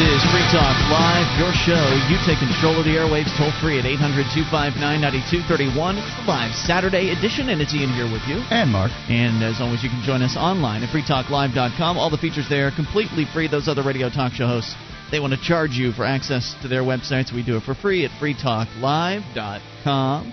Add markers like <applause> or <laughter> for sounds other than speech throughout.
is Free Talk Live, your show. You take control of the airwaves toll free at 800 259 9231. It's the live Saturday edition, and it's Ian here with you. And Mark. And as always, you can join us online at freetalklive.com. All the features there completely free. Those other radio talk show hosts, they want to charge you for access to their websites. We do it for free at freetalklive.com.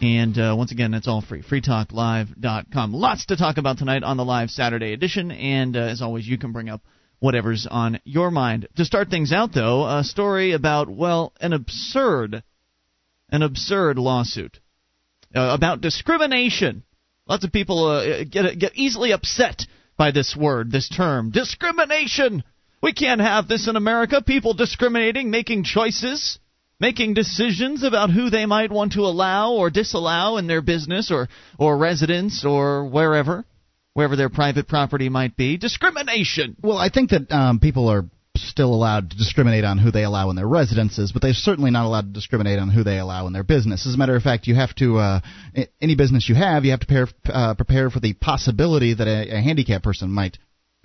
And uh, once again, that's all free. freetalklive.com. Lots to talk about tonight on the live Saturday edition. And uh, as always, you can bring up whatever's on your mind. To start things out, though, a story about, well, an absurd, an absurd lawsuit uh, about discrimination. Lots of people uh, get get easily upset by this word, this term, discrimination. We can't have this in America. People discriminating, making choices, making decisions about who they might want to allow or disallow in their business or or residence or wherever wherever their private property might be. Discrimination. Well, I think that um, people are still allowed to discriminate on who they allow in their residences, but they're certainly not allowed to discriminate on who they allow in their business. As a matter of fact, you have to uh, any business you have, you have to prepare, uh, prepare for the possibility that a, a handicapped person might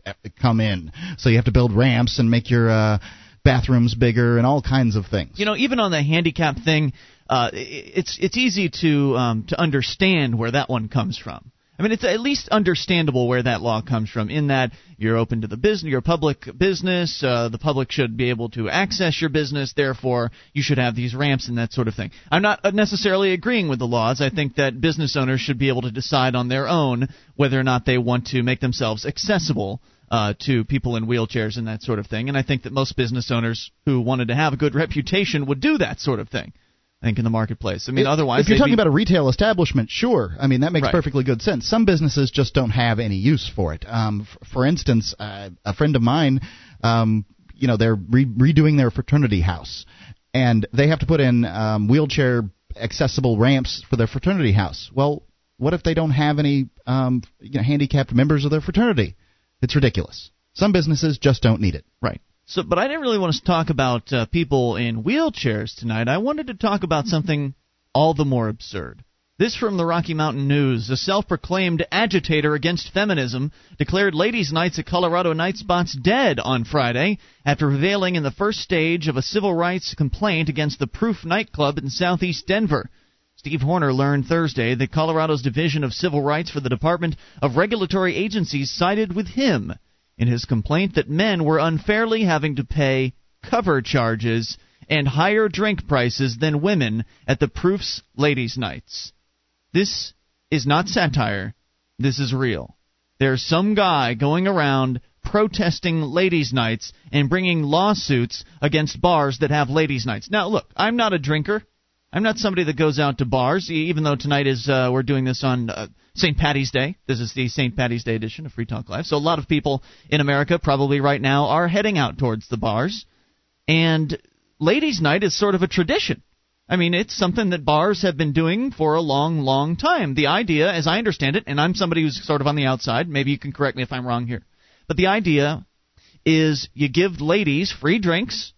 uh, come in. So you have to build ramps and make your uh, bathrooms bigger and all kinds of things. You know, even on the handicap thing, uh, it's it's easy to um, to understand where that one comes from. I mean, it's at least understandable where that law comes from. In that you're open to the business, you're public business. Uh, the public should be able to access your business. Therefore, you should have these ramps and that sort of thing. I'm not necessarily agreeing with the laws. I think that business owners should be able to decide on their own whether or not they want to make themselves accessible. Uh, to people in wheelchairs and that sort of thing. And I think that most business owners who wanted to have a good reputation would do that sort of thing. I think in the marketplace. I mean, if, otherwise, if you're talking be... about a retail establishment, sure. I mean, that makes right. perfectly good sense. Some businesses just don't have any use for it. Um, f- for instance, uh, a friend of mine, um, you know, they're re- redoing their fraternity house, and they have to put in um, wheelchair accessible ramps for their fraternity house. Well, what if they don't have any um, you know, handicapped members of their fraternity? It's ridiculous. Some businesses just don't need it. Right. So, but I didn't really want to talk about uh, people in wheelchairs tonight. I wanted to talk about <laughs> something all the more absurd. This from the Rocky Mountain News. A self proclaimed agitator against feminism declared ladies' nights at Colorado Night Spots dead on Friday after prevailing in the first stage of a civil rights complaint against the Proof nightclub in southeast Denver. Steve Horner learned Thursday that Colorado's Division of Civil Rights for the Department of Regulatory Agencies sided with him in his complaint that men were unfairly having to pay cover charges and higher drink prices than women at the Proof's Ladies' Nights. This is not satire. This is real. There's some guy going around protesting ladies' nights and bringing lawsuits against bars that have ladies' nights. Now, look, I'm not a drinker. I'm not somebody that goes out to bars, even though tonight is uh, we're doing this on uh, St. Patty's Day. This is the St. Patty's Day edition of Free Talk Live. So a lot of people in America probably right now are heading out towards the bars, and ladies' night is sort of a tradition. I mean, it's something that bars have been doing for a long, long time. The idea, as I understand it, and I'm somebody who's sort of on the outside, maybe you can correct me if I'm wrong here, but the idea is you give ladies free drinks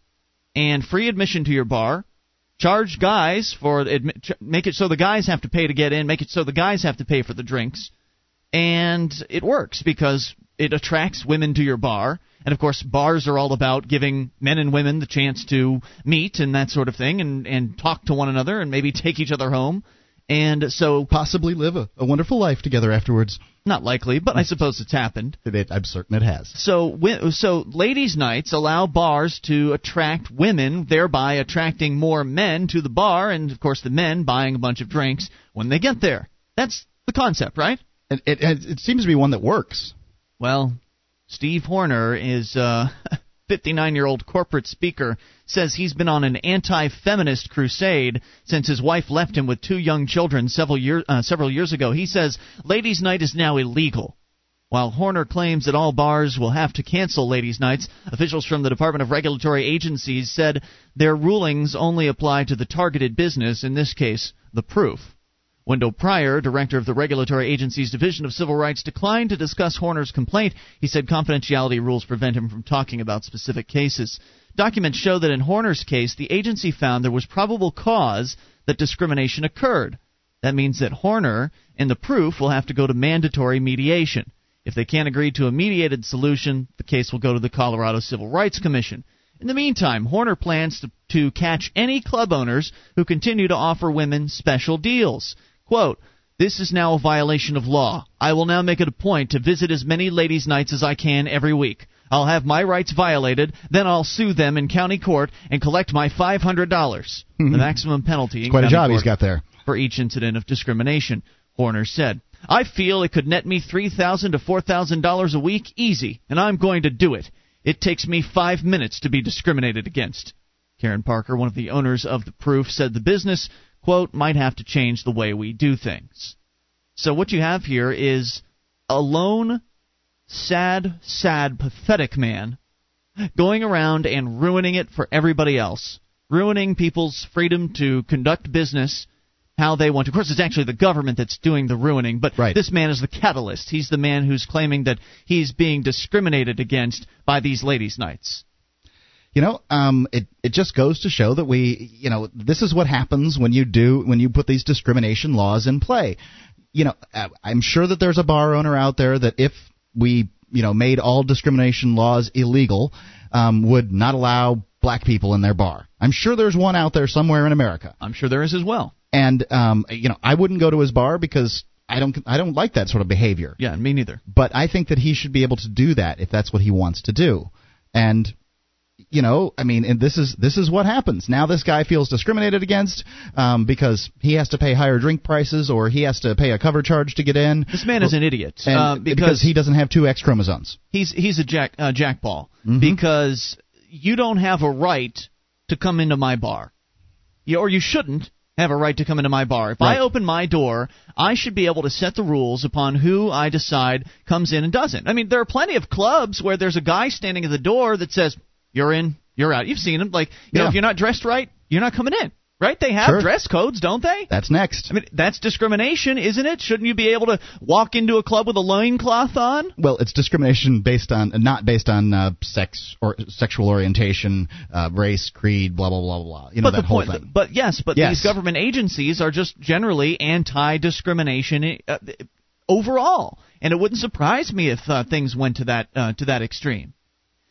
and free admission to your bar charge guys for make it so the guys have to pay to get in, make it so the guys have to pay for the drinks, and it works because it attracts women to your bar. And of course, bars are all about giving men and women the chance to meet and that sort of thing, and and talk to one another, and maybe take each other home. And so possibly live a, a wonderful life together afterwards. Not likely, but I hmm. suppose it's happened. It, it, I'm certain it has. So, so ladies' nights allow bars to attract women, thereby attracting more men to the bar, and of course the men buying a bunch of drinks when they get there. That's the concept, right? It, it, it seems to be one that works. Well, Steve Horner is. a <laughs> 59 year old corporate speaker says he's been on an anti feminist crusade since his wife left him with two young children several, year, uh, several years ago. He says ladies' night is now illegal. While Horner claims that all bars will have to cancel ladies' nights, officials from the Department of Regulatory Agencies said their rulings only apply to the targeted business, in this case, the proof. Wendell Pryor, director of the regulatory agency's Division of Civil Rights, declined to discuss Horner's complaint. He said confidentiality rules prevent him from talking about specific cases. Documents show that in Horner's case, the agency found there was probable cause that discrimination occurred. That means that Horner and the proof will have to go to mandatory mediation. If they can't agree to a mediated solution, the case will go to the Colorado Civil Rights Commission. In the meantime, Horner plans to, to catch any club owners who continue to offer women special deals. Quote, this is now a violation of law. I will now make it a point to visit as many ladies' nights as I can every week. I'll have my rights violated, then I'll sue them in county court and collect my $500, dollars the mm-hmm. maximum penalty. It's quite a job he's got there. For each incident of discrimination, Horner said. I feel it could net me $3,000 to $4,000 a week easy, and I'm going to do it. It takes me five minutes to be discriminated against. Karen Parker, one of the owners of The Proof, said the business, quote, might have to change the way we do things. So what you have here is a lone, sad, sad, pathetic man going around and ruining it for everybody else, ruining people's freedom to conduct business how they want to. Of course, it's actually the government that's doing the ruining, but right. this man is the catalyst. He's the man who's claiming that he's being discriminated against by these ladies' nights. You know, um, it it just goes to show that we, you know, this is what happens when you do when you put these discrimination laws in play. You know, uh, I'm sure that there's a bar owner out there that if we, you know, made all discrimination laws illegal, um, would not allow black people in their bar. I'm sure there's one out there somewhere in America. I'm sure there is as well. And um, you know, I wouldn't go to his bar because I don't I don't like that sort of behavior. Yeah, me neither. But I think that he should be able to do that if that's what he wants to do. And you know, I mean, and this is this is what happens. Now this guy feels discriminated against um, because he has to pay higher drink prices or he has to pay a cover charge to get in. This man is an idiot uh, because, because, he doesn't have two X chromosomes. He's he's a jack uh, jackball mm-hmm. because you don't have a right to come into my bar, you, or you shouldn't have a right to come into my bar. If right. I open my door, I should be able to set the rules upon who I decide comes in and doesn't. I mean, there are plenty of clubs where there's a guy standing at the door that says, "You're in, you're out." You've seen them. Like, you yeah. know, if you're not dressed right, you're not coming in. Right? They have sure. dress codes, don't they? That's next. I mean, that's discrimination, isn't it? Shouldn't you be able to walk into a club with a loincloth on? Well, it's discrimination based on not based on uh, sex or sexual orientation, uh, race, creed, blah blah blah blah. You know but that the whole point, thing. But yes, but yes. these government agencies are just generally anti-discrimination uh, overall, and it wouldn't surprise me if uh, things went to that uh, to that extreme.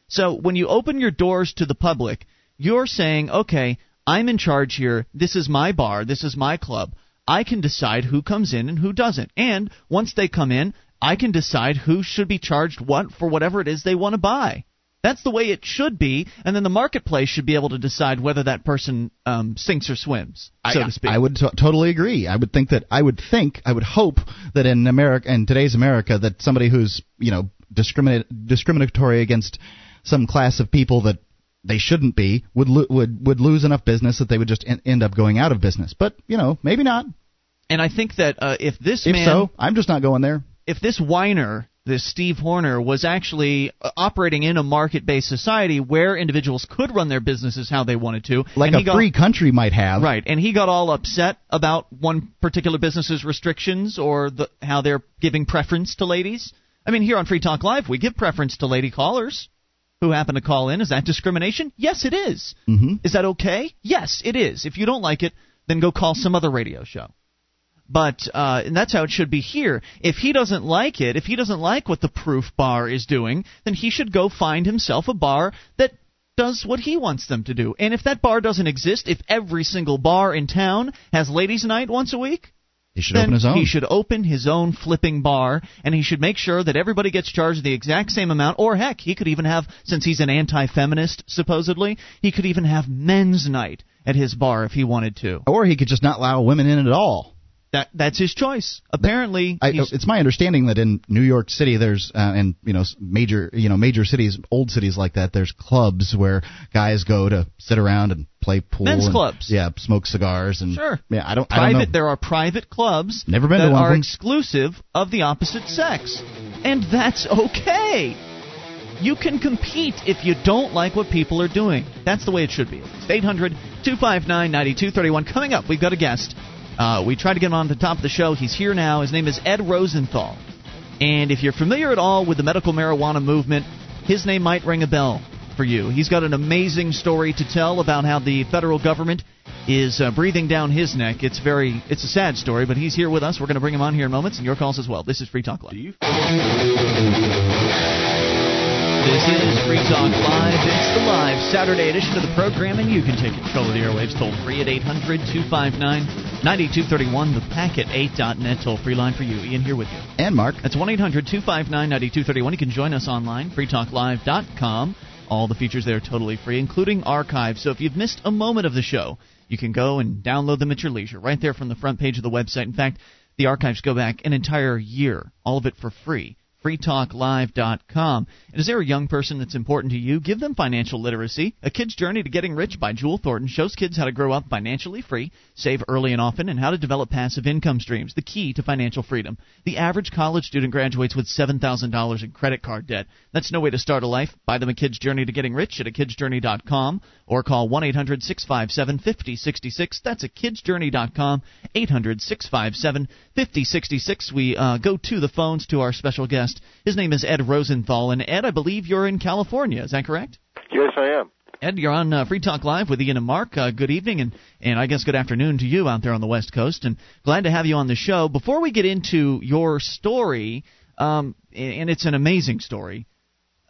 So when you open your doors to the public, you're saying, okay, I'm in charge here. This is my bar. This is my club. I can decide who comes in and who doesn't. And once they come in, I can decide who should be charged what for whatever it is they want to buy. That's the way it should be, and then the marketplace should be able to decide whether that person um, sinks or swims, so I, to speak. I would t- totally agree. I would think that I would think I would hope that in America, in today's America, that somebody who's you know discriminate discriminatory against some class of people that they shouldn't be would lo- would would lose enough business that they would just en- end up going out of business. But you know, maybe not. And I think that uh, if this if man, so, I'm just not going there. If this whiner, this Steve Horner, was actually uh, operating in a market-based society where individuals could run their businesses how they wanted to, like a got, free country might have, right? And he got all upset about one particular business's restrictions or the, how they're giving preference to ladies. I mean, here on Free Talk Live, we give preference to lady callers who happen to call in. Is that discrimination? Yes, it is. Mm-hmm. Is that okay? Yes, it is. If you don't like it, then go call some other radio show. But uh, and that's how it should be here. If he doesn't like it, if he doesn't like what the Proof Bar is doing, then he should go find himself a bar that does what he wants them to do. And if that bar doesn't exist, if every single bar in town has ladies' night once a week, he should then open his own. He should open his own flipping bar, and he should make sure that everybody gets charged the exact same amount. Or heck, he could even have, since he's an anti-feminist supposedly, he could even have men's night at his bar if he wanted to. Or he could just not allow women in at all. That that's his choice. Apparently, I, it's my understanding that in New York City, there's uh, and you know major you know major cities, old cities like that, there's clubs where guys go to sit around and play pool. Men's and, clubs. Yeah, smoke cigars and sure. Yeah, I don't. Private. I don't know. There are private clubs. Never been that to one are them. exclusive of the opposite sex, and that's okay. You can compete if you don't like what people are doing. That's the way it should be. 800 259 9231. Coming up, we've got a guest. Uh, we tried to get him on the top of the show. He's here now. His name is Ed Rosenthal. And if you're familiar at all with the medical marijuana movement, his name might ring a bell for you. He's got an amazing story to tell about how the federal government is uh, breathing down his neck. It's very, it's a sad story, but he's here with us. We're going to bring him on here in moments, and your calls as well. This is Free Talk Live. This is Free Talk Live. It's the live Saturday edition of the program, and you can take control of the airwaves toll free at 800 259 9231, the packet8.net toll free line for you. Ian here with you. And Mark. That's 1 800 259 9231. You can join us online, freetalklive.com. All the features there are totally free, including archives. So if you've missed a moment of the show, you can go and download them at your leisure, right there from the front page of the website. In fact, the archives go back an entire year, all of it for free freetalklive.com. And is there a young person that's important to you? Give them financial literacy. A Kid's Journey to Getting Rich by Jewel Thornton shows kids how to grow up financially free, save early and often, and how to develop passive income streams, the key to financial freedom. The average college student graduates with $7,000 in credit card debt. That's no way to start a life. Buy them A Kid's Journey to Getting Rich at a kidsjourney.com or call 1 800 657 5066. That's a kidsjourney.com, 800 657 5066. We uh, go to the phones to our special guest. His name is Ed Rosenthal. And Ed, I believe you're in California. Is that correct? Yes, I am. Ed, you're on uh, Free Talk Live with Ian and Mark. Uh, good evening, and, and I guess good afternoon to you out there on the West Coast. And glad to have you on the show. Before we get into your story, um, and it's an amazing story.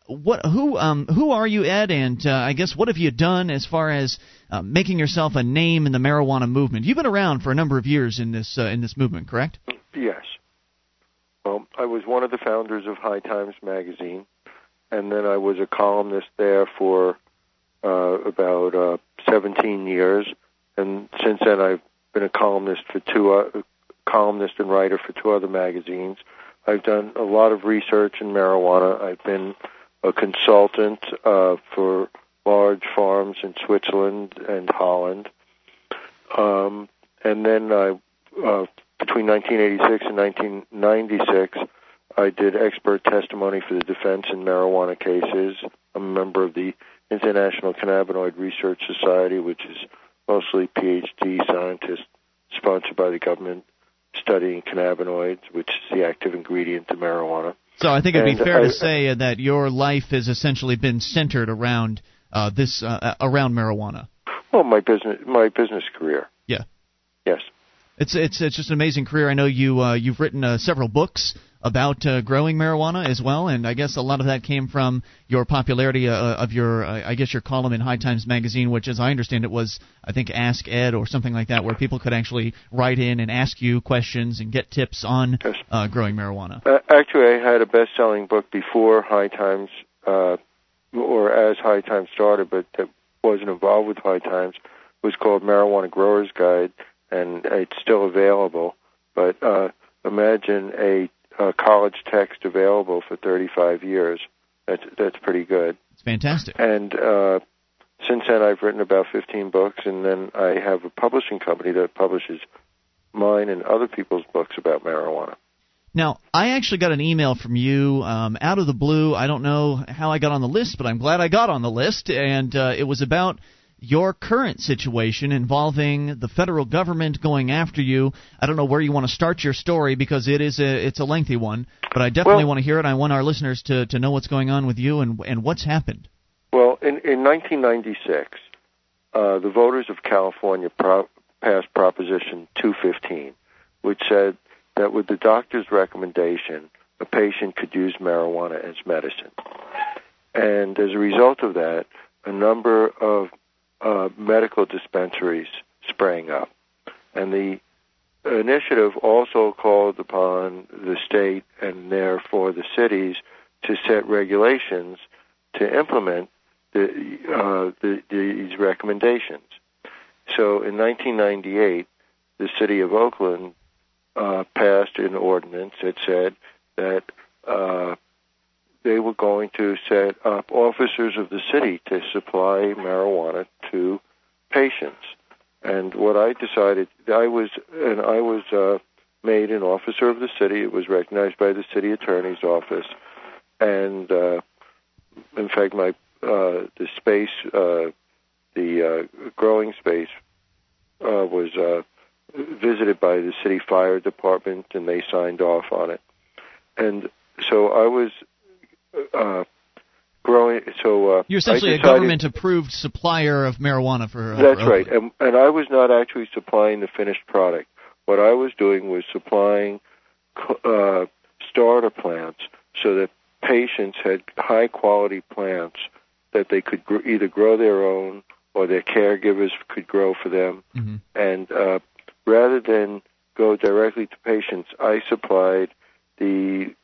What who um who are you, Ed? And uh, I guess what have you done as far as uh, making yourself a name in the marijuana movement? You've been around for a number of years in this uh, in this movement, correct? Yes. Well, I was one of the founders of High Times magazine, and then I was a columnist there for uh, about uh, 17 years, and since then I've been a columnist for two uh, columnist and writer for two other magazines. I've done a lot of research in marijuana. I've been a consultant uh, for large farms in Switzerland and Holland. Um, and then I, uh, between 1986 and 1996, I did expert testimony for the defense in marijuana cases. I'm a member of the International Cannabinoid Research Society, which is mostly PhD scientists sponsored by the government studying cannabinoids, which is the active ingredient in marijuana. So I think it'd be fair I, to say that your life has essentially been centered around uh, this uh, around marijuana. Well, my business my business career. Yeah. Yes. It's it's it's just an amazing career. I know you uh, you've written uh, several books about uh, growing marijuana as well, and I guess a lot of that came from your popularity uh, of your uh, I guess your column in High Times magazine, which, as I understand it, was I think Ask Ed or something like that, where people could actually write in and ask you questions and get tips on uh, growing marijuana. Uh, actually, I had a best-selling book before High Times, uh, or as High Times started, but that wasn't involved with High Times. It was called Marijuana Growers Guide, and it's still available. But uh, imagine a uh, college text available for 35 years. That's that's pretty good. It's fantastic. And uh, since then, I've written about 15 books, and then I have a publishing company that publishes mine and other people's books about marijuana. Now, I actually got an email from you um, out of the blue. I don't know how I got on the list, but I'm glad I got on the list, and uh, it was about your current situation involving the federal government going after you. I don't know where you want to start your story because it is a it's a lengthy one, but I definitely well, want to hear it. I want our listeners to to know what's going on with you and and what's happened. Well, in in 1996, uh, the voters of California pro- passed Proposition 215, which said that with the doctor's recommendation, a patient could use marijuana as medicine. And as a result of that, a number of uh, medical dispensaries sprang up. And the initiative also called upon the state and therefore the cities to set regulations to implement the, uh, the, these recommendations. So in 1998, the city of Oakland uh, passed an ordinance that said that uh, they were going to set up officers of the city to supply marijuana to patients. And what I decided, I was, and I was uh, made an officer of the city. It was recognized by the city attorney's office, and uh, in fact, my uh, the space, uh, the uh, growing space, uh, was uh, visited by the city fire department, and they signed off on it. And so I was uh, growing. So uh, you're essentially decided, a government-approved supplier of marijuana for. Uh, that's for right, and, and I was not actually supplying the finished product. What I was doing was supplying uh, starter plants so that patients had high quality plants that they could gr- either grow their own or their caregivers could grow for them. Mm-hmm. And uh, rather than go directly to patients, I supplied the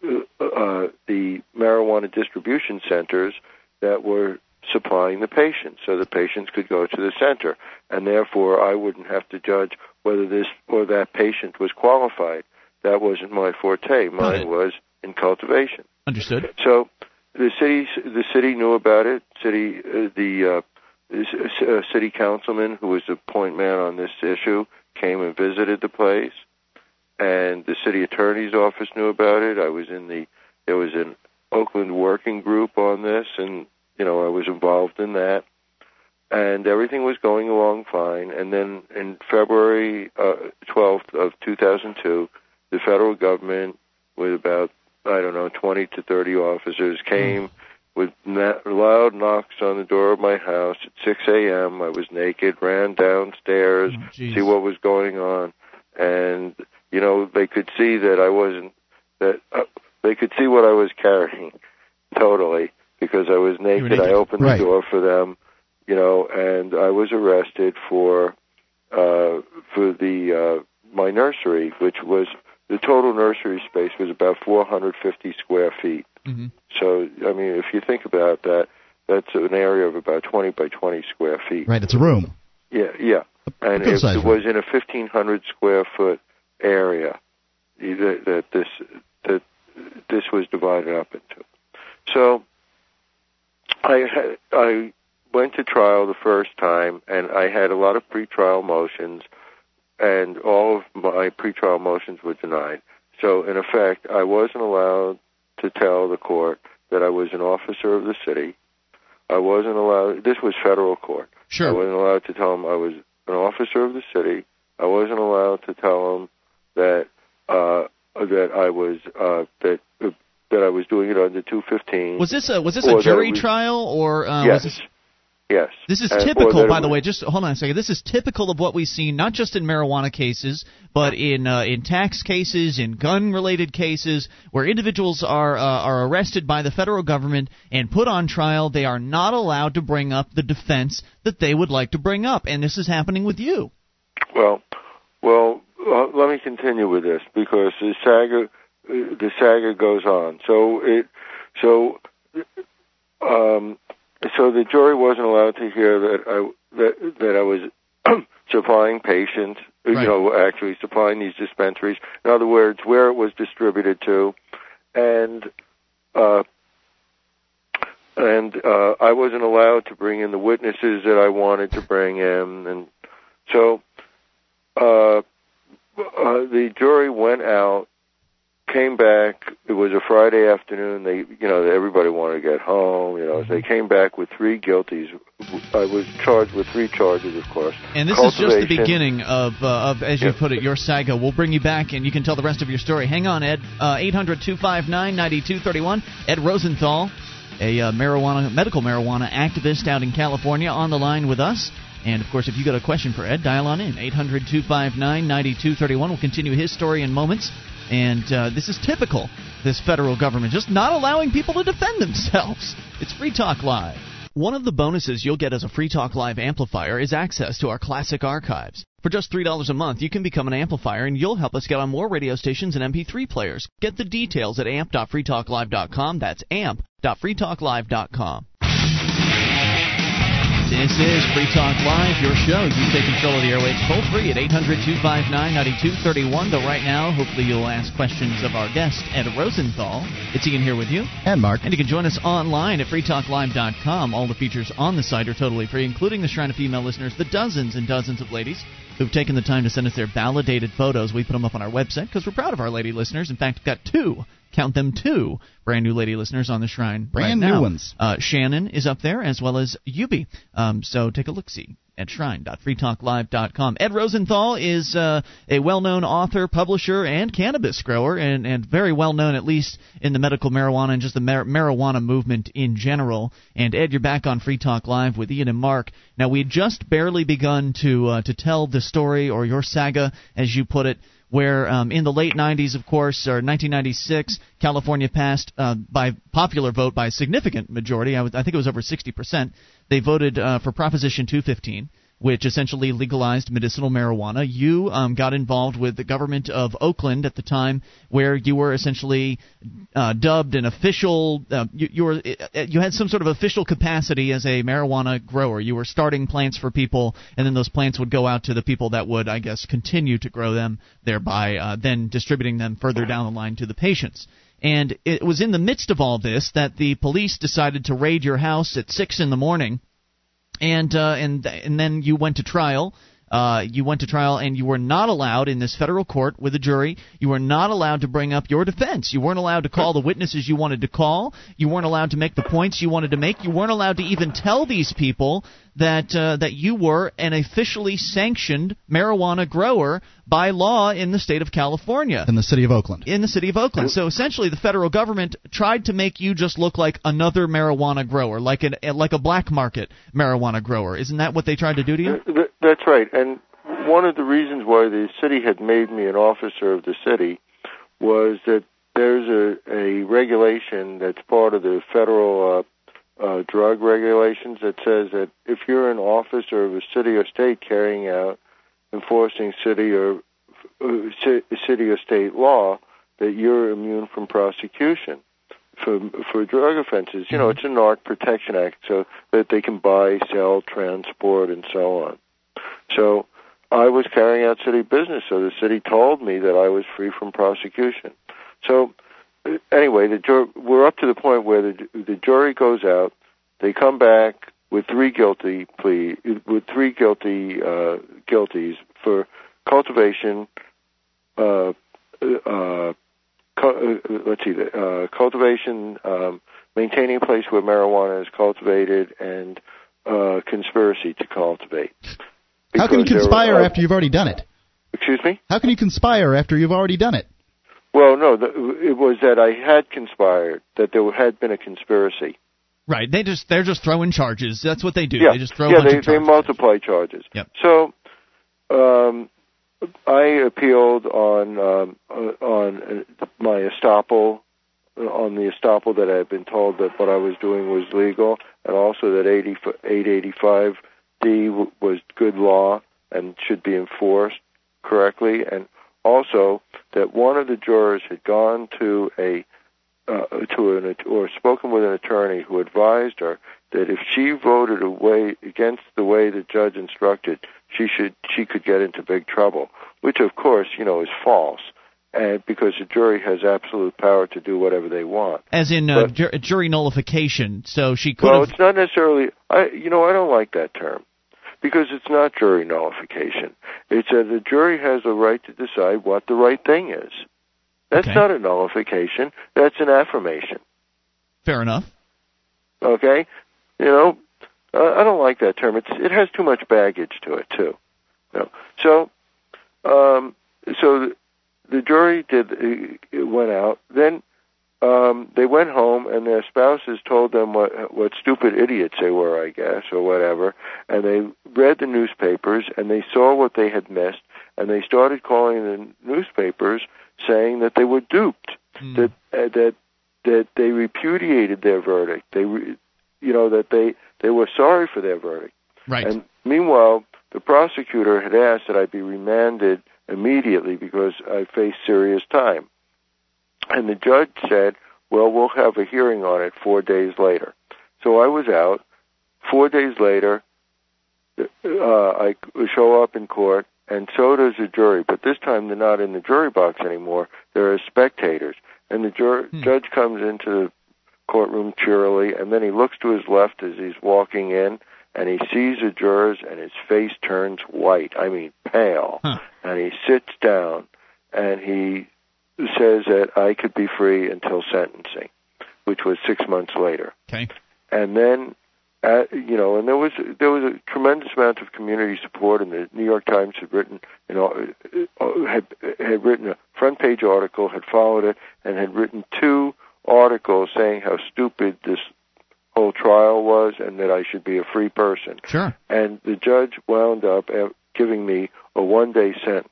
uh, uh, the marijuana distribution centers that were supplying the patients, so the patients could go to the center, and therefore I wouldn't have to judge whether this or that patient was qualified. That wasn't my forte. Mine was in cultivation. Understood. So the city the city knew about it. City uh, the uh, uh, city councilman who was the point man on this issue came and visited the place, and the city attorney's office knew about it. I was in the there was an Oakland working group on this, and you know I was involved in that, and everything was going along fine. And then in February uh, 12th of 2002, the federal government with about I don't know 20 to 30 officers came with na- loud knocks on the door of my house at 6 a.m. I was naked, ran downstairs, Oh, see what was going on, and you know they could see that I wasn't that uh, they could see what I was carrying <laughs> totally because I was naked. naked. I opened Right. the door for them, you know, and I was arrested for uh for the uh my nursery, which was the total nursery space was about 450 square feet. Mm-hmm. So, I mean, if you think about that, that's an area of about 20 by 20 square feet. Right, it's a room. Yeah, yeah. And it, it was in a 1,500 square foot area that, that this that this was divided up into. So, I had, I went to trial the first time, and I had a lot of pretrial motions, and all of my pretrial motions were denied. So, in effect, I wasn't allowed to tell the court that I was an officer of the city. I wasn't allowed. This was federal court. Sure. I wasn't allowed to tell them I was an officer of the city. I wasn't allowed to tell them that uh, that I was uh, that uh, that I was doing it under 215. Was this a was this a jury was- trial or uh, yes, was this yes. This is And- typical, by the way. Just hold on a second. This is typical of what we see, not just in marijuana cases, but in uh, in tax cases, in gun-related cases, where individuals are uh, are arrested by the federal government and put on trial. They are not allowed to bring up the defense that they would like to bring up, and this is happening with you. Well, well, uh, let me continue with this because the saga, the saga goes on. So it, so, um, so the jury wasn't allowed to hear that I that that I was <clears throat> supplying patients. Right. You know, actually supplying these dispensaries. In other words, where it was distributed to, and. Uh, and uh, I wasn't allowed to bring in the witnesses that I wanted to bring in, and so uh, uh, the jury went out, came back. It was a Friday afternoon. They, you know, everybody wanted to get home. You know, they came back with three guilties. I was charged with three charges, of course. And this is just the beginning of, uh, of as you Yeah. put it, your saga. We'll bring you back, and you can tell the rest of your story. Hang on, Ed. Uh, 800-259-9231. Ed Rosenthal, a uh, marijuana medical marijuana activist out in California, on the line with us. And of course, if you got a question for Ed, dial on in 800-259-9231. We'll continue his story in moments. And uh, this is typical. This federal government just not allowing people to defend themselves. <laughs> It's Free Talk Live. One of the bonuses you'll get as a Free Talk Live amplifier is access to our classic archives. For just $3 a month, you can become an amplifier and you'll help us get on more radio stations and MP3 players. Get the details at amp.freetalklive.com. That's amp.freetalklive.com. This is Free Talk Live, your show. You take control of the airwaves toll free at 800 259 9231. Though right now, hopefully you'll ask questions of our guest, Ed Rosenthal. It's Ian here with you. And Mark. And you can join us online at freetalklive.com. All the features on the site are totally free, including the Shrine of Female listeners, the dozens and dozens of ladies who've taken the time to send us their validated photos. We put them up on our website because we're proud of our lady listeners. In fact, we've got two, count them two, brand new lady listeners on the Shrine. Brand right new now. ones. Uh, Shannon is up there as well as Yubi. Um, so take a look see at shrine.freetalklive.com. Ed Rosenthal is uh, a well-known author, publisher, and cannabis grower, and, and very well known at least in the medical marijuana and just the mar- marijuana movement in general. And Ed, you're back on Free Talk Live with Ian and Mark. Now we had just barely begun to uh, to tell the story or your saga, as you put it, where um, in the late 90s, of course, or 1996, California passed uh, by popular vote by a significant majority. I, I think it was over 60%. They voted uh, for Proposition 215 which essentially legalized medicinal marijuana. You um, got involved with the government of Oakland at the time, where you were essentially uh, dubbed an official. Uh, you, you, were uh, you had some sort of official capacity as a marijuana grower. You were starting plants for people, and then those plants would go out to the people that would, I guess, continue to grow them, thereby uh, then distributing them further down the line to the patients. And it was in the midst of all this that the police decided to raid your house at six in the morning and uh, and and then you went to trial. Uh, you went to trial and you were not allowed in this federal court with a jury. You were not allowed to bring up your defense. You weren't allowed to call the witnesses you wanted to call. You weren't allowed to make the points you wanted to make. You weren't allowed to even tell these people that uh, that you were an officially sanctioned marijuana grower by law in the state of California. In the city of Oakland. In the city of Oakland. So essentially, the federal government tried to make you just look like another marijuana grower, like an like a black market marijuana grower. Isn't that what they tried to do to you? That's right. And one of the reasons why the city had made me an officer of the city was that there's a, a regulation that's part of the federal uh, drug regulations that says that if you're an officer of a city or state carrying out enforcing city or uh, city or state law, that you're immune from prosecution for for drug offenses. You know, it's a Narc Protection Act, so that they can buy, sell, transport, and so on. So I was carrying out city business, so the city told me that I was free from prosecution. So anyway, the jur- we're up to the point where the the jury goes out. They come back with three guilty plea with three guilty uh, guilties for cultivation. Uh, uh, cu- uh, let's see, uh, cultivation, um, maintaining a place where marijuana is cultivated, and uh, conspiracy to cultivate. How can you conspire were- after you've already done it? Excuse me. How can you conspire after you've already done it? Well, no, the, it was that I had conspired, that there had been a conspiracy. Right. They just they're just throwing charges. That's what they do. Yeah, They just throw yeah, they, they multiply charges. Yep. So, um, I appealed on um, uh, on uh, my estoppel, uh, on the estoppel that I had been told that what I was doing was legal, and also that 80, 885D was good law and should be enforced correctly, and also that one of the jurors had gone to a uh, to an or spoken with an attorney who advised her that if she voted away against the way the judge instructed, she should she could get into big trouble, which of course you know is false, and because the jury has absolute power to do whatever they want. As in uh, But- jur- jury nullification. So she could Well, it's not necessarily. I you know I don't like that term because it's not jury nullification. It's that the jury has a right to decide what the right thing is. That's Okay. not a nullification. That's an affirmation. Fair enough. Okay, you know, uh, I don't like that term. It's it has too much baggage to it too. You know? So, um, so the, the jury did uh, it went out. Then um, they went home, and their spouses told them what what stupid idiots they were, I guess, or whatever. And they read the newspapers, and they saw what they had missed, and they started calling the newspapers saying that they were duped, Hmm. that uh, that that they repudiated their verdict. They, re, you know, that they they were sorry for their verdict. Right. And meanwhile, the prosecutor had asked that I be remanded immediately because I faced serious time. And the judge said, "Well, we'll have a hearing on it four days later." So I was out. Four days later, uh, I show up in court, and so does the jury. But this time, they're not in the jury box anymore. They're as spectators. And the jur- Hmm. judge comes into the courtroom cheerily, and then he looks to his left as he's walking in, and he sees the jurors, and his face turns white. I mean, pale. Huh. And he sits down, and he says that I could be free until sentencing, which was six months later Okay. and then uh, you know, and there was there was a tremendous amount of community support, and the New York Times had written, you know, uh, had had written a front page article, had followed it, and had written two articles saying how stupid this whole trial was, and that I should be a free person. Sure. And the judge wound up uh, giving me a one day sentence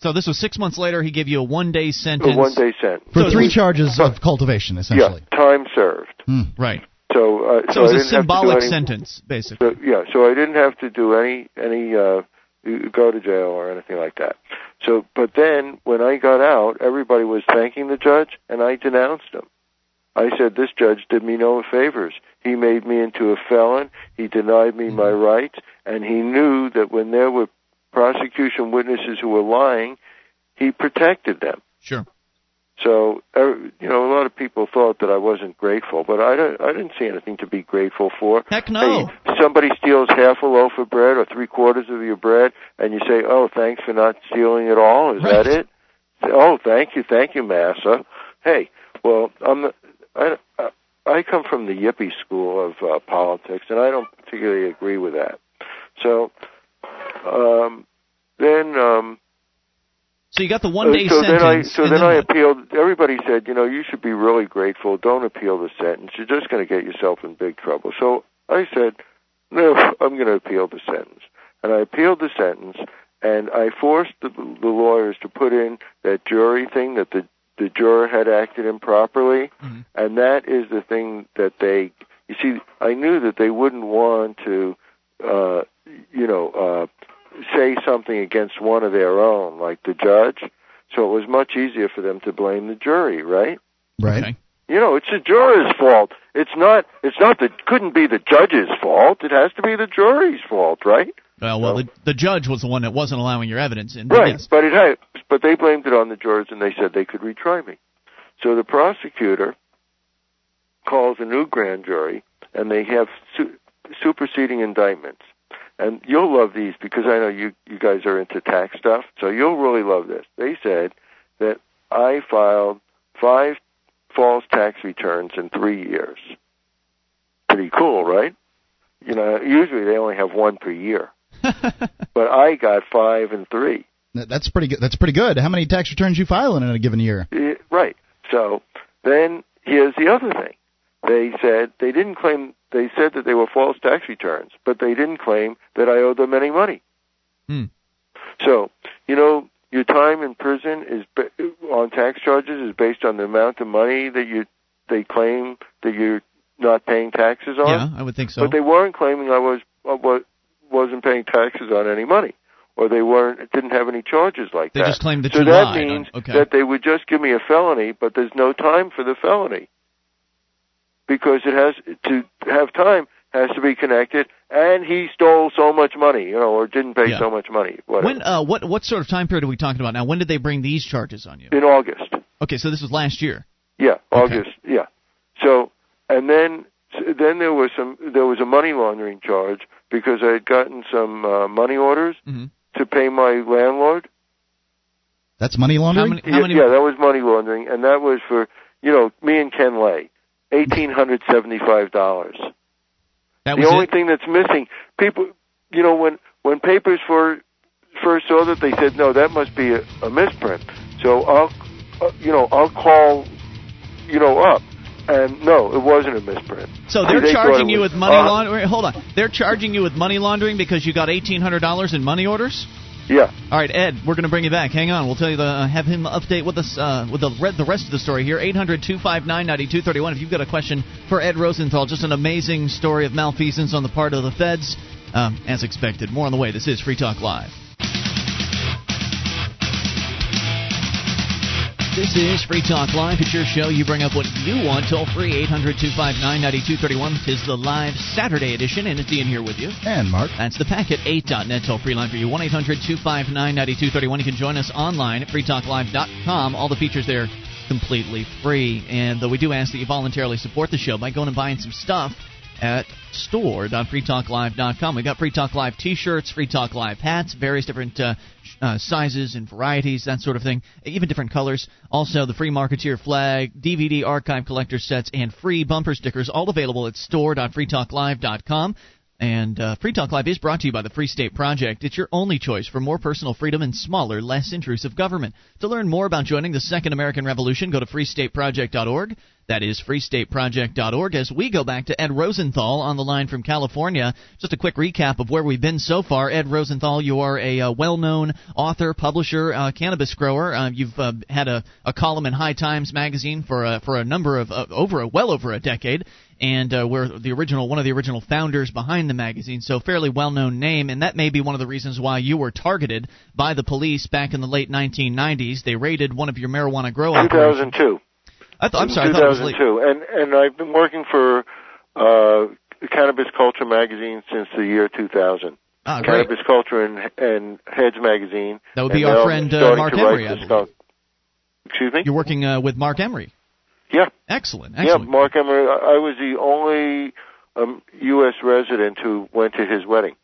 So this was six months later. He gave you a one-day sentence. A one day sentence. For So three it- charges of cultivation, essentially. Yeah, time served. Hmm. Right. So, uh, So, so, it was a didn't have to do symbolic any- sentence, basically. So, yeah, so I didn't have to do any any uh, go to jail or anything like that. So, but then when I got out, everybody was thanking the judge, and I denounced him. I said this judge did me no favors. He made me into a felon. He denied me my rights, and he knew that when there were prosecution witnesses who were lying, he protected them. Sure. So, uh, you know, a lot of people thought that I wasn't grateful, but I don't, I didn't see anything to be grateful for. Heck no. Hey, somebody steals half a loaf of bread or three quarters of your bread, and you say, "Oh, thanks for not stealing it all." Is Right. that it? Oh, thank you, thank you, massa. Hey, well, I'm. the- I, I I come from the yippie school of uh, politics, and I don't particularly agree with that. So, um, then. Um, So you got the one-day uh, so sentence. then I so and then I appealed. Everybody said, you know, you should be really grateful. Don't appeal the sentence. You're just going to get yourself in big trouble. So I said, no, <laughs> I'm going to appeal the sentence. And I appealed the sentence, and I forced the, the lawyers to put in that jury thing that the the juror had acted improperly, Mhm. and that is the thing that they. You see, I knew that they wouldn't want to, uh, you know, uh, say something against one of their own, like the judge. So it was much easier for them to blame the jury, right? Right. Okay. You know, it's the juror's fault. It's not. It's not the. Couldn't be the judge's fault. It has to be the jury's fault, right? Well, well, No. the, the judge was the one that wasn't allowing your evidence in. but Right. Yes. But it had. But they blamed it on the jurors, and they said they could retry me. So the prosecutor calls a new grand jury, and they have su- superseding indictments. And you'll love these because I know you you guys are into tax stuff, so you'll really love this. They said that I filed five false tax returns in three years. Pretty cool, right? You know, usually they only have one per year, <laughs> but I got five and three. That's pretty good. That's pretty good. How many tax returns you file in a given year? Right. So then here's the other thing. They said they didn't claim. They said that they were false tax returns, but they didn't claim that I owed them any money. Hmm. So you know, your time in prison is ba- on tax charges is based on the amount of money that you they claim that you're not paying taxes on. Yeah, I would think so. But they weren't claiming I was uh, wa- wasn't paying taxes on any money, or they weren't didn't have any charges like They that. They just claimed that so you that lied means okay. that they would just give me a felony, but there's no time for the felony because it has to have time has to be connected, and he stole so much money, you know, or didn't pay Yeah. so much money. Whatever. when uh, what what sort of time period are we talking about now? When did they bring these charges on you? in August. Okay, so this was last year. Yeah, Okay. August. Yeah. So, and then then there was some there was a money laundering charge because I had gotten some uh, money orders hmm to pay my landlord. That's money How laundering. many? How yeah, many? yeah, that was money laundering, and that was for you know me and Ken Lay, eighteen hundred seventy-five dollars. The only it. thing that's missing, people, you know, when when papers for first saw that, they said no, that must be a, a misprint. So I'll, uh, you know, I'll call, you know, up, and no, it wasn't a misprint. So they're they charging you was- with money uh, laundering. Hold on, they're charging you with money laundering because you got eighteen hundred dollars in money orders. Yeah. All right, Ed, we're going to bring you back. Hang on, we'll tell you the uh, have him update with us uh, with the the rest of the story here. 800-259-9231. If you've got a question for Ed Rosenthal, just an amazing story of malfeasance on the part of the feds, um, as expected. More on the way. This is Free Talk Live. This is Free Talk Live. It's your show. You bring up what you want. Toll free 800 259 9231. Tis the live Saturday edition, and it's Ian here with you. And Mark. That's the packet 8.net toll free line for you. 1 800 259 9231. You can join us online at freetalklive.com. All the features there completely free. And though we do ask that you voluntarily support the show by going and buying some stuff at store.freetalklive.com. We've got Free Talk Live t shirts, Free Talk Live hats, various different uh, uh, sizes and varieties, that sort of thing, even different colors. Also, the free Marketeer flag, DVD archive collector sets, and free bumper stickers, all available at store.freetalklive.com. And uh, Free Talk Live is brought to you by the Free State Project. It's your only choice for more personal freedom and smaller, less intrusive government. To learn more about joining the Second American Revolution, go to freestateproject.org. That is freestateproject.org. As we go back to Ed Rosenthal on the line from California, just a quick recap of where we've been so far. Ed Rosenthal, you are a uh, well known author, publisher, uh, cannabis grower. Uh, you've uh, had a, a, column in High Times magazine for, uh, for a number of, over a, well over a decade and uh, we're the original one of the original founders behind the magazine, so fairly well-known name, and that may be one of the reasons why you were targeted by the police back in the late 1990s. They raided one of your marijuana grow 2002. I th- I'm sorry, 2002, and and I've been working for uh, Cannabis Culture magazine since the year 2000. Ah, Cannabis great. Culture and, and Heads magazine. That would be our friend uh, Marc Emery. Excuse me. You're working uh, with Marc Emery. Yeah. Excellent. Excellent. Yeah, Marc Emery. I was the only um, U.S. resident who went to his wedding.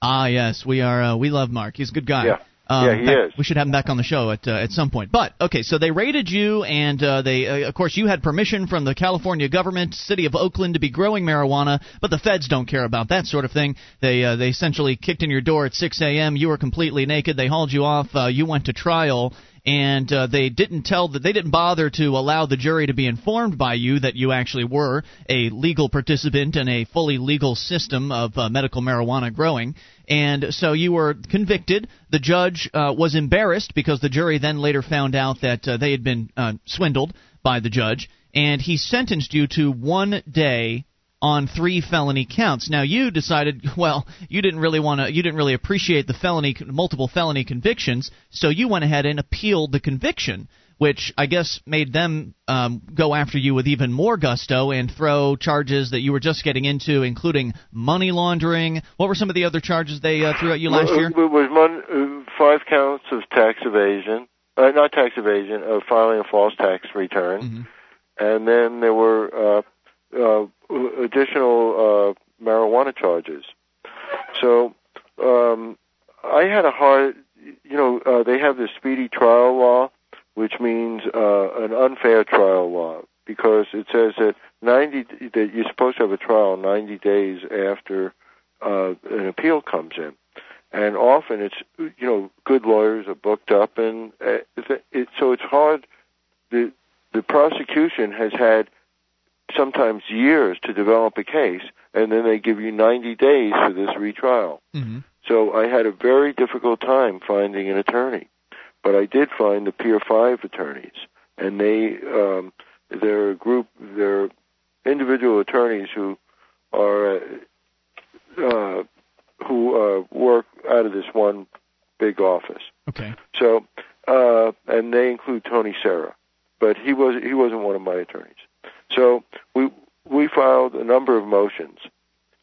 Ah, yes, we are. Uh, we love Mark. He's a good guy. Yeah. Um, yeah, he fact, is. We should have him back on the show at uh, at some point. But okay, so they raided you, and uh, they, uh, of course, you had permission from the California government, city of Oakland, to be growing marijuana, but the feds don't care about that sort of thing. They uh, they essentially kicked in your door at 6 a.m. You were completely naked. They hauled you off. Uh, you went to trial, and uh, they didn't tell that they didn't bother to allow the jury to be informed by you that you actually were a legal participant in a fully legal system of uh, medical marijuana growing and so you were convicted. The judge uh, was embarrassed because the jury then later found out that uh, they had been uh, swindled by the judge. And he sentenced you to one day on three felony counts. Now you decided, <laughs> well, you didn't really want to, you didn't really appreciate the felony, multiple felony convictions, so you went ahead and appealed the conviction, which I guess made them um, go after you with even more gusto and throw charges that you were just getting into, including money laundering. What were some of the other charges they uh, threw at you last year? It was one, uh, five counts of tax evasion, uh, not tax evasion, of filing a false tax return, mm-hmm. and then there were. Uh, uh, additional uh, marijuana charges. So um, I had a hard, you know, uh, they have this speedy trial law, which means uh, an unfair trial law because it says that 90 that you're supposed to have a trial 90 days after uh, an appeal comes in. And often it's you know good lawyers are booked up and uh, it, it, so it's hard the the prosecution has had sometimes years to develop a case, and then they give you 90 days for this retrial. Mm-hmm. So I had a very difficult time finding an attorney, but I did find the Pier Five attorneys, and they um, they're a group, they're individual attorneys who are uh, uh, who uh, work out of this one big office. Okay. So, uh, and they include Tony Serra, but he was he wasn't one of my attorneys. So we we filed a number of motions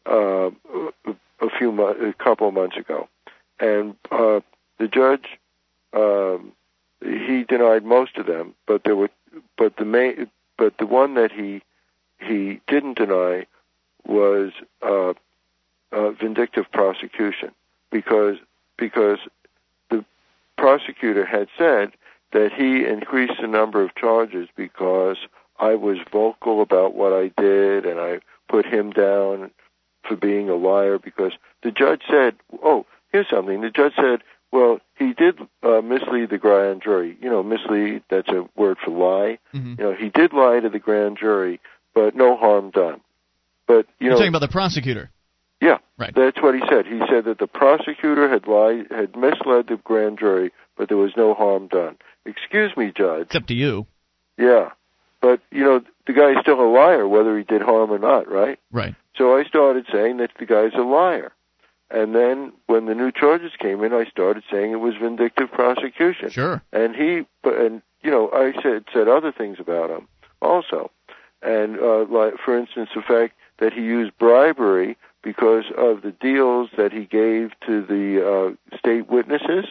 uh, a few mo- a couple of months ago, and uh, the judge um, he denied most of them, but there were but the main but the one that he he didn't deny was uh, uh, vindictive prosecution because because the prosecutor had said that he increased the number of charges because I was vocal about what I did, and I put him down for being a liar because the judge said, "Oh, here's something." The judge said, "Well, he did uh, mislead the grand jury. You know, mislead—that's a word for lie. Mm-hmm. You know, he did lie to the grand jury, but no harm done. But you You're know, talking about the prosecutor. yeah, Right. that's what he said. He said that the prosecutor had lied, had misled the grand jury, but there was no harm done. Excuse me, judge. It's up to you. Yeah. But, you know, the guy's still a liar whether he did harm or not, right? Right. So I started saying that the guy's a liar. And then when the new charges came in, I started saying it was vindictive prosecution. Sure. And he, and you know, I said said other things about him also, and uh, like for instance, the fact that he used bribery because of the deals that he gave to the uh, state witnesses.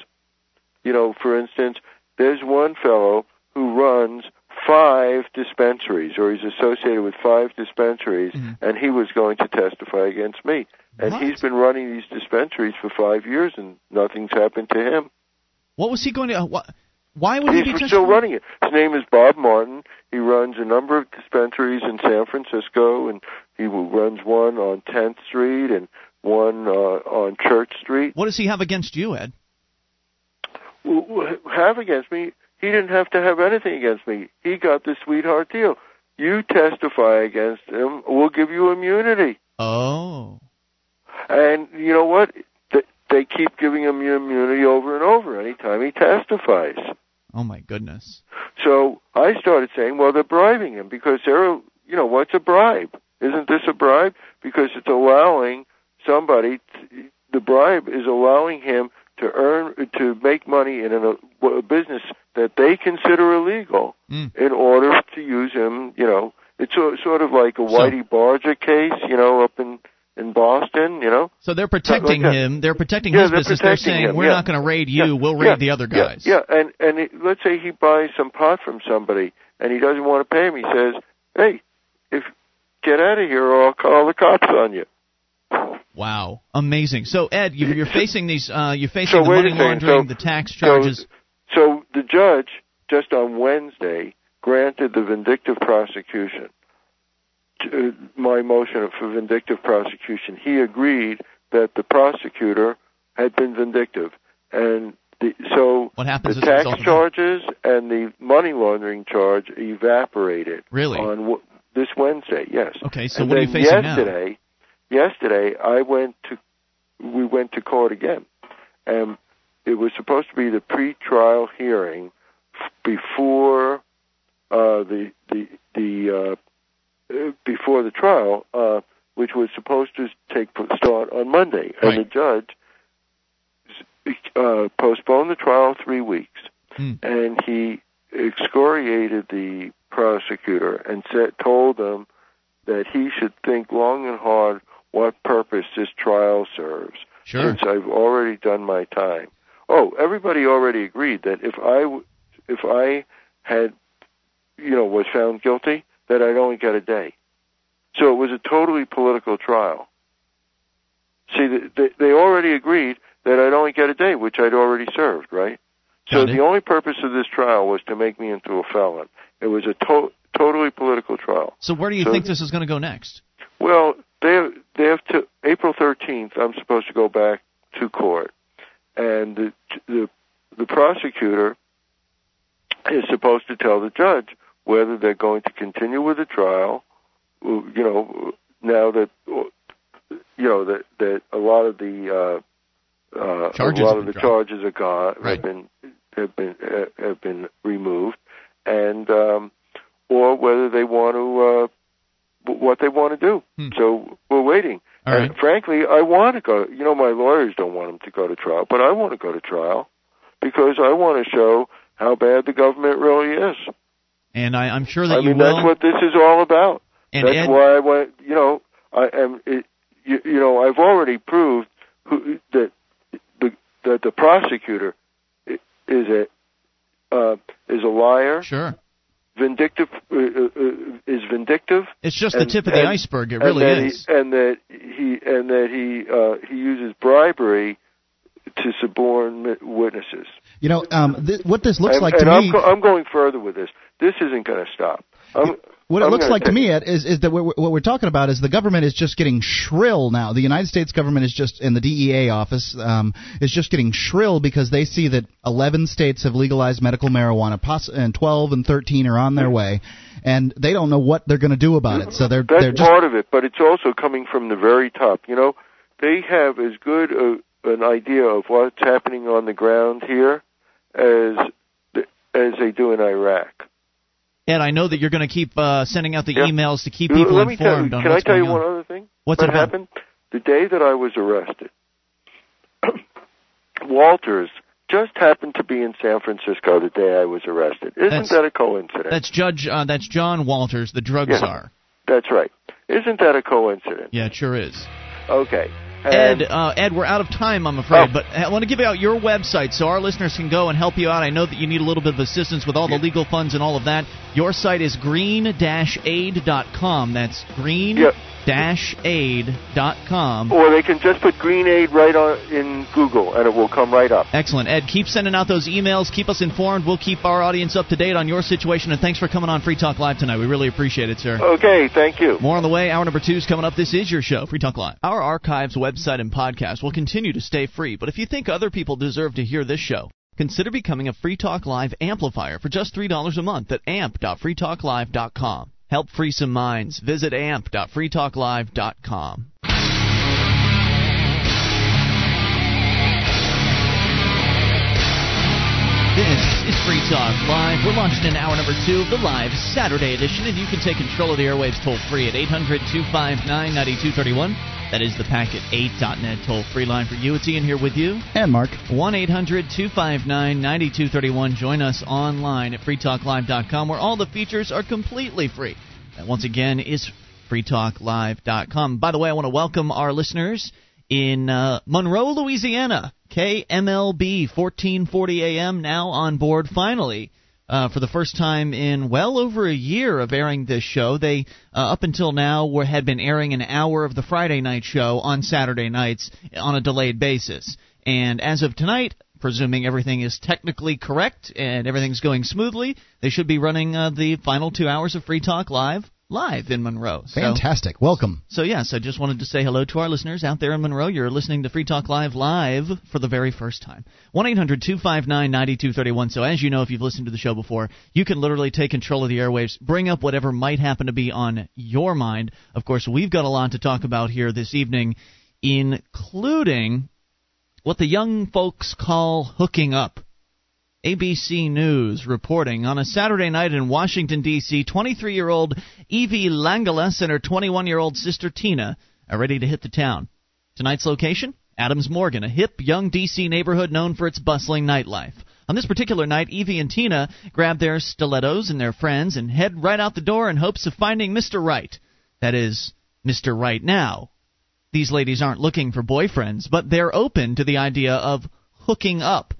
You know, for instance, there's one fellow who runs five dispensaries, or he's associated with five dispensaries, Mhm. and he was going to testify against me. And What? he's been running these dispensaries for five years, and nothing's happened to him. What was he going to? Uh, wh- why would he be He's still running it. His name is Bob Martin. He runs a number of dispensaries in San Francisco, and he runs one on 10th Street and one uh, on Church Street. What does he have against you, Ed? Have against me? He didn't have to have anything against me. He got the sweetheart deal. you testify against him, we'll give you immunity. Oh. And you know what? They keep giving him immunity over and over anytime he testifies. Oh my goodness. So I started saying, well, they're bribing him because they're, you know, what's a bribe? Isn't this a bribe? Because it's allowing somebody, to, the bribe is allowing him to earn, to make money in a, a business that they consider illegal mm. in order to use him, you know, it's a, sort of like a Whitey so, Bulger case, you know, up in in Boston, you know. So they're protecting like him. They're protecting yeah, his they're business. Protecting they're saying him. we're yeah. not going to raid you. Yeah. We'll raid the other guys. Yeah, and and it, let's say he buys some pot from somebody and he doesn't want to pay him. He says, "Hey, if get out of here, or I'll call the cops on you." Wow, amazing. So Ed, you're <laughs> facing these. Uh, you're facing so the money laundering, so, the tax charges. So, so the judge just on Wednesday granted the vindictive prosecution to, my motion for vindictive prosecution. He agreed that the prosecutor had been vindictive, and the, so what happens the tax charges and the money laundering charge evaporated. Really? On w- this Wednesday, yes. Okay, so and what are you facing yesterday, now? Yesterday, I went to we went to court again, and it was supposed to be the pre-trial hearing before uh, the the the uh, before the trial, uh, which was supposed to take start on Monday, right. and the judge uh, postponed the trial three weeks, hmm. and he excoriated the prosecutor and said told them that he should think long and hard what purpose this trial serves. Sure. Since I've already done my time. Oh, everybody already agreed that if I if I had you know was found guilty, that I'd only get a day. So it was a totally political trial. See, they, they already agreed that I'd only get a day, which I'd already served, right? Got so it. the only purpose of this trial was to make me into a felon. It was a to- totally political trial. So where do you So- think this is going to go next? Well, they have, they have to April 13th. I'm supposed to go back to court, and the the the prosecutor is supposed to tell the judge whether they're going to continue with the trial. You know, now that you know that that a lot of the uh, uh, Charges a lot of the dropped. charges are gone Right. have been have been uh, have been removed, and um, or whether they want to uh, what they want to do. Hmm. So we're waiting. All and right. frankly, I want to go. You know, my lawyers don't want them to go to trial, but I want to go to trial because I want to show how bad the government really is. And I, I'm sure that I you mean, will. that's what this is all about. and that's Ed, why I went. You know, I am. It, you, you know, I've already proved who, that the that the prosecutor is a uh, is a liar, sure. vindictive uh, uh, uh, is vindictive, It's just the and- tip of the and- iceberg. It and really that is. He, and that he and that he uh, he uses bribery to suborn witnesses. You know, um, th- what this looks and, like and to I'm, me. go- I'm going further with this. This isn't going to stop. I'm, What it I'm looks like to me Ed, is, is that what we're, what we're talking about is the government is just getting shrill now. The United States government is just, in the DEA office, um, is just getting shrill because they see that 11 states have legalized medical marijuana, poss- and 12 and 13 are on their way, and they don't know what they're going to do about it. So they're That's they're just part of it, but it's also coming from the very top. You know, they have as good a, an idea of what's happening on the ground here as as they do in Iraq. Ed, I know that you're going to keep uh, sending out the Yeah. emails to keep Let people me tell you, informed on can I tell you on. one other thing? What's what happened? The day that I was arrested, <clears throat> Walters just happened to be in San Francisco the day I was arrested. Isn't That's- that a coincidence? That's Judge. Uh, that's John Walters, the drug Yeah. czar. That's right. Isn't that a coincidence? Yeah, it sure is. Okay. Ed, uh, Ed, we're out of time, I'm afraid, Oh. but I want to give out your website so our listeners can go and help you out. I know that you need a little bit of assistance with all the legal funds and all of that. Your site is green-aid.com. That's green-aid.com. or they can just put Green Aid right on in Google, and it will come right up. Excellent. Ed, keep sending out those emails. Keep us informed. We'll keep our audience up to date on your situation, and thanks for coming on Free Talk Live tonight. We really appreciate it, sir. Okay, thank you. More on the way. Hour number two is coming up. This is your show, Free Talk Live. Our archives, website, and podcast will continue to stay free, but if you think other people deserve to hear this show, consider becoming a Free Talk Live amplifier for just $3 a month at amp.freetalklive.com. Help free some minds. Visit amp.freetalklive.com. This is Free Talk Live. We're launching in hour number two of the live Saturday edition, and you can take control of the airwaves toll free at 800 259 9231. That is the Packet 8.net toll free line for you. It's Ian here with you. And Mark. 1 800 259 9231. Join us online at freetalklive.com where all the features are completely free. That once again is freetalklive.com. By the way, I want to welcome our listeners in uh, Monroe, Louisiana. KMLB 1440 AM now on board finally. Uh, for the first time in well over a year of airing this show. They, uh, up until now, were, had been airing an hour of the Friday night show on Saturday nights on a delayed basis. And as of tonight, presuming everything is technically correct and everything's going smoothly, they should be running uh, the final two hours of Free Talk Live live in Monroe. So, Fantastic. Welcome. So, yes, I just wanted to say hello to our listeners out there in Monroe. You're listening to Free Talk Live live for the very first time. 1 800 259 9231. So, as you know, if you've listened to the show before, you can literally take control of the airwaves, bring up whatever might happen to be on your mind. Of course, we've got a lot to talk about here this evening, including what the young folks call hooking up. ABC News reporting on a Saturday night in Washington, D.C., 23 year old Evie Langeles and her 21 year old sister Tina are ready to hit the town. Tonight's location? Adams Morgan, a hip, young D.C. neighborhood known for its bustling nightlife. On this particular night, Evie and Tina grab their stilettos and their friends and head right out the door in hopes of finding Mr. Right. That is, Mr. Right now. These ladies aren't looking for boyfriends, but they're open to the idea of hooking up.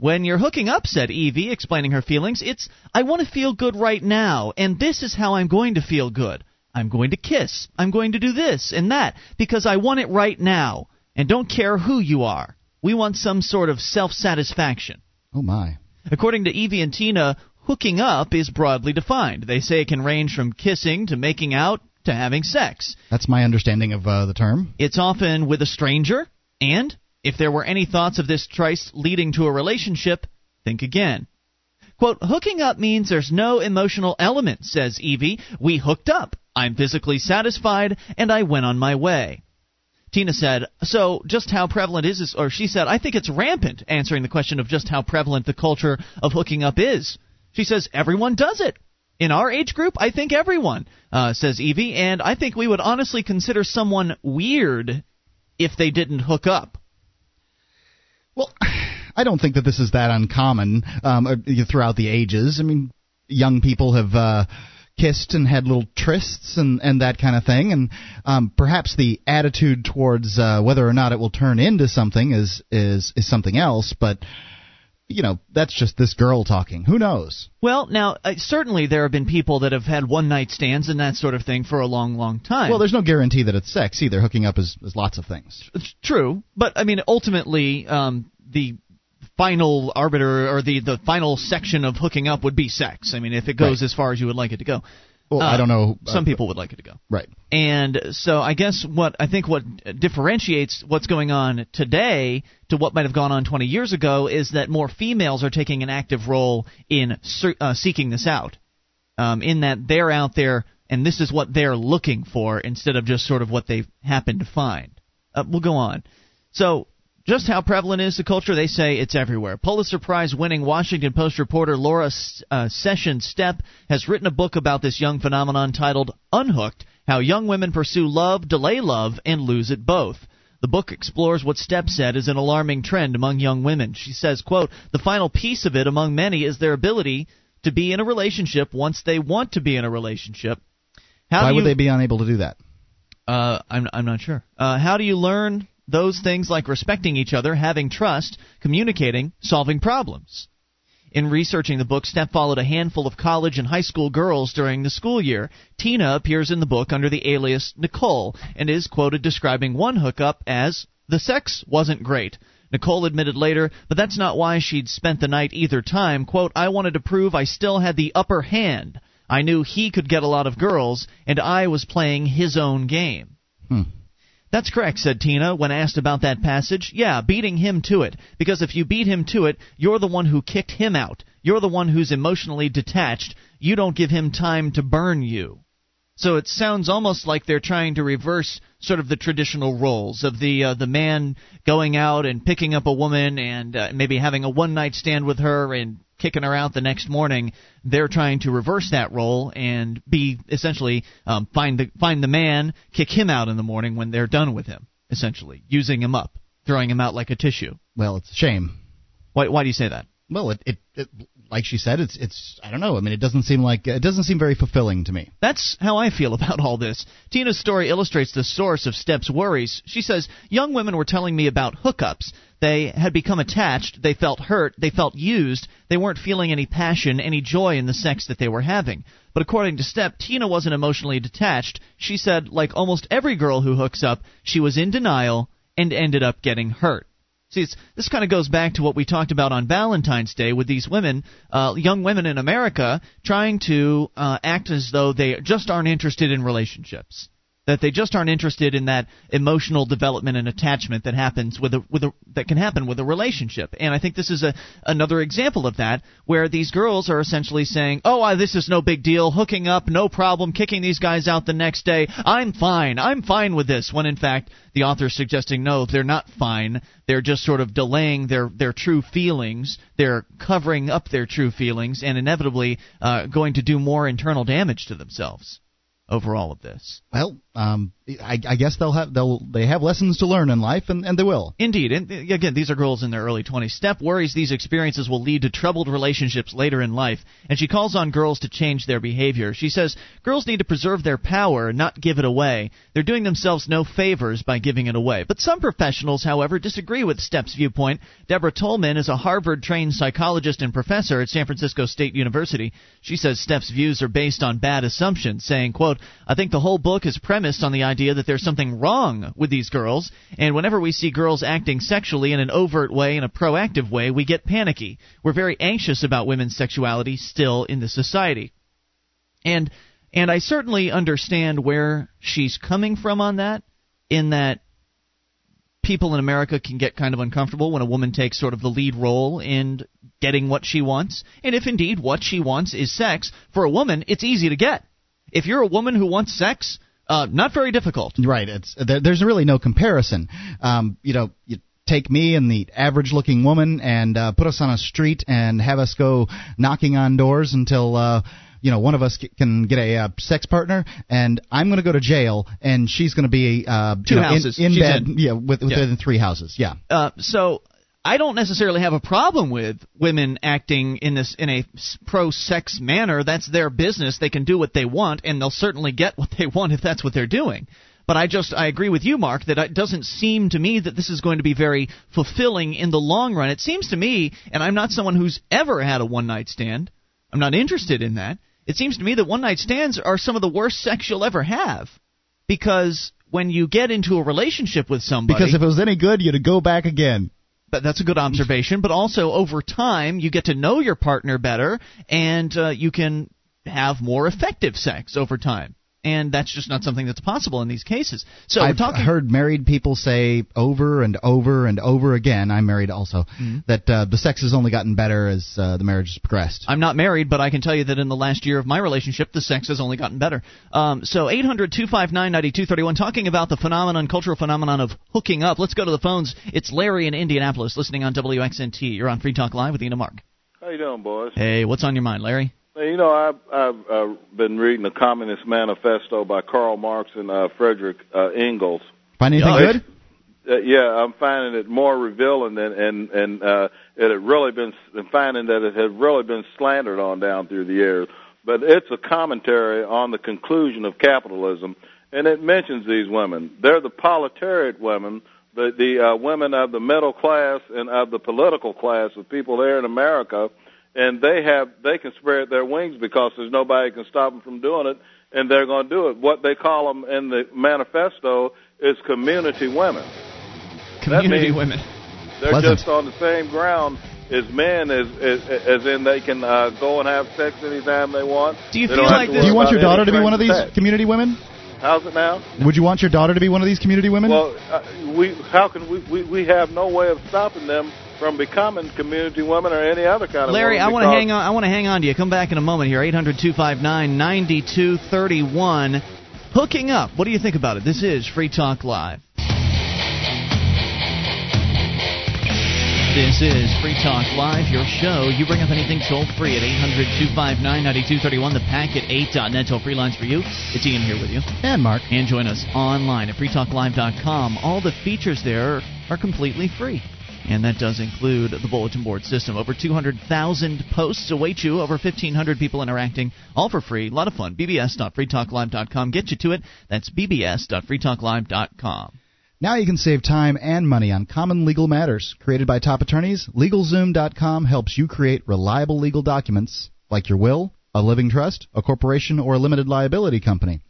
When you're hooking up, said Evie, explaining her feelings, it's, I want to feel good right now, and this is how I'm going to feel good. I'm going to kiss. I'm going to do this and that, because I want it right now, and don't care who you are. We want some sort of self satisfaction. Oh, my. According to Evie and Tina, hooking up is broadly defined. They say it can range from kissing to making out to having sex. That's my understanding of uh, the term. It's often with a stranger and if there were any thoughts of this trice leading to a relationship, think again. Quote, hooking up means there's no emotional element, says Evie. We hooked up. I'm physically satisfied, and I went on my way. Tina said, So, just how prevalent is this? Or she said, I think it's rampant, answering the question of just how prevalent the culture of hooking up is. She says, Everyone does it. In our age group, I think everyone, uh, says Evie, and I think we would honestly consider someone weird if they didn't hook up. Well, <sighs> I don't think that this is that uncommon um, uh, throughout the ages. I mean, young people have uh, kissed and had little trysts and and that kind of thing, and um, perhaps the attitude towards uh, whether or not it will turn into something is is is something else, but. You know, that's just this girl talking. Who knows? Well, now, uh, certainly there have been people that have had one night stands and that sort of thing for a long, long time. Well, there's no guarantee that it's sex either. Hooking up is, is lots of things. It's true, but I mean, ultimately, um, the final arbiter or the the final section of hooking up would be sex. I mean, if it goes Right. as far as you would like it to go. Well, Uh, I don't know. uh, Some people would like it to go. Right. And so I guess what I think what differentiates what's going on today to what might have gone on 20 years ago is that more females are taking an active role in ser- uh, seeking this out. Um, in that they're out there and this is what they're looking for instead of just sort of what they happen to find. Uh, we'll go on. So just how prevalent is the culture? They say it's everywhere. Pulitzer Prize winning Washington Post reporter Laura uh, Sessions Stepp has written a book about this young phenomenon titled Unhooked How Young Women Pursue Love, Delay Love, and Lose It Both. The book explores what Stepp said is an alarming trend among young women. She says, quote, The final piece of it among many is their ability to be in a relationship once they want to be in a relationship. How Why do would they be unable to do that? uh, I'm I'm not sure. Uh, how do you learn those things like respecting each other, having trust, communicating, solving problems? In researching the book, Stepp followed a handful of college and high school girls during the school year. Tina appears in the book under the alias Nicole and is quoted describing one hookup as the sex wasn't great. Nicole admitted later, but that's not why she'd spent the night either time. Quote, I wanted to prove I still had the upper hand. I knew he could get a lot of girls, and I was playing his own game. Hmm. That's correct, said Tina when asked about that passage. Yeah, beating him to it. Because if you beat him to it, you're the one who kicked him out. You're the one who's emotionally detached. You don't give him time to burn you. So it sounds almost like they're trying to reverse sort of the traditional roles of the uh, the man going out and picking up a woman and uh, maybe having a one night stand with her and kicking her out the next morning. They're trying to reverse that role and be essentially um, find the find the man, kick him out in the morning when they're done with him. Essentially, using him up, throwing him out like a tissue. Well, it's a shame. Why why do you say that? Well, it, it, it like she said, it's it's I don't know. I mean, it doesn't seem like it doesn't seem very fulfilling to me. That's how I feel about all this. Tina's story illustrates the source of Stepp's worries. She says, Young women were telling me about hookups. They had become attached, they felt hurt, they felt used, they weren't feeling any passion, any joy in the sex that they were having. But according to Step, Tina wasn't emotionally detached. She said, like almost every girl who hooks up, she was in denial and ended up getting hurt. See, this kind of goes back to what we talked about on Valentine's Day with these women, uh, young women in America, trying to uh, act as though they just aren't interested in relationships that they just aren't interested in that emotional development and attachment that happens with a with a that can happen with a relationship. And I think this is a another example of that where these girls are essentially saying, "Oh, I, this is no big deal, hooking up, no problem, kicking these guys out the next day. I'm fine. I'm fine with this." When in fact, the author's suggesting no, they're not fine. They're just sort of delaying their their true feelings. They're covering up their true feelings and inevitably uh, going to do more internal damage to themselves over all of this. Well, um, I, I, guess they'll have they'll they have lessons to learn in life, and, and they will. Indeed, and uh, again, these are girls in their early 20s. Stepp worries these experiences will lead to troubled relationships later in life, and she calls on girls to change their behavior. She says girls need to preserve their power, not give it away. They're doing themselves no favors by giving it away. But some professionals, however, disagree with Stepp's viewpoint. Deborah Tolman is a Harvard-trained psychologist and professor at San Francisco State University. She says Stepp's views are based on bad assumptions, saying, "quote I think the whole book is premised on the idea that there's something wrong with these girls, and whenever we see girls acting sexually in an overt way, in a proactive way, we get panicky. We're very anxious about women's sexuality still in the society. And and I certainly understand where she's coming from on that, in that people in America can get kind of uncomfortable when a woman takes sort of the lead role in getting what she wants. And if indeed what she wants is sex, for a woman, it's easy to get. If you're a woman who wants sex, uh, not very difficult. Right. It's there, there's really no comparison. Um, you know, you take me and the average-looking woman and uh, put us on a street and have us go knocking on doors until. Uh, you know, one of us can get a uh, sex partner, and I'm going to go to jail, and she's going to be uh, two know, houses in, in bed, in. yeah, with, within yeah. three houses, yeah. Uh, so I don't necessarily have a problem with women acting in this in a pro-sex manner. That's their business. They can do what they want, and they'll certainly get what they want if that's what they're doing. But I just I agree with you, Mark, that it doesn't seem to me that this is going to be very fulfilling in the long run. It seems to me, and I'm not someone who's ever had a one-night stand. I'm not interested in that. It seems to me that one-night stands are some of the worst <laughs> sex you'll ever have, because when you get into a relationship with somebody, because if it was any good, you'd go back again. But that's a good observation. But also, over time, you get to know your partner better, and uh, you can have more effective sex over time and that's just not something that's possible in these cases. So I've talking. heard married people say over and over and over again. I'm married also. Mm-hmm. That uh, the sex has only gotten better as uh, the marriage has progressed. I'm not married, but I can tell you that in the last year of my relationship, the sex has only gotten better. Um, so 800 259 9231, talking about the phenomenon, cultural phenomenon of hooking up. Let's go to the phones. It's Larry in Indianapolis, listening on WXNT. You're on Free Talk Live with Ina Mark. How you doing, boys? Hey, what's on your mind, Larry? You know, I've, I've uh, been reading the Communist Manifesto by Karl Marx and uh, Frederick uh, Engels. Find anything good? Uh, yeah, I'm finding it more revealing than and and uh, it had really been finding that it had really been slandered on down through the years. But it's a commentary on the conclusion of capitalism, and it mentions these women. They're the proletariat women, the the uh, women of the middle class and of the political class of people there in America and they have they can spread their wings because there's nobody can stop them from doing it, and they're going to do it. What they call them in the manifesto is community women. Community women. They're Pleasant. just on the same ground as men, as as, as in they can uh, go and have sex anytime they want. Do you they feel like this? Do you want your daughter to be one of these sex. community women? How's it now? Would you want your daughter to be one of these community women? Well, uh, we how can we, we we have no way of stopping them from becoming community women or any other kind of Larry, woman. I want to hang on. I want to hang on to you. Come back in a moment here. 800-259-9231. Hooking up. What do you think about it? This is Free Talk Live. This is Free Talk Live, your show. You bring up anything toll free at 800 259 9231, the packet 8.net toll free lines for you. It's Ian here with you. And Mark. And join us online at freetalklive.com. All the features there are completely free. And that does include the bulletin board system. Over 200,000 posts await you, over 1,500 people interacting, all for free. A lot of fun. bbs.freetalklive.com. Get you to it. That's bbs.freetalklive.com. Now you can save time and money on common legal matters. Created by top attorneys, LegalZoom.com helps you create reliable legal documents like your will, a living trust, a corporation, or a limited liability company.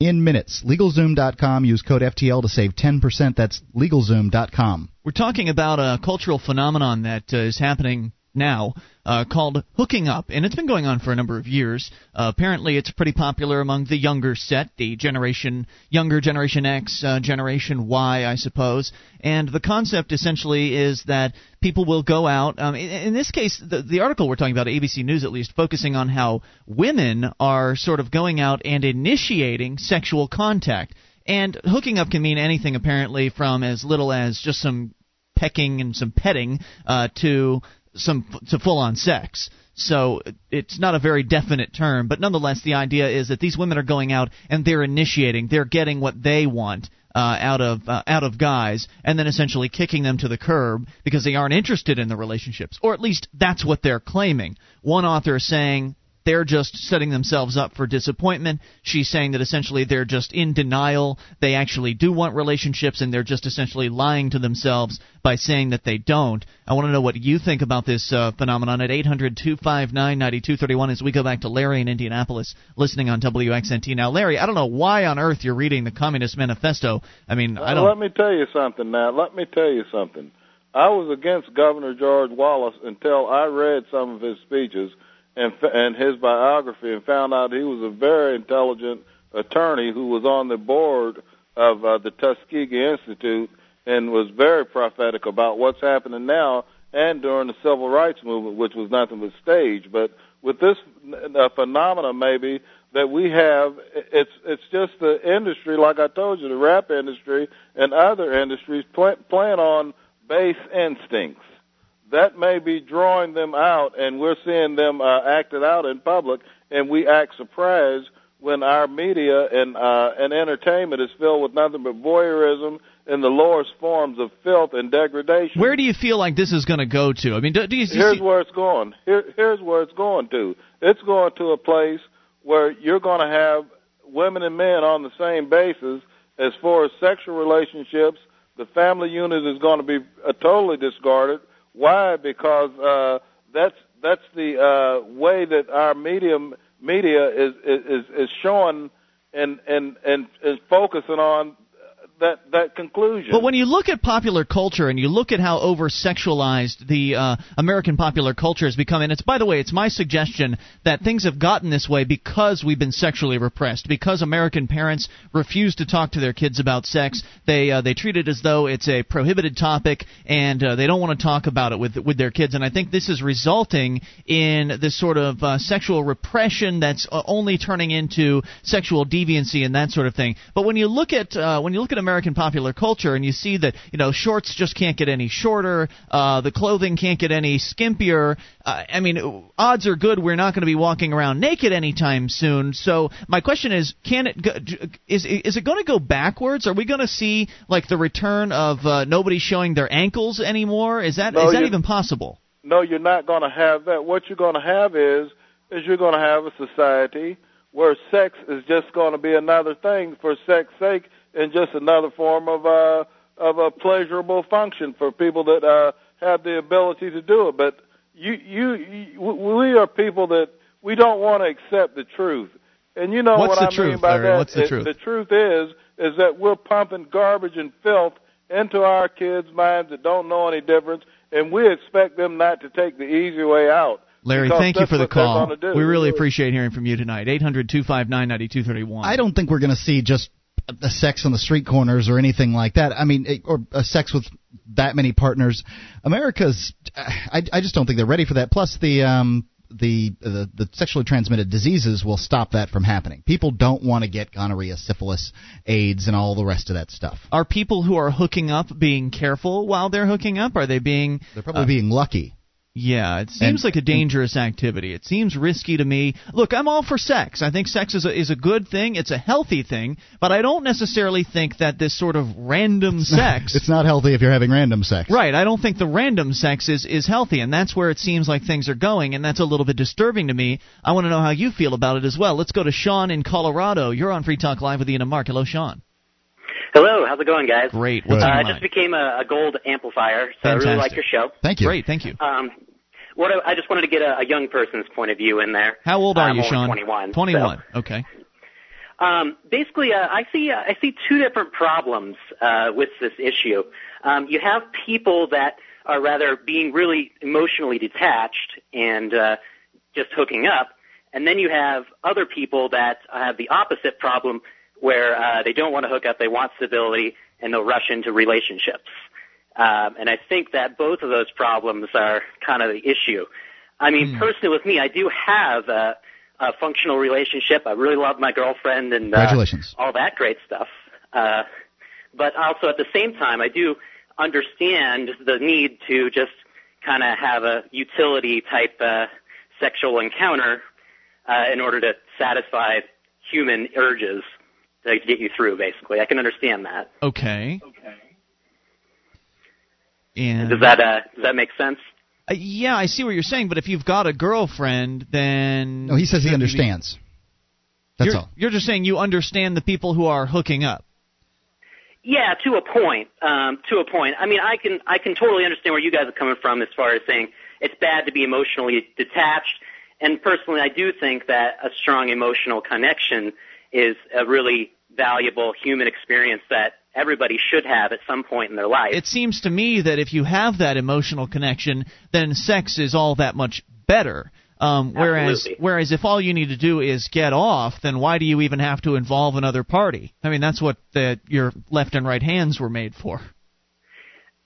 In minutes, LegalZoom.com. Use code FTL to save 10%. That's LegalZoom.com. We're talking about a cultural phenomenon that uh, is happening now uh, called hooking up, and it's been going on for a number of years. Uh, apparently, it's pretty popular among the younger set, the generation, younger Generation X, uh, Generation Y, I suppose. And the concept essentially is that people will go out. Um, in, in this case, the, the article we're talking about, ABC News at least, focusing on how women are sort of going out and initiating sexual contact. And hooking up can mean anything apparently from as little as just some pecking and some petting uh, to some to full on sex. So it's not a very definite term, but nonetheless, the idea is that these women are going out and they're initiating, they're getting what they want. Uh, out of uh, out of guys, and then essentially kicking them to the curb because they aren't interested in the relationships, or at least that's what they're claiming. One author is saying they're just setting themselves up for disappointment. She's saying that essentially they're just in denial. They actually do want relationships, and they're just essentially lying to themselves by saying that they don't. I want to know what you think about this uh, phenomenon at 800 259 9231 as we go back to Larry in Indianapolis listening on WXNT. Now, Larry, I don't know why on earth you're reading the Communist Manifesto. I mean, I don't. Let me tell you something now. Let me tell you something. I was against Governor George Wallace until I read some of his speeches and and his biography and found out he was a very intelligent attorney who was on the board of uh, the Tuskegee Institute and was very prophetic about what's happening now and during the civil rights movement, which was nothing but stage. But with this uh, phenomena, maybe that we have, it's it's just the industry, like I told you, the rap industry and other industries play, playing on base instincts that may be drawing them out, and we're seeing them uh, acted out in public, and we act surprised when our media and uh, and entertainment is filled with nothing but voyeurism and the lowest forms of filth and degradation. Where do you feel like this is going to go to? I mean, do, do you, do you here's see... where it's going. Here, here's where it's going to. It's going to a place where you're going to have women and men on the same basis as far as sexual relationships. The family unit is going to be uh, totally discarded why? Because uh, that's that's the uh, way that our medium media is is is showing and and and is focusing on that that conclusion. But when you look at popular culture and you look at how over sexualized the uh, American popular culture has become, and it's by the way, it's my suggestion that things have gotten this way because we've been sexually repressed, because American parents refuse to talk to their kids about sex. They uh, they treat it as though it's a prohibited topic, and uh, they don't want to talk about it with with their kids. And I think this is resulting in this sort of uh, sexual repression that's uh, only turning into sexual deviancy and that sort of thing. But when you look at uh, when you look at American popular culture, and you see that you know shorts just can't get any shorter, uh, the clothing can't get any skimpier. Uh, I mean, odds are good we're not going to be walking around naked anytime soon. So my question is, can it go, is is it going to go backwards? Are we going to see like the return of uh, nobody showing their ankles anymore? Is that no, is that even possible? No, you're not going to have that. What you're going to have is is you're going to have a society where sex is just going to be another thing for sex sake and just another form of uh, of a pleasurable function for people that uh, have the ability to do it. But you, you, you, we are people that we don't want to accept the truth. And you know What's what the I truth, mean by Larry? that? What's the It- truth? The truth is is that we're pumping garbage and filth into our kids' minds that don't know any difference, and we expect them not to take the easy way out. Larry, thank you for the call. We really appreciate hearing from you tonight. 800 259 9231. I don't think we're going to see just a sex on the street corners or anything like that. I mean, or a sex with that many partners. America's, I, I just don't think they're ready for that. Plus, the um, the, the the sexually transmitted diseases will stop that from happening. People don't want to get gonorrhea, syphilis, AIDS, and all the rest of that stuff. Are people who are hooking up being careful while they're hooking up? Are they being? They're probably uh, being lucky. Yeah, it seems and, like a dangerous activity. It seems risky to me. Look, I'm all for sex. I think sex is a, is a good thing. It's a healthy thing, but I don't necessarily think that this sort of random <laughs> sex. it's not healthy if you're having random sex. Right. I don't think the random sex is is healthy, and that's where it seems like things are going, and that's a little bit disturbing to me. I want to know how you feel about it as well. Let's go to Sean in Colorado. You're on Free Talk Live with Ian and Mark. Hello, Sean. Hello, how's it going, guys? Great. What's uh, I just became a, a gold amplifier, so Fantastic. I really like your show. Thank you. Great, thank you. Um, what I just wanted to get a, a young person's point of view in there. How old are you, Sean? 21. 21. So. Okay. Um, basically, uh, I see uh, I see two different problems uh, with this issue. Um, you have people that are rather being really emotionally detached and uh, just hooking up, and then you have other people that have the opposite problem, where uh, they don't want to hook up, they want stability, and they'll rush into relationships. Um, and I think that both of those problems are kind of the issue. I mean, mm. personally, with me, I do have a, a functional relationship. I really love my girlfriend and uh, all that great stuff. Uh, but also at the same time, I do understand the need to just kind of have a utility type uh, sexual encounter uh, in order to satisfy human urges to get you through. Basically, I can understand that. Okay. Okay. And does that uh, does that make sense? Uh, yeah, I see what you're saying, but if you've got a girlfriend, then no, he says he understands. That's you're, all. You're just saying you understand the people who are hooking up. Yeah, to a point. Um, to a point. I mean, I can I can totally understand where you guys are coming from as far as saying it's bad to be emotionally detached. And personally, I do think that a strong emotional connection is a really valuable human experience that everybody should have at some point in their life. It seems to me that if you have that emotional connection, then sex is all that much better. Um, whereas, whereas if all you need to do is get off, then why do you even have to involve another party? I mean, that's what the, your left and right hands were made for.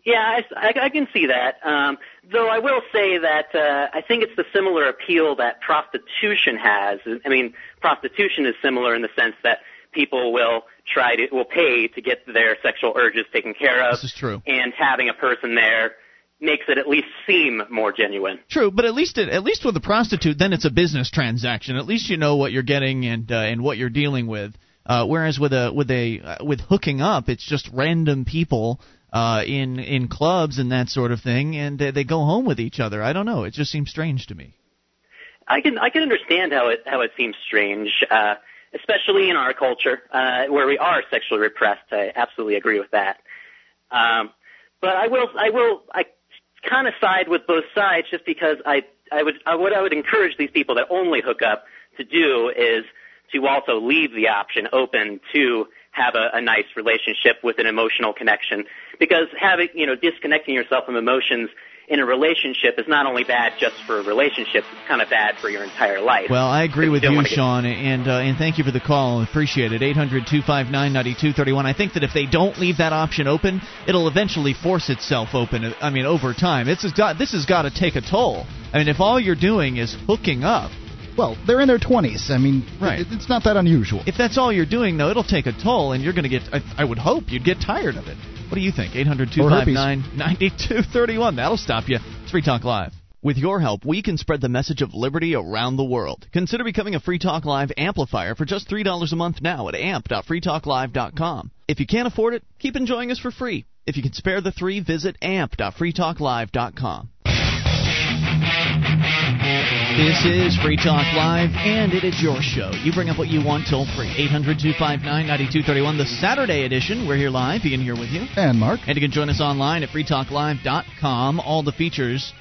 Yeah, I, I, I can see that. Um, though I will say that uh, I think it's the similar appeal that prostitution has. I mean, prostitution is similar in the sense that people will try to will pay to get their sexual urges taken care of. This is true. And having a person there makes it at least seem more genuine. True, but at least it, at least with a prostitute, then it's a business transaction. At least you know what you're getting and uh, and what you're dealing with. Uh, whereas with a with a uh, with hooking up, it's just random people uh, in in clubs and that sort of thing, and they, they go home with each other. I don't know. It just seems strange to me. I can I can understand how it how it seems strange. Uh, especially in our culture uh, where we are sexually repressed. I absolutely agree with that. Um, but I will, I will, I kind of side with both sides just because I, I would, I, what I would encourage these people that only hook up to do is to also leave the option open to have a, a nice relationship with an emotional connection because having, you know, disconnecting yourself from emotions in a relationship is not only bad just for a relationship, it's kind of bad for your entire life. Well, I agree with you, Sean, and uh, and thank you for the call. Appreciate it. 800-259-9231. I think that if they don't leave that option open, it'll eventually force itself open. I mean, over time, it's got this has got to take a toll. I mean, if all you're doing is hooking up, well, they're in their 20s. I mean, right. it's not that unusual. If that's all you're doing, though, it'll take a toll, and you're going to get. I, I would hope you'd get tired of it. What do you think? 800 259 9231. That'll stop you. It's Free Talk Live. With your help, we can spread the message of liberty around the world. Consider becoming a Free Talk Live amplifier for just $3 a month now at amp.freetalklive.com. If you can't afford it, keep enjoying us for free. If you can spare the three, visit amp.freetalklive.com. This is Free Talk Live, and it is your show. You bring up what you want toll free. 800 259 9231, the Saturday edition. We're here live. Ian here with you. And Mark. And you can join us online at freetalklive.com. All the features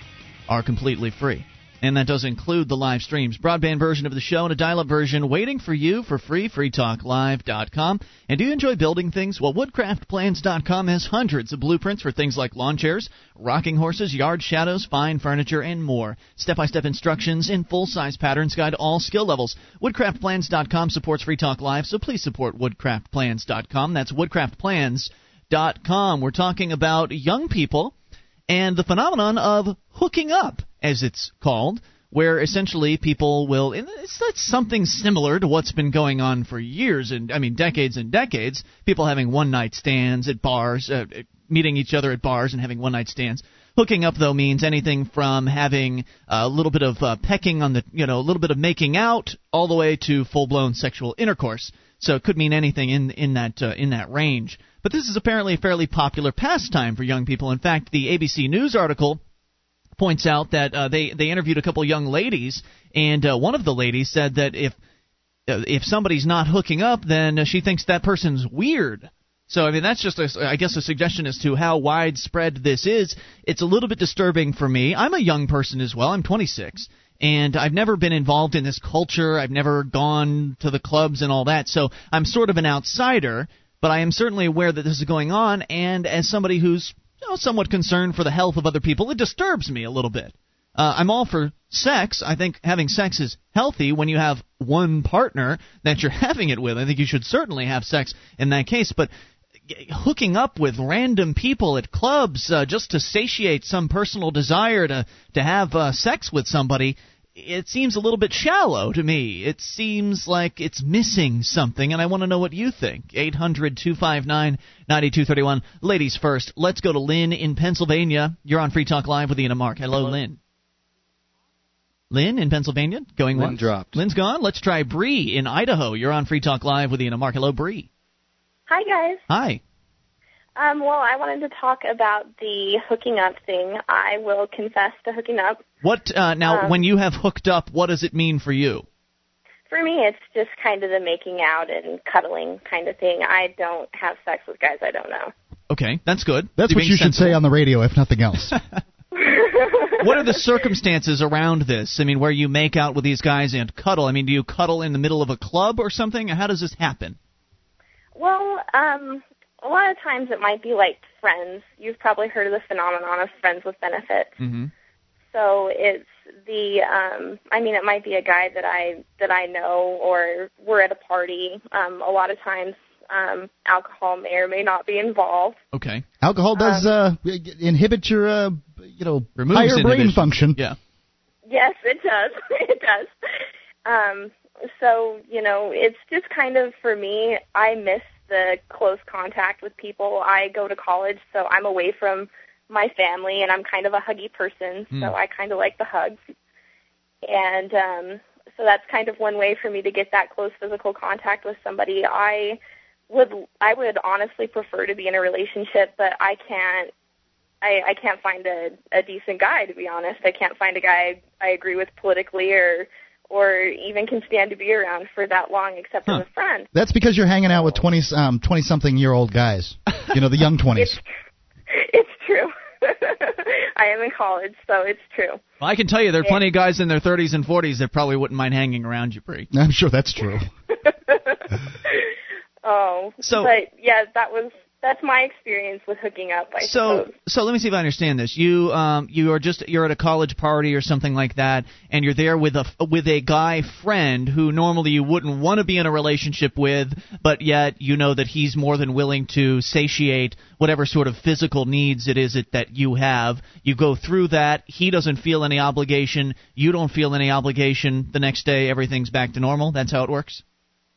are completely free. And that does include the live streams, broadband version of the show, and a dial up version waiting for you for free, freetalklive.com. And do you enjoy building things? Well, woodcraftplans.com has hundreds of blueprints for things like lawn chairs, rocking horses, yard shadows, fine furniture, and more. Step by step instructions in full size patterns guide all skill levels. Woodcraftplans.com supports Free Talk Live, so please support woodcraftplans.com. That's woodcraftplans.com. We're talking about young people and the phenomenon of hooking up, as it's called, where essentially people will. It's that's something similar to what's been going on for years and I mean decades and decades. People having one night stands at bars, uh, meeting each other at bars and having one night stands. Hooking up though means anything from having a little bit of uh, pecking on the, you know, a little bit of making out, all the way to full blown sexual intercourse. So it could mean anything in in that uh, in that range. But this is apparently a fairly popular pastime for young people. In fact, the ABC News article points out that uh, they they interviewed a couple young ladies, and uh, one of the ladies said that if uh, if somebody's not hooking up, then uh, she thinks that person's weird. So I mean that's just a, I guess a suggestion as to how widespread this is. It's a little bit disturbing for me. I'm a young person as well. I'm 26 and I've never been involved in this culture. I've never gone to the clubs and all that. So I'm sort of an outsider but I am certainly aware that this is going on, and as somebody who's you know, somewhat concerned for the health of other people, it disturbs me a little bit. Uh, I'm all for sex. I think having sex is healthy when you have one partner that you're <laughs> having it with. I think you should certainly have sex in that case, but hooking up with random people at clubs uh, just to satiate some personal desire to to have uh, sex with somebody it seems a little bit shallow to me. It seems like it's missing something, and I want to know what you think. 800 259 9231. Ladies first, let's go to Lynn in Pennsylvania. You're on Free Talk Live with Ian and Mark. Hello, Hello. Lynn. Lynn in Pennsylvania, going Lynn once. dropped. Lynn's gone. Let's try Bree in Idaho. You're on Free Talk Live with Ian and Mark. Hello, Bree. Hi, guys. Hi. Um, well, I wanted to talk about the hooking up thing. I will confess to hooking up. What uh, now? Um, when you have hooked up, what does it mean for you? For me, it's just kind of the making out and cuddling kind of thing. I don't have sex with guys I don't know. Okay, that's good. That's You're what you sensible. should say on the radio, if nothing else. <laughs> <laughs> what are the circumstances around this? I mean, where you make out with these guys and cuddle? I mean, do you cuddle in the middle of a club or something? How does this happen? Well, um, a lot of times it might be like friends. You've probably heard of the phenomenon of friends with benefits. Mm-hmm. So it's the um I mean it might be a guy that I that I know or we're at a party. Um a lot of times um alcohol may or may not be involved. Okay. Alcohol does Um, uh, inhibit your uh, you know Removes higher brain function. Yeah. Yes, it does. <laughs> it does. Um so, you know, it's just kind of for me I miss the close contact with people. I go to college, so I'm away from my family and I'm kind of a huggy person, Hmm. so I kind of like the hugs. And um so that's kind of one way for me to get that close physical contact with somebody. I would I would honestly prefer to be in a relationship, but I can't I, I can't find a, a decent guy to be honest. I can't find a guy I agree with politically or or even can stand to be around for that long except Huh. as a friend. That's because you're hanging out with 20 um 20 something year old guys. You know, the young <laughs> 20s. It's it's true. <laughs> I am in college, so it's true. Well, I can tell you there are plenty of guys in their 30s and 40s that probably wouldn't mind hanging around you, Bree. I'm sure that's true. <laughs> oh, So- but yeah, that was that's my experience with hooking up. I So, suppose. so let me see if I understand this. You, um, you are just you're at a college party or something like that, and you're there with a with a guy friend who normally you wouldn't want to be in a relationship with, but yet you know that he's more than willing to satiate whatever sort of physical needs it is it that you have. You go through that. He doesn't feel any obligation. You don't feel any obligation. The next day, everything's back to normal. That's how it works.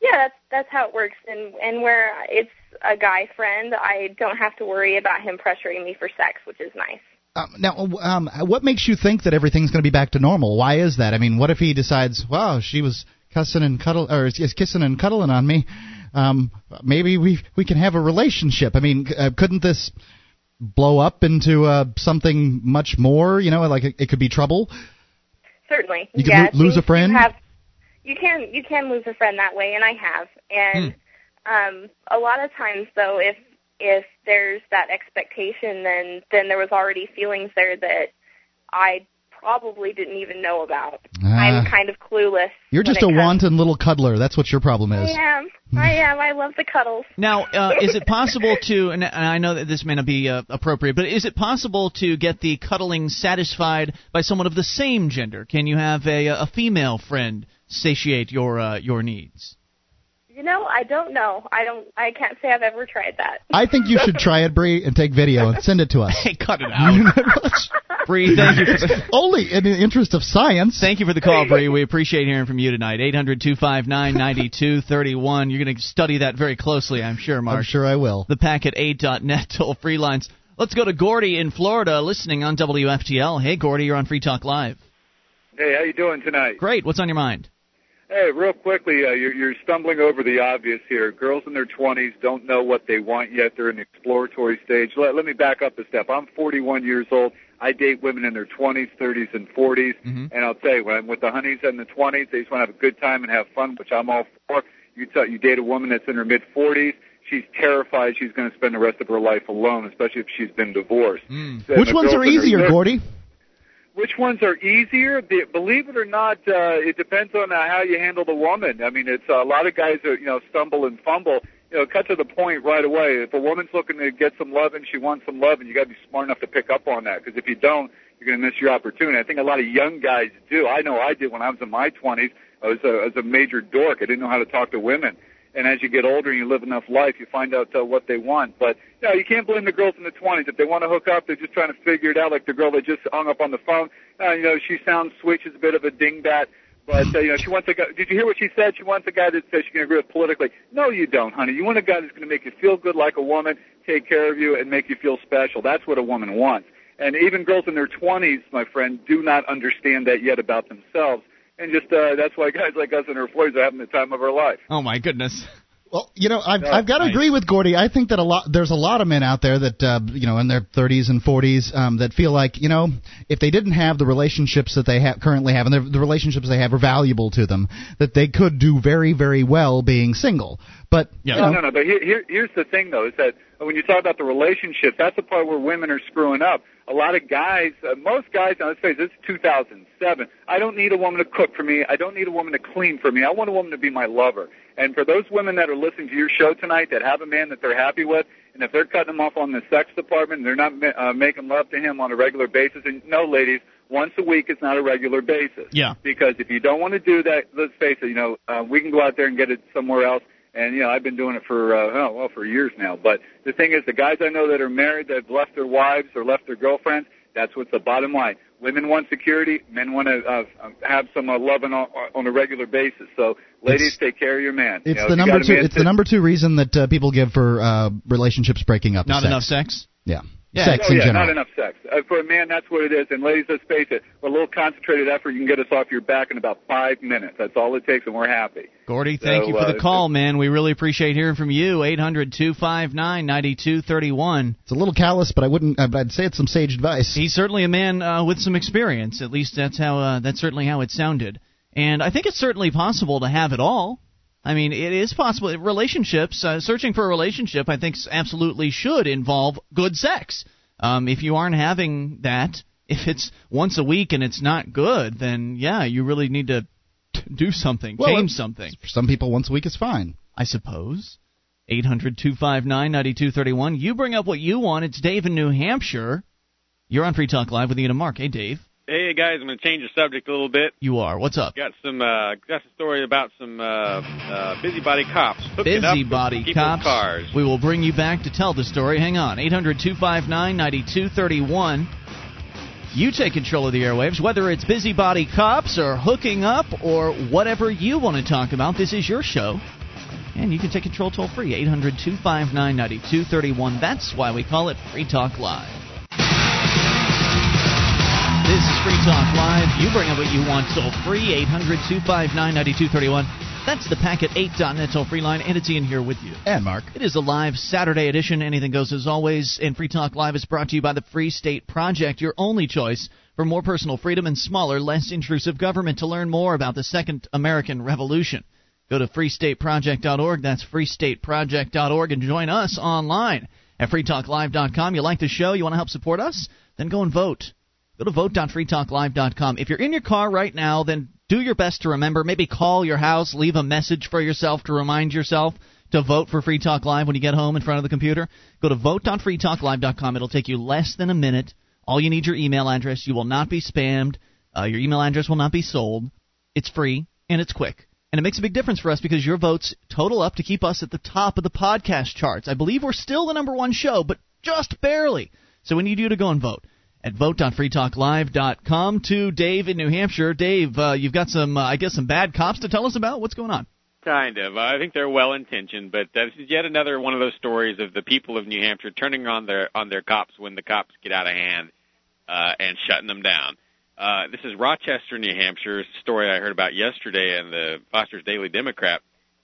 Yeah, that's that's how it works. And and where it's a guy friend, I don't have to worry about him pressuring me for sex, which is nice. Um, now, um, what makes you think that everything's going to be back to normal? Why is that? I mean, what if he decides, wow, she was cussing and cuddle or is kissing and cuddling on me? Um, maybe we we can have a relationship. I mean, uh, couldn't this blow up into uh, something much more? You know, like it, it could be trouble. Certainly. You could yeah, lo- lose a friend? Have, you can you can lose a friend that way, and I have. And um, a lot of times, though, if if there's that expectation, then then there was already feelings there that I probably didn't even know about. Ah. I'm kind of clueless. You're just a comes- wanton little cuddler. That's what your problem is. I am. I am. I love the cuddles. Now, uh, is it <laughs> possible to, and and I know that this may not be uh, appropriate, but is it possible to get the cuddling satisfied by someone of the same gender? Can you have a, a female friend satiate your uh, your needs? You know, I don't know. I don't. I can't say I've ever tried that. I think you should try it, Bree, and take video and send it to us. Hey, <laughs> cut it out, <laughs> Bree. Thank you. For the, <laughs> Only in the interest of science. Thank you for the call, Bree. We appreciate hearing from you tonight. 800 259 9231. You're going to study that very closely, I'm sure, Mark. I'm sure I will. The packet eight dot net toll free lines. Let's go to Gordy in Florida, listening on WFTL. Hey, Gordy, you're on Free Talk Live. Hey, how you doing tonight? Great. What's on your mind? Hey, real quickly, uh, you're, you're stumbling over the obvious here. Girls in their 20s don't know what they want yet. They're in the exploratory stage. Let, let me back up a step. I'm 41 years old. I date women in their 20s, 30s, and 40s. Mhm. And I'll tell you, when I'm with the honeys in the 20s, they just want to have a good time and have fun, which I'm all for. You tell, you date a woman that's in her mid 40s. She's terrified she's going to spend the rest of her life alone, especially if she's been divorced. Mm. And Which ones are easier, thir- Gordy? Which ones are easier? The, believe it or not, uh, it depends on uh, how you handle the woman. I mean, it's uh, a lot of guys that you know stumble and fumble. You know, cut to the point right away. If a woman's looking to get some love and she wants some love, and you got to be smart enough to pick up on that. Because if you don't, you're going to miss your opportunity. I think a lot of young guys do. I know I did when I was in my 20s. I was a, I was a major dork. I didn't know how to talk to women. And as you get older and you live enough life, you find out uh, what they want. But you know, you can't blame the girls in the 20s if they want to hook up. They're just trying to figure it out. Like the girl that just hung up on the phone. Uh, you know, she sounds sweet. She's a bit of a dingbat. But uh, you know, she wants a guy. Did you hear what she said? She wants a guy that says she can agree with politically. No, you don't, honey. You want a guy that's going to make you feel good like a woman, take care of you, and make you feel special. That's what a woman wants. And even girls in their 20s, my friend, do not understand that yet about themselves. And just uh, that's why guys like us in our 40s are having the time of our life. Oh, my goodness. Well, you know, I've, No, I've got to nice. agree with Gordy. I think that a lot there's a lot of men out there that uh, you know in their 30s and 40s um, that feel like you know if they didn't have the relationships that they ha- currently have and the, the relationships they have are valuable to them, that they could do very very well being single. But Yeah. you No, know, no, no. But here, here, here's the thing, though, is that when you talk about the relationship, that's the part where women are screwing up. A lot of guys, uh, most guys, now let's face it, it's 2007. I don't need a woman to cook for me. I don't need a woman to clean for me. I want a woman to be my lover. And for those women that are listening to your show tonight that have a man that they're happy with, and if they're cutting them off on the sex department and they're not uh, making love to him on a regular basis, and no, ladies, once a week is not a regular basis. Yeah. Because if you don't want to do that, let's face it, you know, uh, we can go out there and get it somewhere else. And you know, I've been doing it for uh, oh, well for years now. But the thing is, the guys I know that are married that have left their wives or left their girlfriends, that's what's the bottom line. Women want security. Men want to uh, have some uh, loving on, on a regular basis. So, ladies, It's- take care of your man. it's you know, the number two. man It's the number two reason that uh, people give for uh, relationships breaking up. is Not sex. enough sex? Yeah. Yeah. Sex Oh in yeah, general. not enough sex. Uh, for a man, that's what it is. And ladies, let's face it, with a little concentrated effort, you can get us off your back in about five minutes. That's all it takes, and we're happy. Gordy, thank So, you for the uh, call, man. We really appreciate hearing from you. 800 259 9231. It's a little callous, but I wouldn't. uh, but I'd say it's some sage advice. He's certainly a man uh, with some experience. At least that's how uh, that's certainly how it sounded. And I think it's certainly possible to have it all. I mean, it is possible. Relationships, uh, searching for a relationship, I think absolutely should involve good sex. Um, if you aren't having that, <laughs> if it's once a week and it's not good, then yeah, you really need to <laughs> do something, Well, change something. For some people, once a week is fine. I suppose. 800 259 9231. You bring up what you want. It's Dave in New Hampshire. You're on Free Talk Live with Ian and Mark. Hey, Dave. Hey guys, I'm going to change the subject a little bit. You are. What's up? Got some uh, got a story about some uh, uh, busybody cops Busybody cops. cars. We will bring you back to tell the story. Hang on. 800 259 9231. You take control of the airwaves, whether it's busybody cops or hooking up or whatever you want to talk about. This is your show. And you can take control toll free. 800 259 9231. That's why we call it Free Talk Live. This is Free Talk Live. You bring up what you want toll free. 800 259 9231. That's the Packet 8.net toll free line. And it's Ian here with you. And Mark. It is a live Saturday edition. Anything goes as always. And Free Talk Live is brought to you by the Free State Project, your only choice for more personal freedom and smaller, less intrusive government. To learn more about the Second American Revolution, go to freestateproject.org. That's freestateproject.org and join us online at freetalklive.com. You like the show? You want to help support us? Then go and vote. Go to vote.freetalklive.com. If you're in your car right now, then do your best to remember. Maybe call your house, leave a message for yourself to remind yourself to vote for Free Talk Live when you get home in front of the computer. Go to vote.freetalklive.com. It'll take you less than a minute. All you need your email address. You will not be spammed. Uh, your email address will not be sold. It's free and it's quick. And it makes a big difference for us because your votes total up to keep us at the top of the podcast charts. I believe we're still the number one show, but just barely. So we need you to go and vote at vote.freetalklive.com to Dave in New Hampshire. Dave, uh, you've got some, uh, I guess, some bad cops to tell us about. What's going on? Kind of. I think they're well intentioned, but uh, this is yet another one of those stories of the people of New Hampshire turning on their on their cops when the cops get out of hand uh, and shutting them down. Uh, this is Rochester, New Hampshire. Story I heard about yesterday in the Foster's Daily Democrat.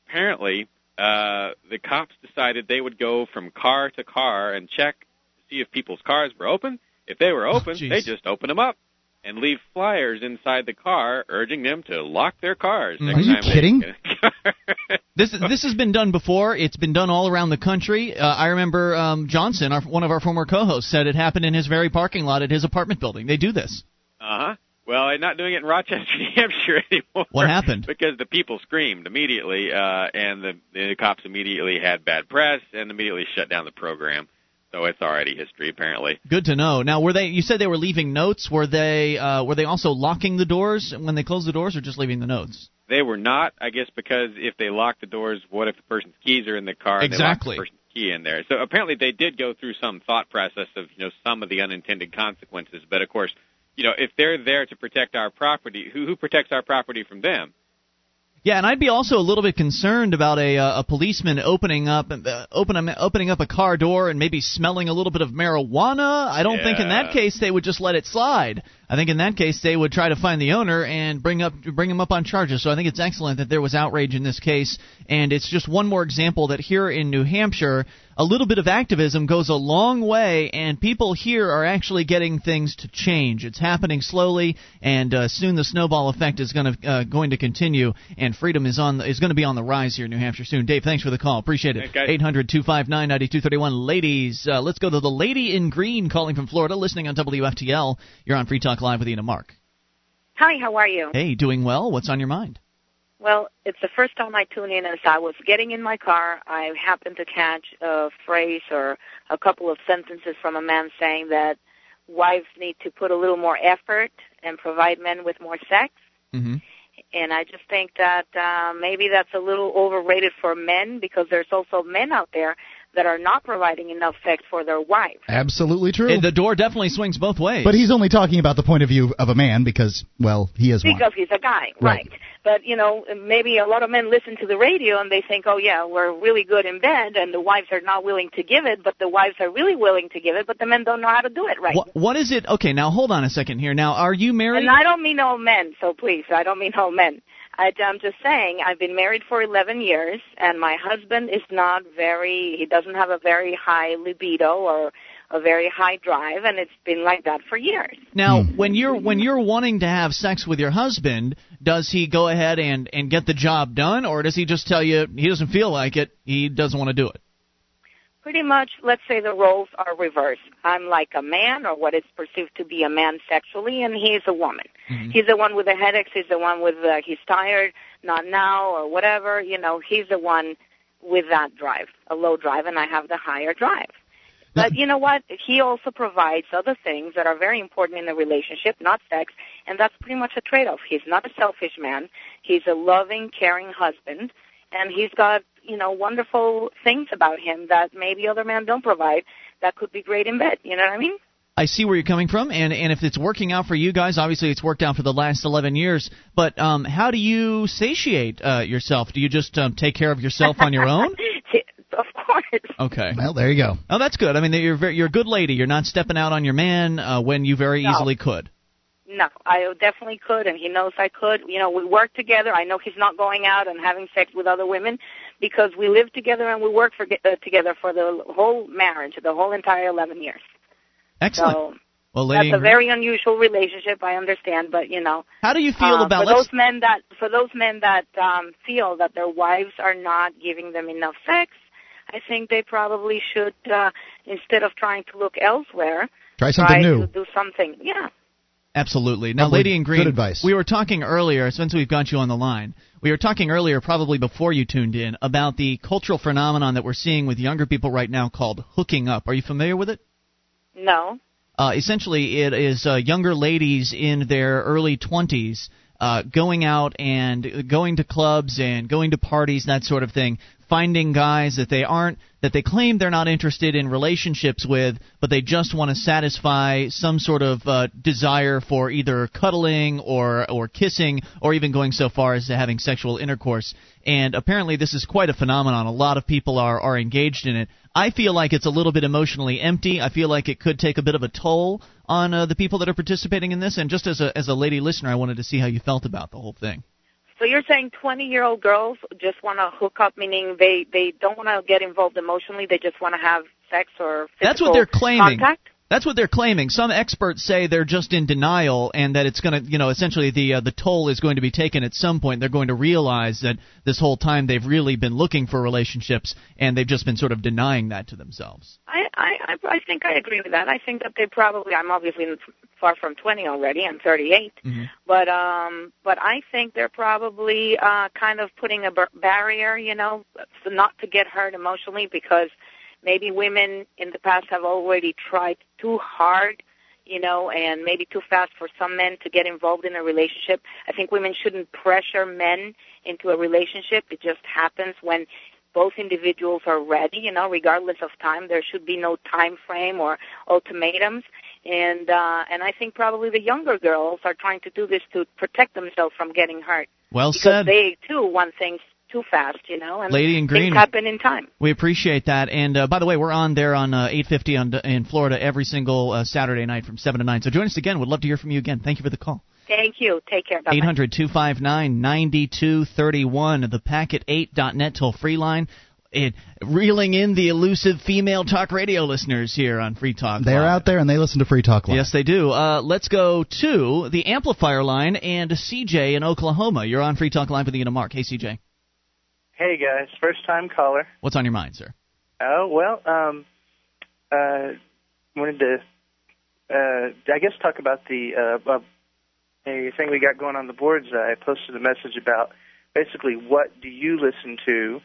Apparently, uh, the cops decided they would go from car to car and check to see if people's cars were open. If they were open, Oh, they just open them up and leave flyers inside the car urging them to lock their cars. Are you kidding? get in a car. <laughs> This this has been done before. It's been done all around the country. Uh, I remember um, Johnson, our, one of our former co-hosts, said it happened in his very parking lot at his apartment building. They do this. Uh huh. Well, they're not doing it in Rochester, <laughs> New Hampshire anymore. What happened? Because the people screamed immediately, uh, and the, the cops immediately had bad press and immediately shut down the program. So it's already history, apparently. Good to know. Now, were they? You said they were leaving notes. Were they? Uh, were they also locking the doors when they closed the doors, or just leaving the notes? They were not, I guess, because if they lock the doors, what if the person's keys are in the car? And Exactly. The person's key in there. So apparently they did go through some thought process of you know some of the unintended consequences. But of course, you know if they're there to protect our property, who who protects our property from them? Yeah, and I'd be also a little bit concerned about a uh, a policeman opening up uh, open, opening up a car door and maybe smelling a little bit of marijuana. I don't think in that case they would just let it slide. I think in that case they would try to find the owner and bring up bring him up on charges. So I think it's excellent that there was outrage in this case, and it's just one more example that here in New Hampshire, a little bit of activism goes a long way, and people here are actually getting things to change. It's happening slowly, and uh, soon the snowball effect is going to uh, going to continue, and freedom is on is going to be on the rise here in New Hampshire soon. Dave, thanks for the call. Appreciate it. Thanks, guys. 800-259-9231. Ladies, uh, let's go to the lady in green calling from Florida, listening on WFTL. You're on Free Talk Live with Ian and Mark. Hi, how are you? Hey, doing well? What's on your mind? Well, it's the first time I tune in. As I was getting in my car, I happened to catch a phrase or a couple of sentences from a man saying that wives need to put a little more effort and provide men with more sex. Mm-hmm. And I just think that uh, maybe that's a little overrated for men because there's also men out there that are not providing enough sex for their wives. Absolutely true. The door definitely swings both ways. but he's only talking about the point of view of a man because, well, he is one. Because he's a guy, Right. right. But, you know, maybe a lot of men listen to the radio and they think, oh, yeah, we're really good in bed and the wives are not willing to give it, but the wives are really willing to give it, but the men don't know how to do it right. What, what is it? Okay, now hold on a second here. Now, are you married? And I don't mean all men, so please, I don't mean all men. I, I'm just saying, I've been married for 11 years, and my husband is not very, he doesn't have a very high libido or a very high drive, and it's been like that for years. Now, hmm. when you're when you're wanting to have sex with your husband, does he go ahead and and get the job done, or does he just tell you he doesn't feel like it, he doesn't want to do it? Pretty much, let's say the roles are reversed. I'm like a man, or what is perceived to be a man sexually, and he's a woman. He's the one with the headaches. He's the one with uh, he's tired, not now, or whatever. You know, he's the one with that drive, a low drive, and I have the higher drive. But you know what? He also provides other things that are very important in the relationship, not sex, and that's pretty much a trade-off. He's not a selfish man. He's a loving, caring husband, and he's got, you know, wonderful things about him that maybe other men don't provide that could be great in bed. You know what I mean? I see where you're coming from, and and if it's working out for you guys, obviously it's worked out for the last 11 years. But um, how do you satiate uh, yourself? Do you just um, take care of yourself on your own? <laughs> of course. Okay. Well, there you go. Oh, that's good. I mean, you're very, you're a good lady. You're not stepping out on your man uh, when you very No. easily could. No, I definitely could, and he knows I could. You know, we work together. I know he's not going out and having sex with other women because we live together and we work for, uh, together for the whole marriage, the whole entire 11 years. Excellent. So well, that's a very unusual relationship. I understand, but you know, how do you feel uh, about for those men that for those men that um, feel that their wives are not giving them enough sex? I think they probably should, uh, instead of trying to look elsewhere, Try something try new. to do something. Yeah. Absolutely. Now, Lady in Green, good advice. we were talking earlier, since we've got you on the line, we were talking earlier, probably before you tuned in, about the cultural phenomenon that we're seeing with younger people right now called hooking up. Are you familiar with it? No. Uh, essentially, it is uh, younger ladies in their early 20s uh, going out and going to clubs and going to parties, that sort of thing, finding guys that they aren't that they claim they're not interested in relationships with, but they just want to satisfy some sort of uh, desire for either cuddling or or kissing or even going so far as to having sexual intercourse. And apparently, this is quite a phenomenon. A lot of people are are engaged in it. I feel like it's a little bit emotionally empty. I feel like it could take a bit of a toll on uh, the people that are participating in this. And just as a as a lady listener, I wanted to see how you felt about the whole thing. So you're saying 20 year old girls just want to hook up, meaning they they don't want to get involved emotionally. They just want to have sex or physical That's what they're claiming. Contact? That's what they're claiming. Some experts say they're just in denial and that it's going to, you know, essentially the uh, the toll is going to be taken at some point. They're going to realize that this whole time they've really been looking for relationships and they've just been sort of denying that to themselves. I, I I I think I agree with that. I think that they probably. I'm obviously far from 20 already. I'm 38, Mm-hmm. but um, but I think they're probably uh, kind of putting a bar- barrier, you know, not to get hurt emotionally because maybe women in the past have already tried too hard. You know, and maybe too fast for some men to get involved in a relationship. I think women shouldn't pressure men into a relationship. It just happens when both individuals are ready, you know, regardless of time. There should be no time frame or ultimatums. And uh and I think probably the younger girls are trying to do this to protect themselves from getting hurt. Well because said. they too want things too fast, you know, and Lady in green. things happen in time. We appreciate that. And uh, by the way, we're on there on uh, 850 on, in Florida every single uh, Saturday night from 7 to 9. So join us again. We'd love to hear from you again. Thank you for the call. Thank you. Take care. Bye. 800 259 9231, the packet8.net toll free line. It, reeling in the elusive female talk radio listeners here on Free Talk. They're Live. out there and they listen to Free Talk Live. Yes, they do. Uh, let's go to the amplifier line and CJ in Oklahoma. You're on Free Talk Live with Ian and Mark. Hey, CJ. Hey guys, first time caller. What's on your mind, sir? Oh well, um, uh, wanted to, uh, I guess talk about the uh, uh, a thing we got going on the boards. I posted a message about basically what do you listen to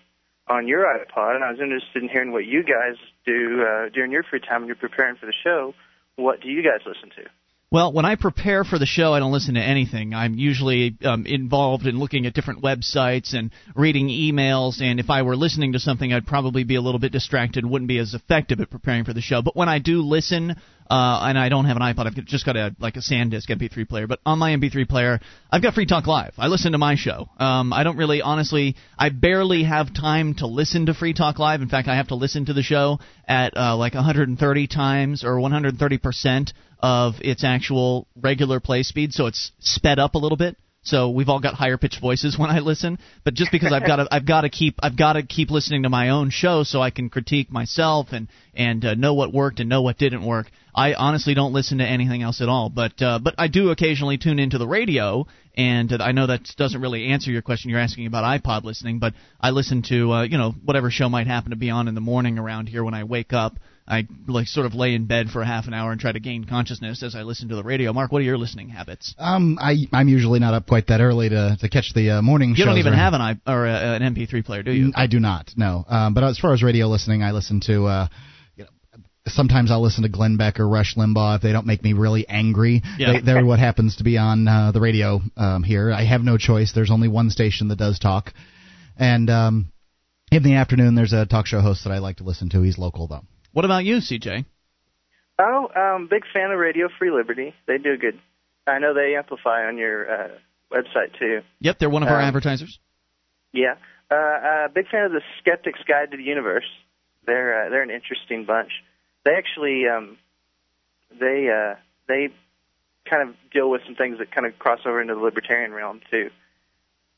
on your iPod, and I was interested in hearing what you guys do uh, during your free time when you're preparing for the show. What do you guys listen to? Well, when I prepare for the show, I don't listen to anything. I'm usually um, involved in looking at different websites and reading emails. And if I were listening to something, I'd probably be a little bit distracted, wouldn't be as effective at preparing for the show. But when I do listen, uh, and I don't have an iPod, I've just got a like a SanDisk MP3 player. But on my MP3 player, I've got Free Talk Live. I listen to my show. Um, I don't really, honestly, I barely have time to listen to Free Talk Live. In fact, I have to listen to the show at uh, like 130 times or 130 percent of its actual regular play speed, so it's sped up a little bit. So we've all got higher pitched voices <laughs> when I listen, but just because I've got to, I've got to keep, I've got to keep listening to my own show so I can critique myself and and uh, know what worked and know what didn't work. I honestly don't listen to anything else at all, but uh, but I do occasionally tune into the radio, and uh, I know that doesn't really answer your question. You're asking about iPod listening, but I listen to uh, you know whatever show might happen to be on in the morning around here when I wake up. I like sort of lay in bed for a half an hour and try to gain consciousness as I listen to the radio. Mark, what are your listening habits? Um, I I'm usually not up quite that early to to catch the uh, morning You don't even or- have an i or uh, an MP3 player, do you? I do not. No. Um, but as far as radio listening, I listen to. Uh, you know, Sometimes I'll listen to Glenn Beck or Rush Limbaugh if they don't make me really angry. Yeah. They, they're what happens to be on uh, the radio um, here. I have no choice. There's only one station that does talk, and um, in the afternoon there's a talk show host that I like to listen to. He's local though. What about you, CJ? Oh, um, big fan of Radio Free Liberty. They do good. I know they amplify on your uh, website too. Yep, they're one of our Um, advertisers. Yeah. Uh, uh, big fan of the Skeptic's Guide to the Universe. They're uh, they're an interesting bunch. They actually um, they uh, they kind of deal with some things that kind of cross over into the libertarian realm too.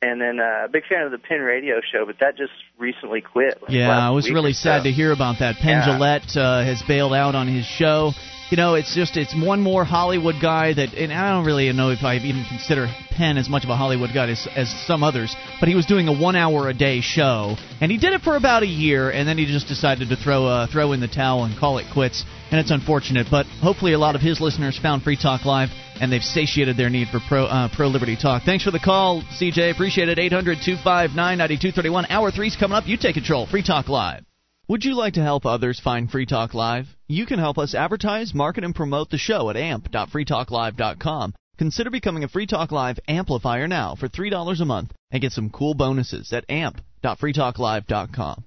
And then uh, big fan of the Penn Radio Show, but that just recently quit. like, Yeah, I was really sad so. to hear about that. Penn Yeah. Jillette uh, has bailed out on his show. You know, it's just it's one more Hollywood guy that, and I don't really know if I even consider Penn as much of a Hollywood guy as, as some others. But he was doing a one hour a day show, and he did it for about a year, and then he just decided to throw uh, throw in the towel and call it quits. And it's unfortunate, but hopefully a lot of his listeners found Free Talk Live and they've satiated their need for pro uh, pro liberty talk. Thanks for the call, CJ. Appreciate it. 800 259 9231. Hour three's coming up. You take control. Free Talk Live. Would you like to help others find Free Talk Live? You can help us advertise, market, and promote the show at amp.freetalklive.com. Consider becoming a Free Talk Live amplifier now for $3 a month and get some cool bonuses at amp.freetalklive.com.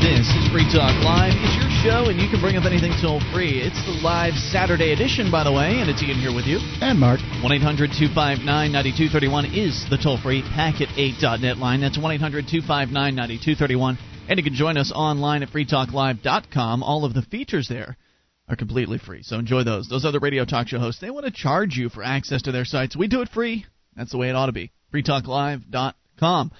This is Free Talk Live. It's your show, and you can bring up anything toll free. It's the live Saturday edition, by the way, and it's Ian here with you. And Mark. 1 800 259 9231 is the toll free packet8.net line. That's 1 800 259 9231. And you can join us online at freetalklive.com. All of the features there are completely free, so enjoy those. Those other radio talk show hosts, they want to charge you for access to their sites. We do it free. That's the way it ought to be. freetalklive.com.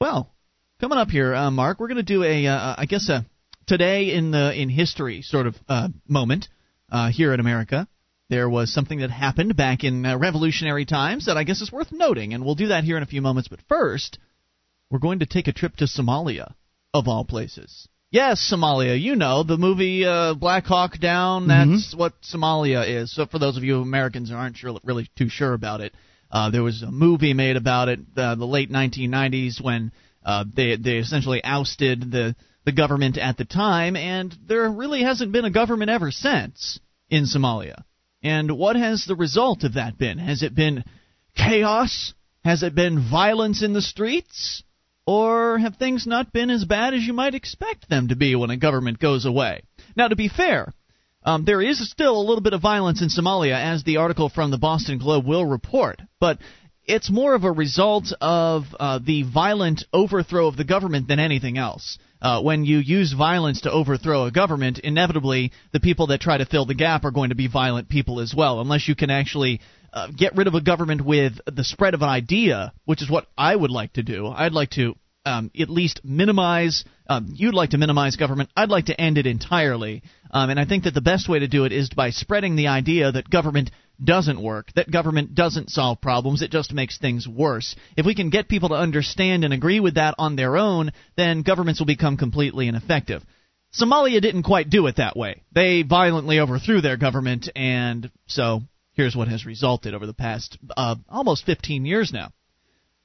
Well, Coming up here, uh, Mark, we're going to do a, uh, I guess a today in the in history sort of uh, moment uh, here in America. There was something that happened back in uh, revolutionary times that I guess is worth noting, and we'll do that here in a few moments. But first, we're going to take a trip to Somalia, of all places. Yes, Somalia. You know the movie uh, Black Hawk Down. That's what Somalia is. So for those of you Americans who aren't sure, really too sure about it, uh, there was a movie made about it uh, the late 1990s when uh, they they essentially ousted the the government at the time, and there really hasn't been a government ever since in Somalia. And what has the result of that been? Has it been chaos? Has it been violence in the streets? Or have things not been as bad as you might expect them to be when a government goes away? Now, to be fair, um, there is still a little bit of violence in Somalia, as the article from the Boston Globe will report. But it's more of a result of uh, the violent overthrow of the government than anything else. Uh, when you use violence to overthrow a government, inevitably the people that try to fill the gap are going to be violent people as well, unless you can actually uh, get rid of a government with the spread of an idea, which is what I would like to do. I'd like to um, at least minimize. Um, you'd like to minimize government. I'd like to end it entirely. Um, and I think that the best way to do it is by spreading the idea that government doesn't work, that government doesn't solve problems, it just makes things worse. If we can get people to understand and agree with that on their own, then governments will become completely ineffective. Somalia didn't quite do it that way. They violently overthrew their government, and so here's what has resulted over the past uh, almost 15 years now.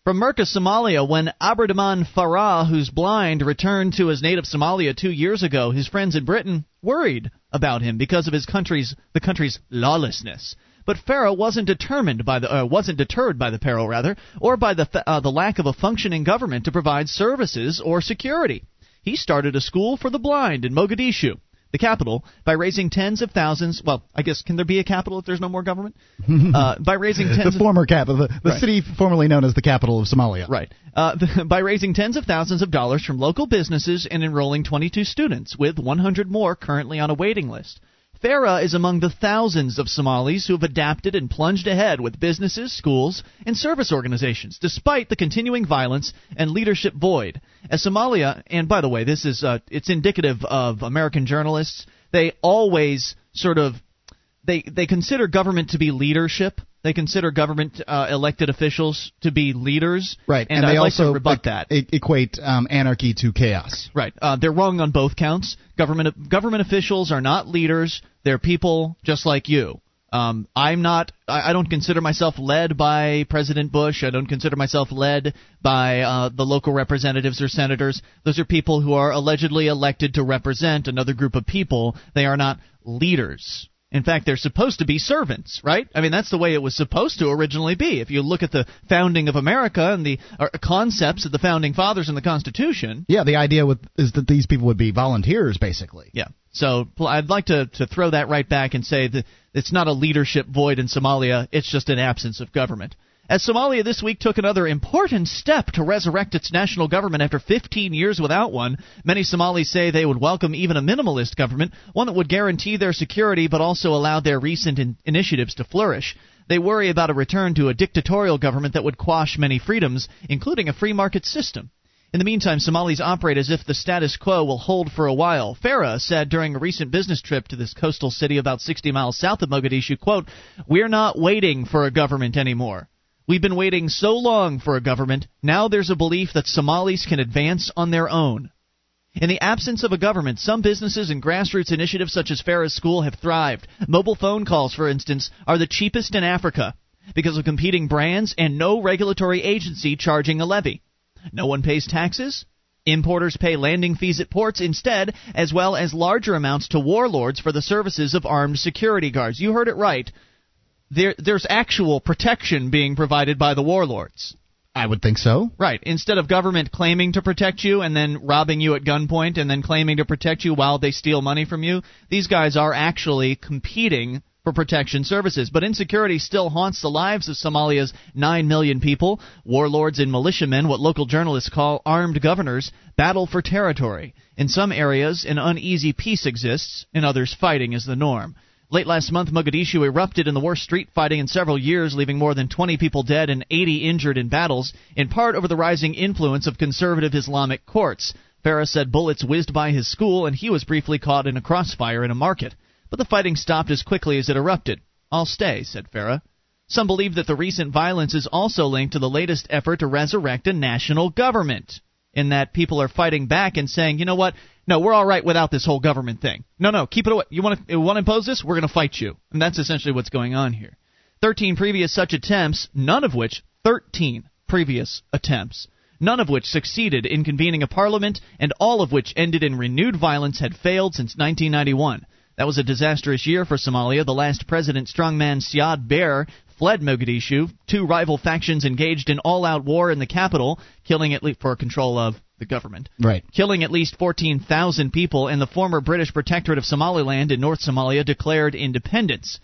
From Merka, Somalia, when Abderrahman Farah, who's blind, returned to his native Somalia two years ago, his friends in Britain worried about him because of his country's the country's lawlessness. But Farah wasn't determined by the uh, wasn't deterred by the peril rather, or by the uh, the lack of a functioning government to provide services or security. He started a school for the blind in Mogadishu the capital, by raising tens of thousands. Well, I guess can there be a capital if there's no more government? <laughs> Uh, by raising tens the former capital, the, the Right. city formerly known as the capital of Somalia. Right. Uh, the, <laughs> by raising tens of thousands of dollars from local businesses and enrolling 22 students, with 100 more currently on a waiting list. Farah is among the thousands of Somalis who have adapted and plunged ahead with businesses, schools, and service organizations, despite the continuing violence and leadership void. As Somalia, and by the way, this is uh, it's indicative of American journalists. They always sort of they they consider government to be leadership. They consider government uh, elected officials to be leaders. Right, and, they I'd like also to rebut e- that. e- equate um, anarchy to chaos. Right. Uh, they're wrong on both counts. Government government officials are not leaders. They're people just like you. Um, I'm not. I, I don't consider myself led by President Bush. I don't consider myself led by uh, the local representatives or senators. Those are people who are allegedly elected to represent another group of people. They are not leaders. In fact, they're supposed to be servants, right? I mean, that's the way it was supposed to originally be. If you look at the founding of America and the uh, concepts of the founding fathers and the Constitution, Yeah, the idea with, is that these people would be volunteers, basically. yeah. So I'd like to, to throw that right back and say that it's not a leadership void in Somalia, it's just an absence of government. As Somalia this week took another important step to resurrect its national government after 15 years without one, many Somalis say they would welcome even a minimalist government, one that would guarantee their security but also allow their recent in- initiatives to flourish. They worry about a return to a dictatorial government that would quash many freedoms, including a free market system. In the meantime, Somalis operate as if the status quo will hold for a while. Farah said during a recent business trip to this coastal city about 60 miles south of Mogadishu, quote, "We're not waiting for a government anymore. We've been waiting so long for a government. Now there's a belief that Somalis can advance on their own." In the absence of a government, some businesses and grassroots initiatives such as Farah's School have thrived. Mobile phone calls, for instance, are the cheapest in Africa because of competing brands and no regulatory agency charging a levy. No one pays taxes. Importers pay landing fees at ports instead, as well as larger amounts to warlords for the services of armed security guards. You heard it right. There, there's actual protection being provided by the warlords. I would think so. Right. Instead of government claiming to protect you and then robbing you at gunpoint and then claiming to protect you while they steal money from you, these guys are actually competing for protection services. But insecurity still haunts the lives of Somalia's 9 million people. Warlords and militiamen, what local journalists call armed governors, battle for territory. In some areas, an uneasy peace exists, in others, fighting is the norm. Late last month, Mogadishu erupted in the worst street fighting in several years, leaving more than 20 people dead and 80 injured in battles, in part over the rising influence of conservative Islamic courts. Farah said bullets whizzed by his school, and he was briefly caught in a crossfire in a market. But the fighting stopped as quickly as it erupted. I'll stay, said Farah. Some believe that the recent violence is also linked to the latest effort to resurrect a national government in that people are fighting back and saying, you know what? No, we're all right without this whole government thing. No, no, keep it away. You want to want to impose this? We're going to fight you. And that's essentially what's going on here. 13 previous such attempts, none of which 13 previous attempts, none of which succeeded in convening a parliament and all of which ended in renewed violence had failed since 1991. That was a disastrous year for Somalia. The last president, strongman Siad Barre, fled Mogadishu. Two rival factions engaged in all-out war in the capital, killing at least for control of the government. Right. Killing at least 14,000 people, and the former British Protectorate of Somaliland in North Somalia declared independence.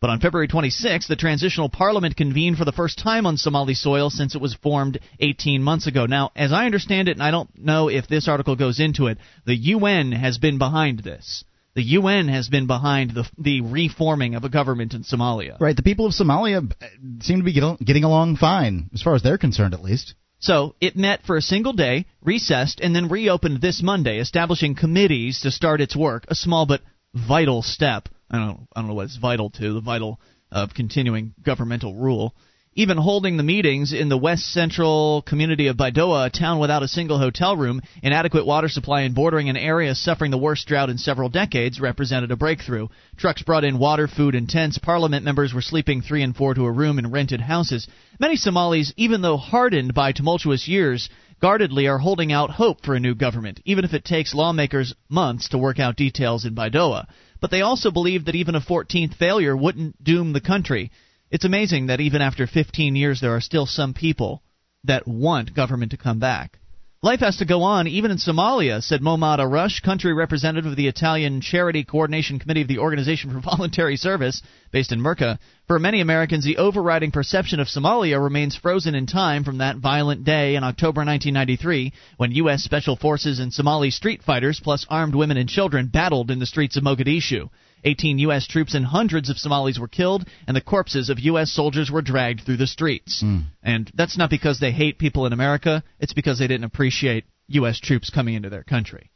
But on February 26, the transitional parliament convened for the first time on Somali soil since it was formed 18 months ago. Now, as I understand it, and I don't know if this article goes into it, the UN has been behind this. The UN has been behind the the reforming of a government in Somalia. Right. The people of Somalia uh, seem to be get, getting along fine, as far as they're concerned, at least. So it met for a single day, recessed, and then reopened this Monday, establishing committees to start its work. A small but vital step. I don't, I don't know what it's vital to. The vital of continuing governmental rule even holding the meetings in the west central community of Baidoa, a town without a single hotel room, inadequate water supply, and bordering an area suffering the worst drought in several decades, represented a breakthrough. Trucks brought in water, food, and tents. Parliament members were sleeping three and four to a room in rented houses. Many Somalis, even though hardened by tumultuous years, guardedly are holding out hope for a new government, even if it takes lawmakers months to work out details in Baidoa. But they also believe that even a 14th failure wouldn't doom the country. It's amazing that even after 15 years, there are still some people that want government to come back. Life has to go on, even in Somalia, said Momada Rush, country representative of the Italian Charity Coordination Committee of the Organization for <laughs> Voluntary Service, based in Merca. For many Americans, the overriding perception of Somalia remains frozen in time from that violent day in October 1993 when U.S. Special Forces and Somali street fighters, plus armed women and children, battled in the streets of Mogadishu. 18 U.S. troops and hundreds of Somalis were killed, and the corpses of U.S. soldiers were dragged through the streets. Mm. And that's not because they hate people in America, it's because they didn't appreciate U.S. troops coming into their country.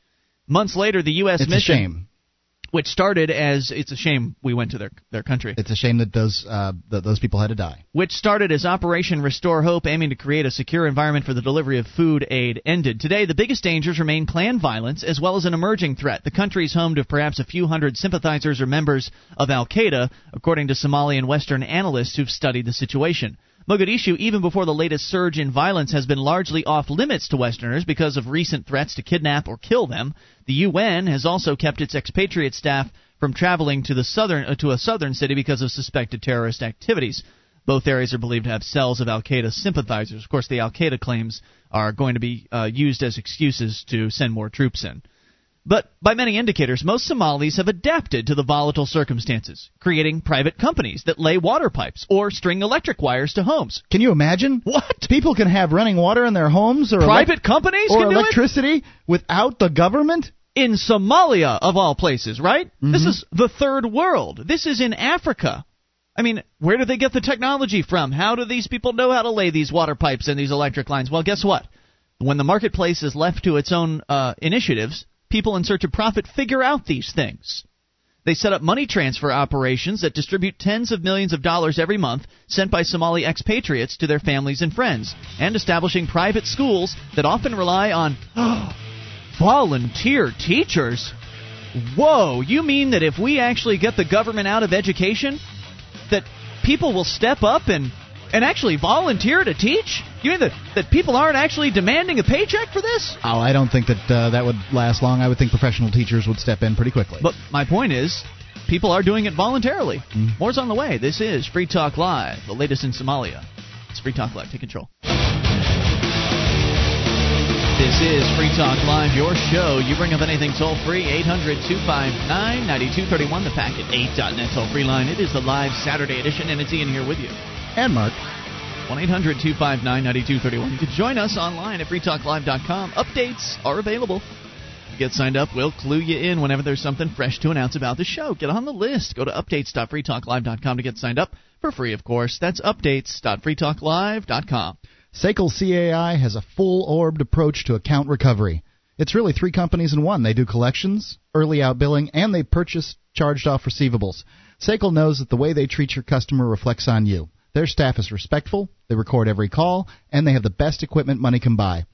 Months later, the U.S. It's mission. Which started as it's a shame we went to their their country. It's a shame that those uh, that those people had to die. Which started as Operation Restore Hope, aiming to create a secure environment for the delivery of food aid, ended. Today, the biggest dangers remain clan violence as well as an emerging threat. The country is home to perhaps a few hundred sympathizers or members of Al Qaeda, according to Somali and Western analysts who've studied the situation. Mogadishu, even before the latest surge in violence, has been largely off limits to Westerners because of recent threats to kidnap or kill them. The UN has also kept its expatriate staff from traveling to the southern uh, to a southern city because of suspected terrorist activities. Both areas are believed to have cells of Al Qaeda sympathizers. Of course, the Al Qaeda claims are going to be uh, used as excuses to send more troops in. But by many indicators, most Somalis have adapted to the volatile circumstances, creating private companies that lay water pipes or string electric wires to homes. Can you imagine? What? People can have running water in their homes or private elec- companies or can do it? electricity without the government? in Somalia of all places, right? Mm-hmm. This is the third world. This is in Africa. I mean, where do they get the technology from? How do these people know how to lay these water pipes and these electric lines? Well, guess what? When the marketplace is left to its own uh, initiatives, people in search of profit figure out these things. They set up money transfer operations that distribute tens of millions of dollars every month sent by Somali expatriates to their families and friends, and establishing private schools that often rely on <gasps> Volunteer teachers? Whoa, you mean that if we actually get the government out of education, that people will step up and and actually volunteer to teach? You mean that, that people aren't actually demanding a paycheck for this? Oh, I don't think that uh, that would last long. I would think professional teachers would step in pretty quickly. But my point is, people are doing it voluntarily. Mm. More's on the way. This is Free Talk Live, the latest in Somalia. It's Free Talk Live. Take control. This is Free Talk Live, your show. You bring up anything toll free, 800 259 9231, the packet 8.net toll free line. It is the live Saturday edition, and it's Ian here with you. And Mark. 1 800 259 9231. You can join us online at freetalklive.com. Updates are available. Get signed up, we'll clue you in whenever there's something fresh to announce about the show. Get on the list. Go to updates.freetalklive.com to get signed up for free, of course. That's updates.freetalklive.com. SACL CAI has a full orbed approach to account recovery. It's really three companies in one. They do collections, early outbilling, and they purchase charged off receivables. SACL knows that the way they treat your customer reflects on you. Their staff is respectful, they record every call, and they have the best equipment money can buy.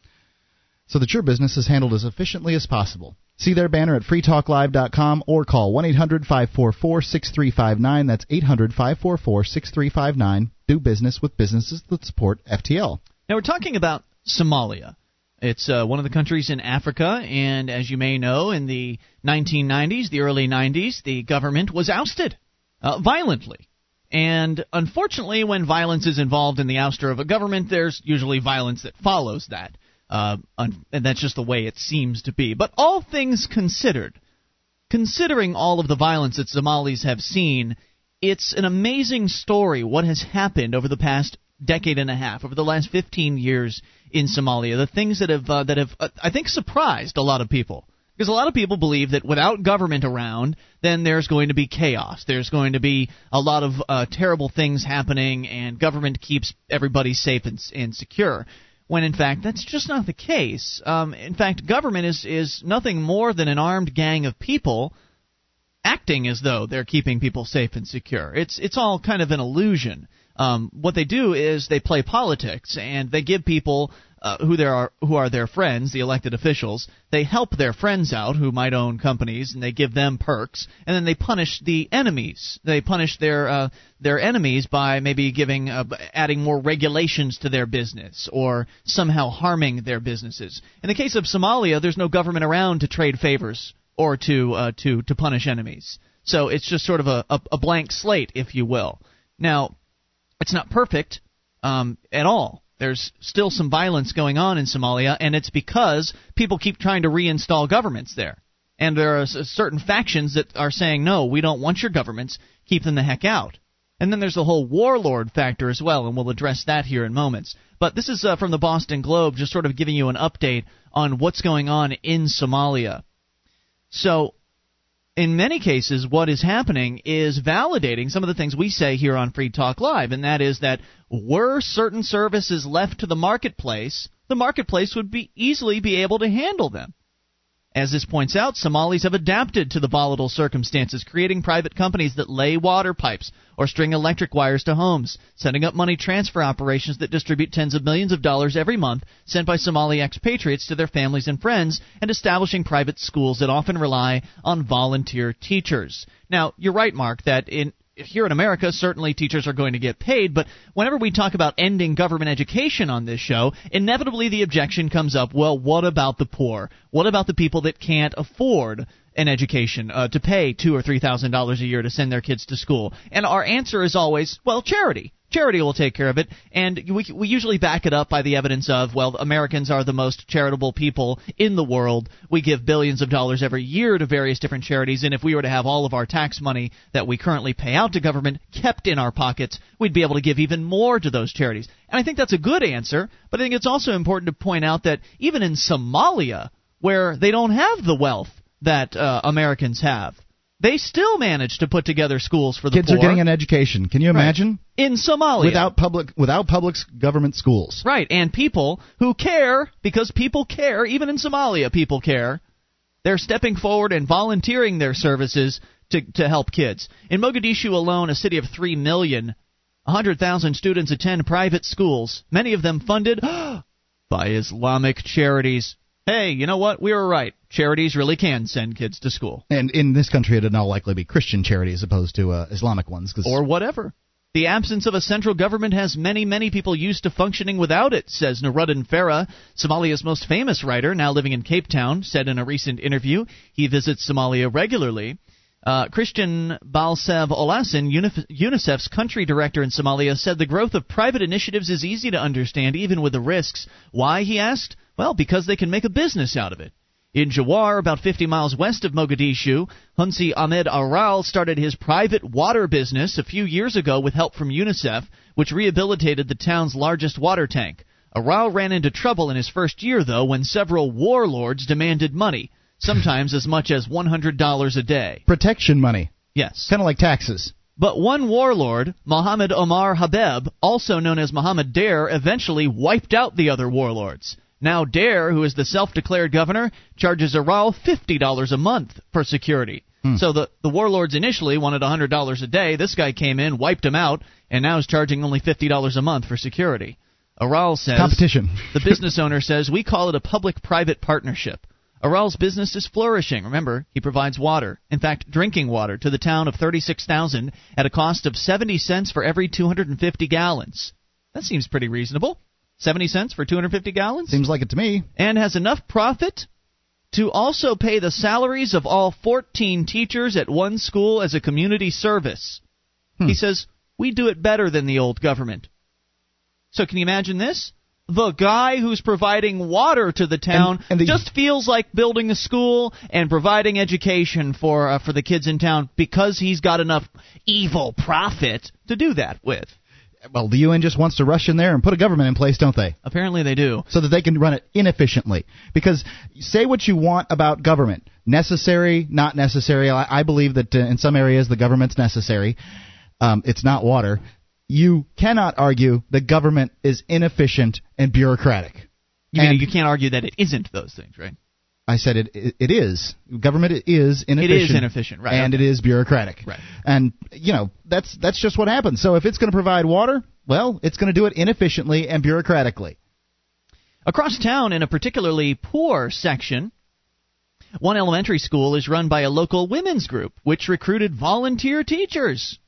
So that your business is handled as efficiently as possible. See their banner at freetalklive.com or call 1 800 544 6359. That's 800 544 6359. Do business with businesses that support FTL. Now we're talking about Somalia. It's uh, one of the countries in Africa, and as you may know, in the 1990s, the early 90s, the government was ousted uh, violently. And unfortunately, when violence is involved in the ouster of a government, there's usually violence that follows that. Uh, and that's just the way it seems to be. But all things considered, considering all of the violence that Somalis have seen, it's an amazing story what has happened over the past decade and a half, over the last 15 years in Somalia. The things that have uh, that have uh, I think surprised a lot of people. Because a lot of people believe that without government around, then there's going to be chaos. There's going to be a lot of uh, terrible things happening, and government keeps everybody safe and, and secure when in fact that's just not the case. Um, in fact, government is is nothing more than an armed gang of people acting as though they're keeping people safe and secure. It's it's all kind of an illusion. Um, what they do is they play politics and they give people uh, who there are who are their friends, the elected officials. They help their friends out who might own companies, and they give them perks, and then they punish the enemies. They punish their uh, their enemies by maybe giving uh, adding more regulations to their business or somehow harming their businesses. In the case of Somalia, there's no government around to trade favors or to uh, to to punish enemies. So it's just sort of a, a, a blank slate, if you will. Now, it's not perfect um, at all. There's still some violence going on in Somalia, and it's because people keep trying to reinstall governments there. And there are certain factions that are saying, no, we don't want your governments, keep them the heck out. And then there's the whole warlord factor as well, and we'll address that here in moments. But this is uh, from the Boston Globe, just sort of giving you an update on what's going on in Somalia. So, in many cases, what is happening is validating some of the things we say here on Free Talk Live, and that is that were certain services left to the marketplace, the marketplace would be easily be able to handle them. As this points out, Somalis have adapted to the volatile circumstances, creating private companies that lay water pipes or string electric wires to homes, setting up money transfer operations that distribute tens of millions of dollars every month sent by Somali expatriates to their families and friends, and establishing private schools that often rely on volunteer teachers. Now, you're right, Mark, that in here in America, certainly teachers are going to get paid, but whenever we talk about ending government education on this show, inevitably the objection comes up well, what about the poor? What about the people that can't afford an education uh, to pay two or three thousand dollars a year to send their kids to school? And our answer is always, well, charity. Charity will take care of it, and we, we usually back it up by the evidence of, well, Americans are the most charitable people in the world. We give billions of dollars every year to various different charities, and if we were to have all of our tax money that we currently pay out to government kept in our pockets, we'd be able to give even more to those charities. And I think that's a good answer, but I think it's also important to point out that even in Somalia, where they don't have the wealth that uh, Americans have, they still manage to put together schools for the Kids poor. are getting an education. Can you imagine? Right. In Somalia. Without public without public government schools. Right, and people who care because people care, even in Somalia people care. They're stepping forward and volunteering their services to to help kids. In Mogadishu alone, a city of 3 million, 100,000 students attend private schools, many of them funded <gasps> by Islamic charities. Hey, you know what? We were right. Charities really can send kids to school. And in this country, it'd all likely be Christian charity as opposed to uh, Islamic ones. Cause or whatever. The absence of a central government has many, many people used to functioning without it, says Nuruddin Farah, Somalia's most famous writer, now living in Cape Town, said in a recent interview. He visits Somalia regularly. Uh, Christian Balslev-Olesen, UNICEF's country director in Somalia, said the growth of private initiatives is easy to understand, even with the risks. Why, he asked? Well, because they can make a business out of it. In Jawar, about 50 miles west of Mogadishu, Hunsi Ahmed Aral started his private water business a few years ago with help from UNICEF, which rehabilitated the town's largest water tank. Aral ran into trouble in his first year, though, when several warlords demanded money, sometimes as much as $100 a day. Protection money. Yes. Kind of like taxes. But one warlord, Mohammed Omar Habeb, also known as Mohammed Dheere, eventually wiped out the other warlords. Now Dheere, who is the self-declared governor, charges Aral $50 a month for security. Hmm. So the the warlords initially wanted $100 a day. This guy came in, wiped him out, and now is charging only $50 a month for security. Aral says competition. <laughs> the business owner says we call it a public-private partnership. Aral's business is flourishing. Remember, he provides water. In fact, drinking water to the town of 36,000 at a cost of 70 cents for every 250 gallons. That seems pretty reasonable. 70 cents for 250 gallons? Seems like it to me. And has enough profit to also pay the salaries of all 14 teachers at one school as a community service. Hmm. He says, We do it better than the old government. So can you imagine this? The guy who's providing water to the town and, and the, just feels like building a school and providing education for uh, for the kids in town because he's got enough evil profit to do that with well, the UN just wants to rush in there and put a government in place, don't they? Apparently they do. So that they can run it inefficiently. Because say what you want about government. Necessary, not necessary. I, I believe that uh, in some areas the government's necessary. Um, it's not water. You cannot argue the government is inefficient and bureaucratic. You, and, mean, you can't argue that it isn't those things, right? I said it, it. It is government is inefficient. It is inefficient, right? And okay. it is bureaucratic, right? And you know that's that's just what happens. So if it's going to provide water, well, it's going to do it inefficiently and bureaucratically. Across town, in a particularly poor section, one elementary school is run by a local women's group, which recruited volunteer teachers.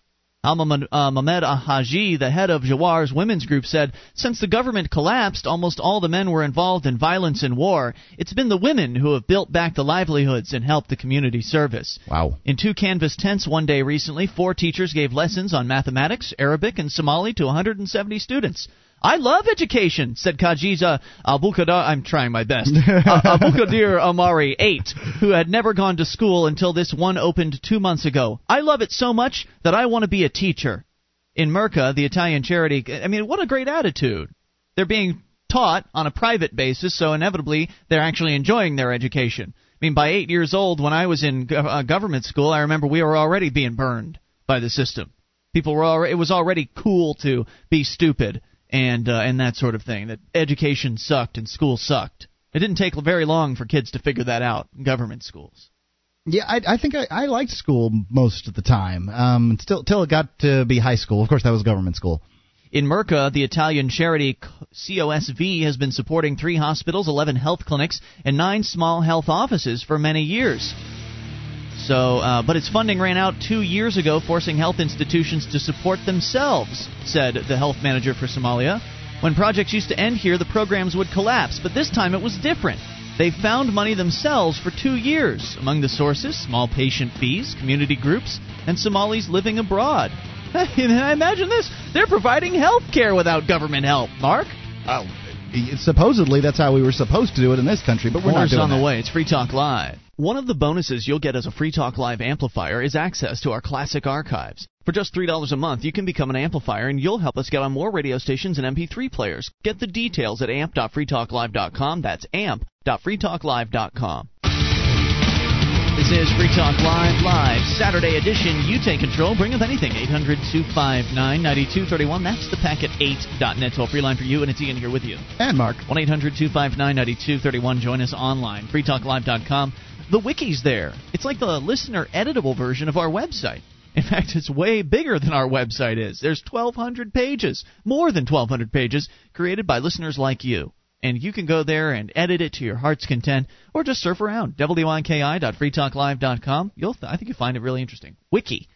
Al uh, Mohamed Haji, the head of Jawar's women's group, said, Since the government collapsed, almost all the men were involved in violence and war. It's been the women who have built back the livelihoods and helped the community service. Wow. In two canvas tents one day recently, four teachers gave lessons on mathematics, Arabic, and Somali to 170 students. I love education, said Kajiza Abukadar. I'm trying my best. <laughs> uh, Abukadir Amari, eight, who had never gone to school until this one opened two months ago. I love it so much that I want to be a teacher. In Merca, the Italian charity, I mean, what a great attitude. They're being taught on a private basis, so inevitably they're actually enjoying their education. I mean, by eight years old, when I was in uh, government school, I remember we were already being burned by the system. People were already, it was already cool to be stupid and uh, and that sort of thing. That education sucked and school sucked. It didn't take very long for kids to figure that out government schools. Yeah, I, I think I, I liked school most of the time. Um, still, till it got to be high school. Of course, that was government school. In Merca, the Italian charity COSV has been supporting three hospitals, 11 health clinics, and nine small health offices for many years. So, uh, but its funding ran out two years ago, forcing health institutions to support themselves, said the health manager for Somalia. When projects used to end here, the programs would collapse, but this time it was different. They found money themselves for two years. Among the sources, small patient fees, community groups, and Somalis living abroad. <laughs> I imagine this. They're providing health care without government help, Mark. Oh, supposedly that's how we were supposed to do it in this country, but we're More's not doing on that. the way. It's Free Talk Live. One of the bonuses you'll get as a Free Talk Live amplifier is access to our classic archives. For just $3 a month, you can become an amplifier and you'll help us get on more radio stations and MP3 players. Get the details at amp.freetalklive.com. That's amp.freetalklive.com. This is Free Talk Live, live, Saturday edition. You take control. Bring up anything. 800 259 9231. That's the packet8.net toll free line for you, and it's Ian here with you. And Mark. 1 800 259 9231. Join us online. freetalklive.com the wiki's there. It's like the listener editable version of our website. In fact, it's way bigger than our website is. There's 1,200 pages, more than 1,200 pages, created by listeners like you. and you can go there and edit it to your heart's content, or just surf around. WIKI.freetalklive.com. You'll, I think you'll find it really interesting. Wiki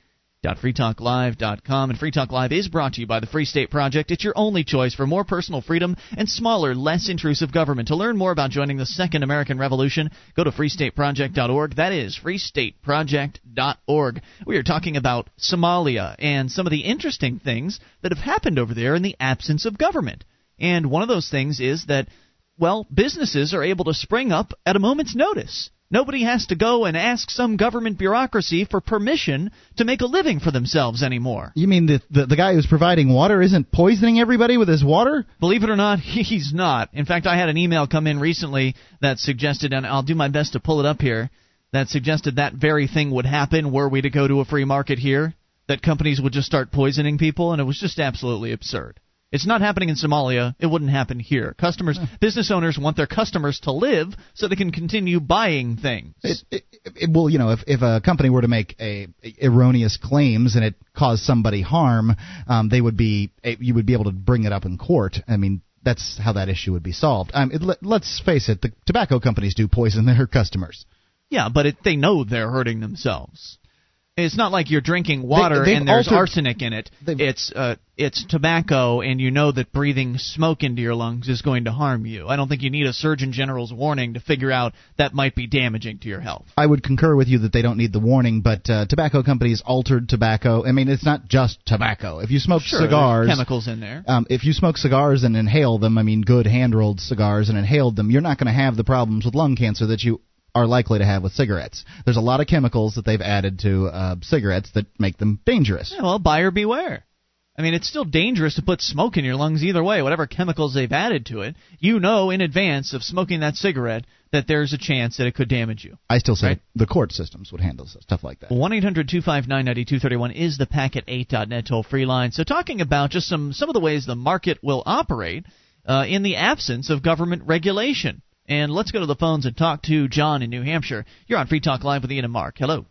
freetalklive.com and Free Talk Live is brought to you by the Free State Project. It's your only choice for more personal freedom and smaller, less intrusive government. To learn more about joining the Second American Revolution, go to freestateproject.org. That is freestateproject.org. We are talking about Somalia and some of the interesting things that have happened over there in the absence of government. And one of those things is that well, businesses are able to spring up at a moment's notice. Nobody has to go and ask some government bureaucracy for permission to make a living for themselves anymore. You mean the, the the guy who's providing water isn't poisoning everybody with his water? Believe it or not, <laughs> he's not. In fact, I had an email come in recently that suggested, and I'll do my best to pull it up here, that suggested that very thing would happen were we to go to a free market here, that companies would just start poisoning people, and it was just absolutely absurd. It's not happening in Somalia. It wouldn't happen here. Customers, business owners want their customers to live so they can continue buying things. It, it, it, well, you know, if if a company were to make a, a erroneous claims and it caused somebody harm, um, they would be you would be able to bring it up in court. I mean, that's how that issue would be solved. Um, it, let, let's face it, the tobacco companies do poison their customers. Yeah, but it, they know they're hurting themselves. It's not like you're drinking water they, and there's altered, arsenic in it. It's uh, it's tobacco, and you know that breathing smoke into your lungs is going to harm you. I don't think you need a Surgeon General's warning to figure out that might be damaging to your health. I would concur with you that they don't need the warning, but uh, tobacco companies altered tobacco. I mean, it's not just tobacco. If you smoke sure, cigars, chemicals in there. Um, if you smoke cigars and inhale them, I mean, good hand rolled cigars and inhaled them, you're not going to have the problems with lung cancer that you are likely to have with cigarettes. There's a lot of chemicals that they've added to uh, cigarettes that make them dangerous. Yeah, well, buyer beware. I mean, it's still dangerous to put smoke in your lungs either way. Whatever chemicals they've added to it, you know in advance of smoking that cigarette that there's a chance that it could damage you. I still say right? the court systems would handle stuff like that. 1 800 259 9231 is the packet8.net toll free line. So, talking about just some, some of the ways the market will operate uh, in the absence of government regulation. And let's go to the phones and talk to John in New Hampshire. You're on Free Talk Live with Ian and Mark. Hello.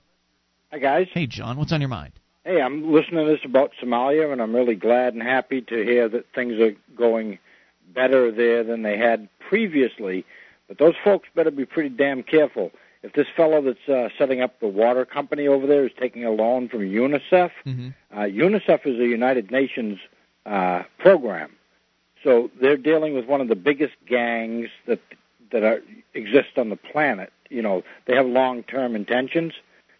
Hi, guys. Hey, John. What's on your mind? Hey, I'm listening to this about Somalia, and I'm really glad and happy to hear that things are going better there than they had previously. But those folks better be pretty damn careful. If this fellow that's uh, setting up the water company over there is taking a loan from UNICEF, mm-hmm. uh, UNICEF is a United Nations uh, program. So they're dealing with one of the biggest gangs that that are, exist on the planet. You know, they have long-term intentions.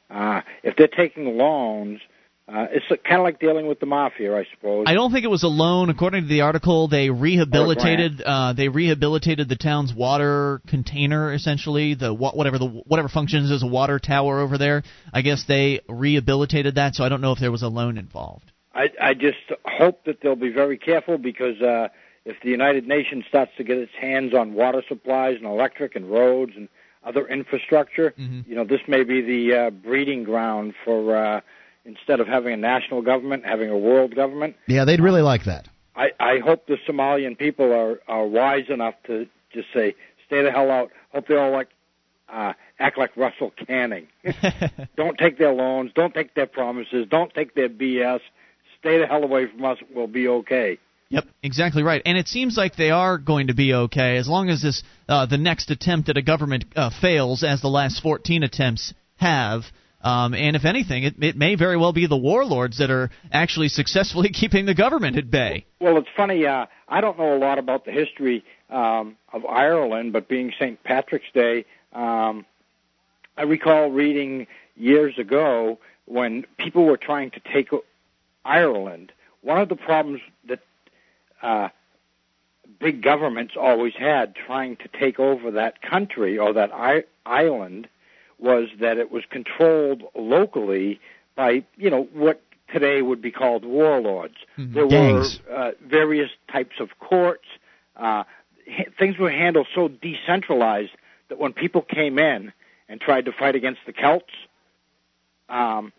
Uh, if they're taking loans, uh, it's kind of like dealing with the mafia, I suppose. I don't think it was a loan. According to the article, they rehabilitated uh, they rehabilitated the town's water container, essentially the whatever the whatever functions as a water tower over there. I guess they rehabilitated that, so I don't know if there was a loan involved. I, I just hope that they'll be very careful because uh, if the United Nations starts to get its hands on water supplies and electric and roads and other infrastructure, mm-hmm. you know, this may be the uh, breeding ground for uh, instead of having a national government, having a world government. Yeah, they'd really like that. I, I hope the Somalian people are, are wise enough to just say, stay the hell out. Hope they all like uh, act like Russell Canning. <laughs> don't take their loans. Don't take their promises. Don't take their BS. Stay the hell away from us. We'll be okay. Yep, exactly right. And it seems like they are going to be okay as long as this uh, the next attempt at a government uh, fails, as the last 14 attempts have. Um, and if anything, it, it may very well be the warlords that are actually successfully <laughs> keeping the government at bay. Well, it's funny. Uh, I don't know a lot about the history um, of Ireland, but being St. Patrick's Day, um, I recall reading years ago when people were trying to take Ireland. One of the problems that uh, big governments always had trying to take over that country or that I- island was that it was controlled locally by you know what today would be called warlords. Mm-hmm. There Gangs. were uh, various types of courts. Uh, ha- things were handled so decentralized that when people came in and tried to fight against the Celts, um,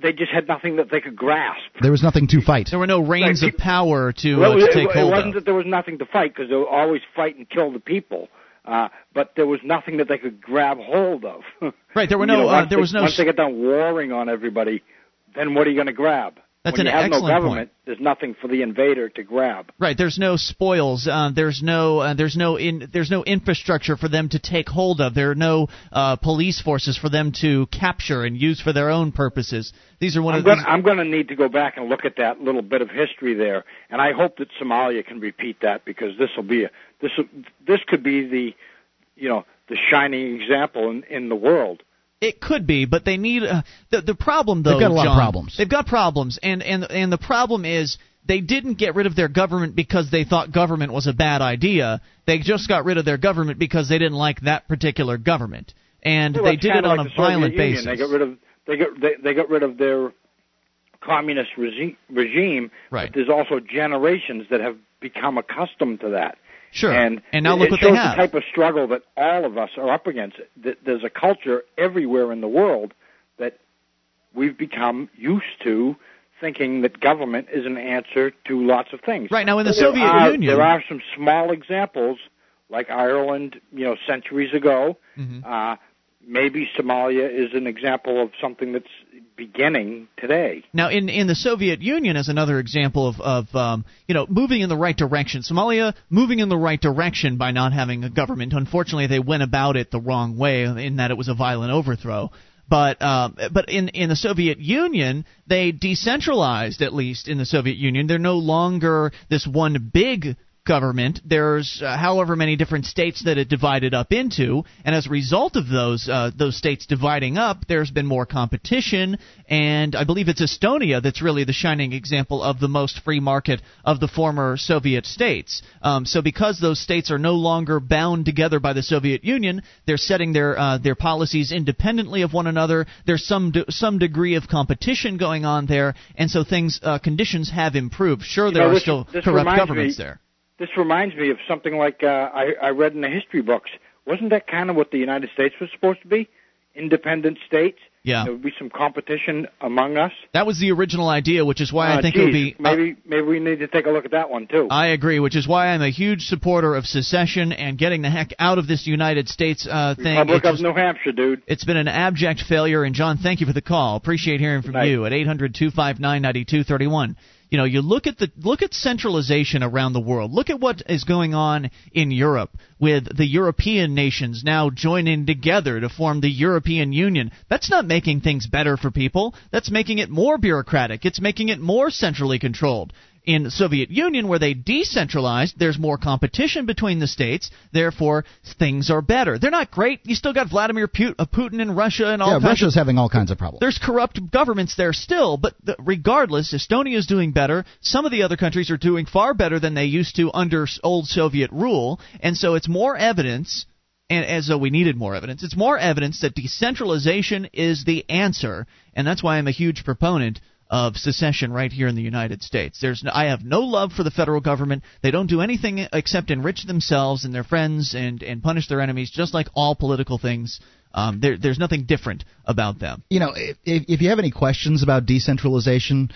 they just had nothing that they could grasp. There was nothing to fight. There were no reins right. of power to, well, uh, to it, take it, hold It wasn't of. that there was nothing to fight because they would always fight and kill the people. Uh, but there was nothing that they could grab hold of. right. There were <laughs> You no. know, uh, once there they, was no. Once they get done warring on everybody, then what are you going to grab? That's when an you have no excellent government, there's nothing for the invader to grab. Right. There's no spoils. Uh, there's no. Uh, there's no. In, there's no infrastructure for them to take hold of. There are no uh, police forces for them to capture and use for their own purposes. These are one I'm of. gonna, these, I'm going to need to go back and look at that little bit of history there, and I hope that Somalia can repeat that because this will be a this this could be the you know the shining example in, in the world. It could be, but they need uh, the the problem though. They've got a lot John, of problems. They've got problems, and and and the problem is they didn't get rid of their government because they thought government was a bad idea. They just got rid of their government because they didn't like that particular government, and Well, they did it on like a violent Union. basis. They got rid of they got they, they got rid of their communist regi- regime. Right. But there's also generations that have become accustomed to that. Sure. And, And now it, look it what they shows have. the type of struggle that all of us are up against. There's a culture everywhere in the world that we've become used to thinking that government is an answer to lots of things. Right now in the There Soviet are- Union, there are some small examples, like Ireland, you know, centuries ago. Mhm. Uh, maybe Somalia is an example of something that's beginning today. Now, in in the Soviet Union, as another example of of um, you know moving in the right direction, Somalia moving in the right direction by not having a government. Unfortunately, they went about it the wrong way in that it was a violent overthrow. But um, but in in the Soviet Union, they decentralized at least in the Soviet Union. They're no longer this one big government. There's uh, however many different states that it divided up into, and as a result of those uh, those states dividing up, there's been more competition. And I believe it's Estonia that's really the shining example of the most free market of the former Soviet states. Um, so because those states are no longer bound together by the Soviet Union, they're setting their uh, their policies independently of one another. There's some de- some degree of competition going on there, and so things uh, conditions have improved. Sure, You there know, are this- still this corrupt governments me- there. This reminds me of something like uh, I, I read in the history books. Wasn't that kind of what the United States was supposed to be? Independent states. Yeah. There would be some competition among us. That was the original idea, which is why I Uh, think it would geez, be. uh, maybe maybe we need to take a look at that one too. I agree, which is why I'm a huge supporter of secession and getting the heck out of this United States uh, thing. Republic of New Hampshire, dude. It's been an abject failure, and John, thank you for the call. Appreciate hearing from you at 800-259-9231. You know, you look at the look at centralization around the world. Look at what is going on in Europe with the European nations now joining together to form the European Union. That's not making things better for people. That's making it more bureaucratic. It's making it more centrally controlled in the Soviet Union, where they decentralized, there's more competition between the states. Therefore, things are better. They're not great. You still got Vladimir uh, Putin in Russia and all yeah, Russia's of. having all kinds of problems. There's corrupt governments there still, but the, regardless, Estonia is doing better. Some of the other countries are doing far better than they used to under old Soviet rule, and so it's more evidence and as though we needed more evidence. It's more evidence that decentralization is the answer, and that's why I'm a huge proponent of secession right here in the United States. There's no, I have no love for the federal government. They don't do anything except enrich themselves and their friends and and punish their enemies, just like all political things. Um, there, there's nothing different about them. You know, if, if you have any questions about decentralization,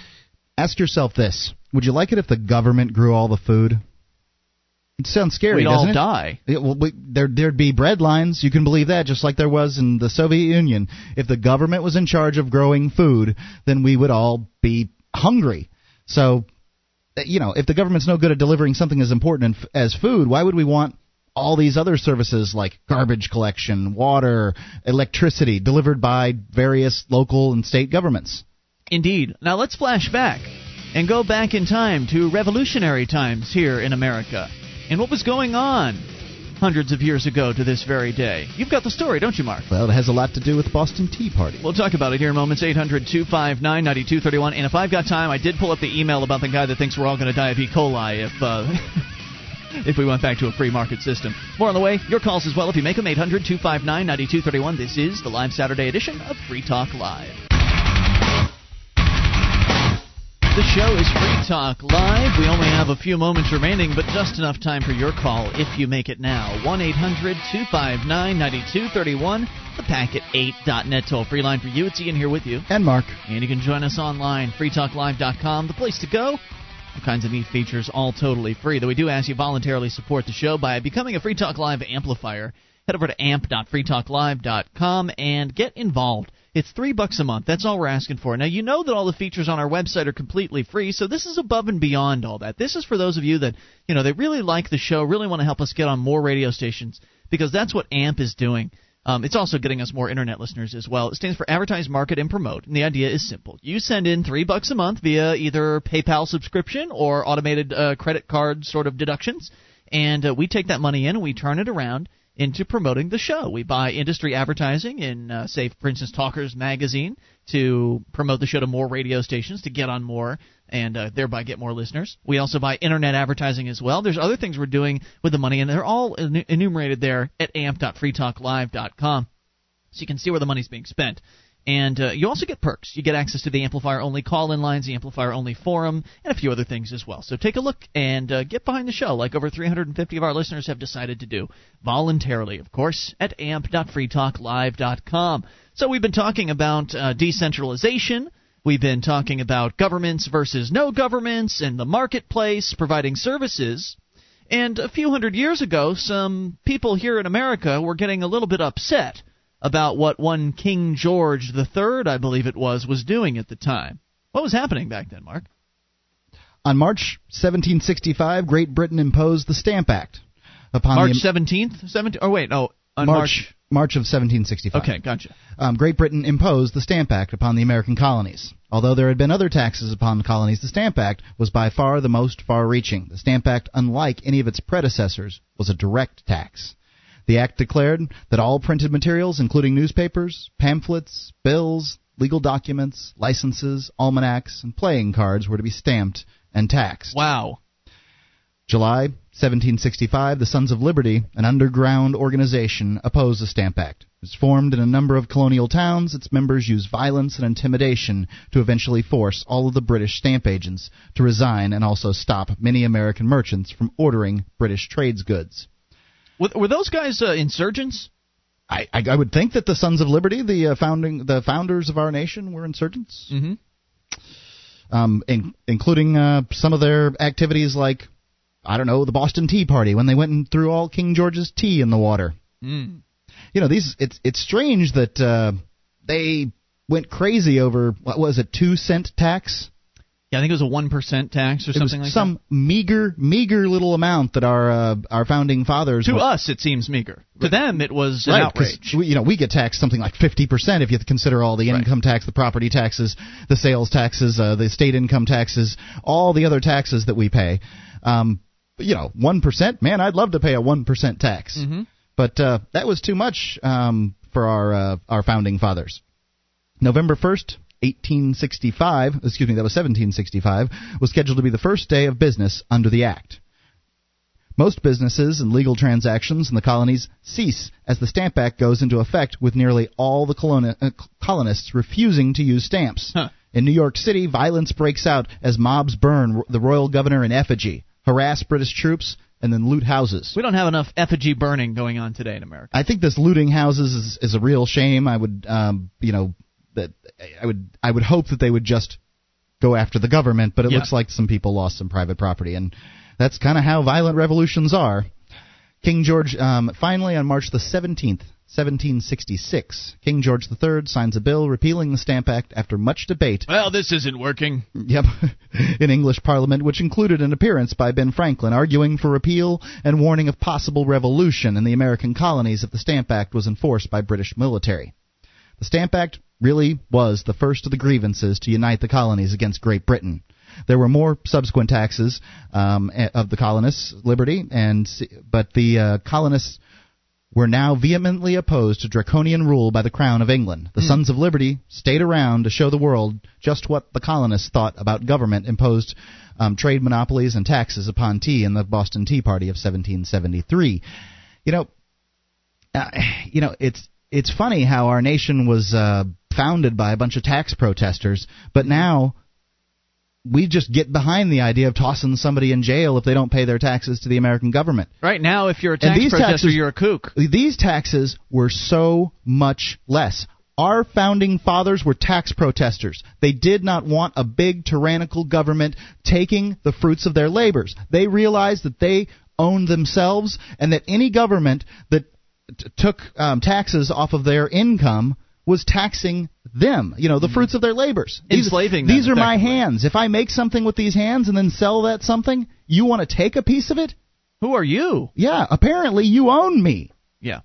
ask yourself this: Would you like it if the government grew all the food? It sounds scary, We'd doesn't all it? die. Yeah, well, we, there there'd be bread lines. You can believe that, just like there was in the Soviet Union. If the government was in charge of growing food, then we would all be hungry. So, uh, you know, if the government's no good at delivering something as important as food, why would we want all these other services like garbage collection, water, electricity delivered by various local and state governments? Indeed. Now let's flash back and go back in time to revolutionary times here in America and what was going on hundreds of years ago to this very day. You've got the story, don't you, Mark? Well, it has a lot to do with the Boston Tea Party. We'll talk about it here in moments. 800 259 9231. And if I've got time, I did pull up the email about the guy that thinks we're all going to die of E. coli if. Uh, <laughs> If we went back to a free market system. More on the way. Your calls as well. If you make them, 800 259 9231. This is the live Saturday edition of Free Talk Live. The show is Free Talk Live. We only have a few moments remaining, but just enough time for your call if you make it now. 1 800 259 9231, the packet8.net toll free line for you. It's Ian here with you. And Mark. And you can join us online, freetalklive.com, the place to go. All kinds of neat features, all totally free. Though we do ask you voluntarily support the show by becoming a Free Talk Live amplifier. Head over to amp.freetalklive.com and get involved. It's three bucks a month. That's all we're asking for. Now you know that all the features on our website are completely free, so this is above and beyond all that. This is for those of you that you know they really like the show, really want to help us get on more radio stations because that's what AMP is doing. Um, it's also getting us more internet listeners as well. It stands for Advertise, Market, and Promote. And the idea is simple. You send in three bucks a month via either PayPal subscription or automated uh, credit card sort of deductions, and uh, we take that money in and we turn it around into promoting the show. We buy industry advertising in, uh, say, for instance, Talkers Magazine to promote the show to more radio stations to get on more and uh, thereby get more listeners. We also buy internet advertising as well. There's other things we're doing with the money, and they're all enumerated there at amp.freetalklive.com, so you can see where the money's being spent. And uh, you also get perks. You get access to the Amplifier only call in lines, the Amplifier only forum, and a few other things as well. So take a look and uh, get behind the show, like over 350 of our listeners have decided to do, voluntarily, of course, at amp.freetalklive.com. So we've been talking about uh, decentralization. We've been talking about governments versus no governments and the marketplace providing services. And a few hundred years ago, some people here in America were getting a little bit upset about what one King George III, I believe it was, was doing at the time. What was happening back then, Mark? On March 1765, Great Britain imposed the Stamp Act upon March the 17th, 17. Oh wait, no, on March March. March of 1765. Okay, gotcha. Um, Great Britain imposed the Stamp Act upon the American colonies. Although there had been other taxes upon the colonies, the Stamp Act was by far the most far reaching. The Stamp Act, unlike any of its predecessors, was a direct tax. The act declared that all printed materials, including newspapers, pamphlets, bills, legal documents, licenses, almanacs, and playing cards, were to be stamped and taxed. Wow. July 1765, the Sons of Liberty, an underground organization, opposed the Stamp Act. It was formed in a number of colonial towns. Its members used violence and intimidation to eventually force all of the British stamp agents to resign and also stop many American merchants from ordering British trades goods. Were, were those guys uh, insurgents? I, I, I would think that the Sons of Liberty, the uh, founding, the founders of our nation, were insurgents, Mm-hmm. um, in, including uh, some of their activities, like I don't know, the Boston Tea Party when they went and threw all King George's tea in the water. Mm. You know, these it's it's strange that uh, they went crazy over what was it, two cent tax. Yeah, I think it was a one percent tax or It something like that. some meager, meager little amount that our uh, our founding fathers. To were- us, it seems meager. To them, it was an Right, outrage. we, you know, we get taxed something like fifty percent if you consider all the income tax, the property taxes, the sales taxes, uh, the state income taxes, all the other taxes that we pay. Um, you know, one percent, man, I'd love to pay a one percent tax, Mm-hmm. but uh, that was too much um, for our uh, our founding fathers. November first. 1865, excuse me, that was 1765, was scheduled to be the first day of business under the Act. Most businesses and legal transactions in the colonies cease as the Stamp Act goes into effect, with nearly all the coloni- uh, colonists refusing to use stamps. Huh. In New York City, violence breaks out as mobs burn the royal governor in effigy, harass British troops, and then loot houses. We don't have enough effigy burning going on today in America. I think this looting houses is, is a real shame. I would, um, you know, that I would I would hope that they would just go after the government, but it Yeah. looks like some people lost some private property, and that's kind of how violent revolutions are. King George, um, finally on March the 17th, 1766, King George III signs a bill repealing the Stamp Act after much debate. Well, this isn't working. Yep, <laughs> in English Parliament, which included an appearance by Ben Franklin arguing for repeal and warning of possible revolution in the American colonies if the Stamp Act was enforced by British military. The Stamp Act really was the first of the grievances to unite the colonies against Great Britain. There were more subsequent taxes um, eh, of the colonists' liberty, and but the uh, colonists were now vehemently opposed to draconian rule by the Crown of England. The Sons of Liberty stayed around to show the world just what the colonists thought about government imposed um, trade monopolies and taxes upon tea in the Boston Tea Party of 1773. You know, uh, you know, it's it's funny how our nation was uh, founded by a bunch of tax protesters, but now we just get behind the idea of tossing somebody in jail if they don't pay their taxes to the American government. Right now, if you're a tax these protester, taxes- you're a kook. These taxes were so much less. Our founding fathers were tax protesters. They did not want a big tyrannical government taking the fruits of their labors. They realized that they owned themselves and that any government that t- took um, taxes off of their income was taxing them, you know, the fruits of their labors. These, Enslaving These them, are my hands. If I make something with these hands and then sell that something, you want to take a piece of it? Who are you? Yeah, apparently you own me. Yeah,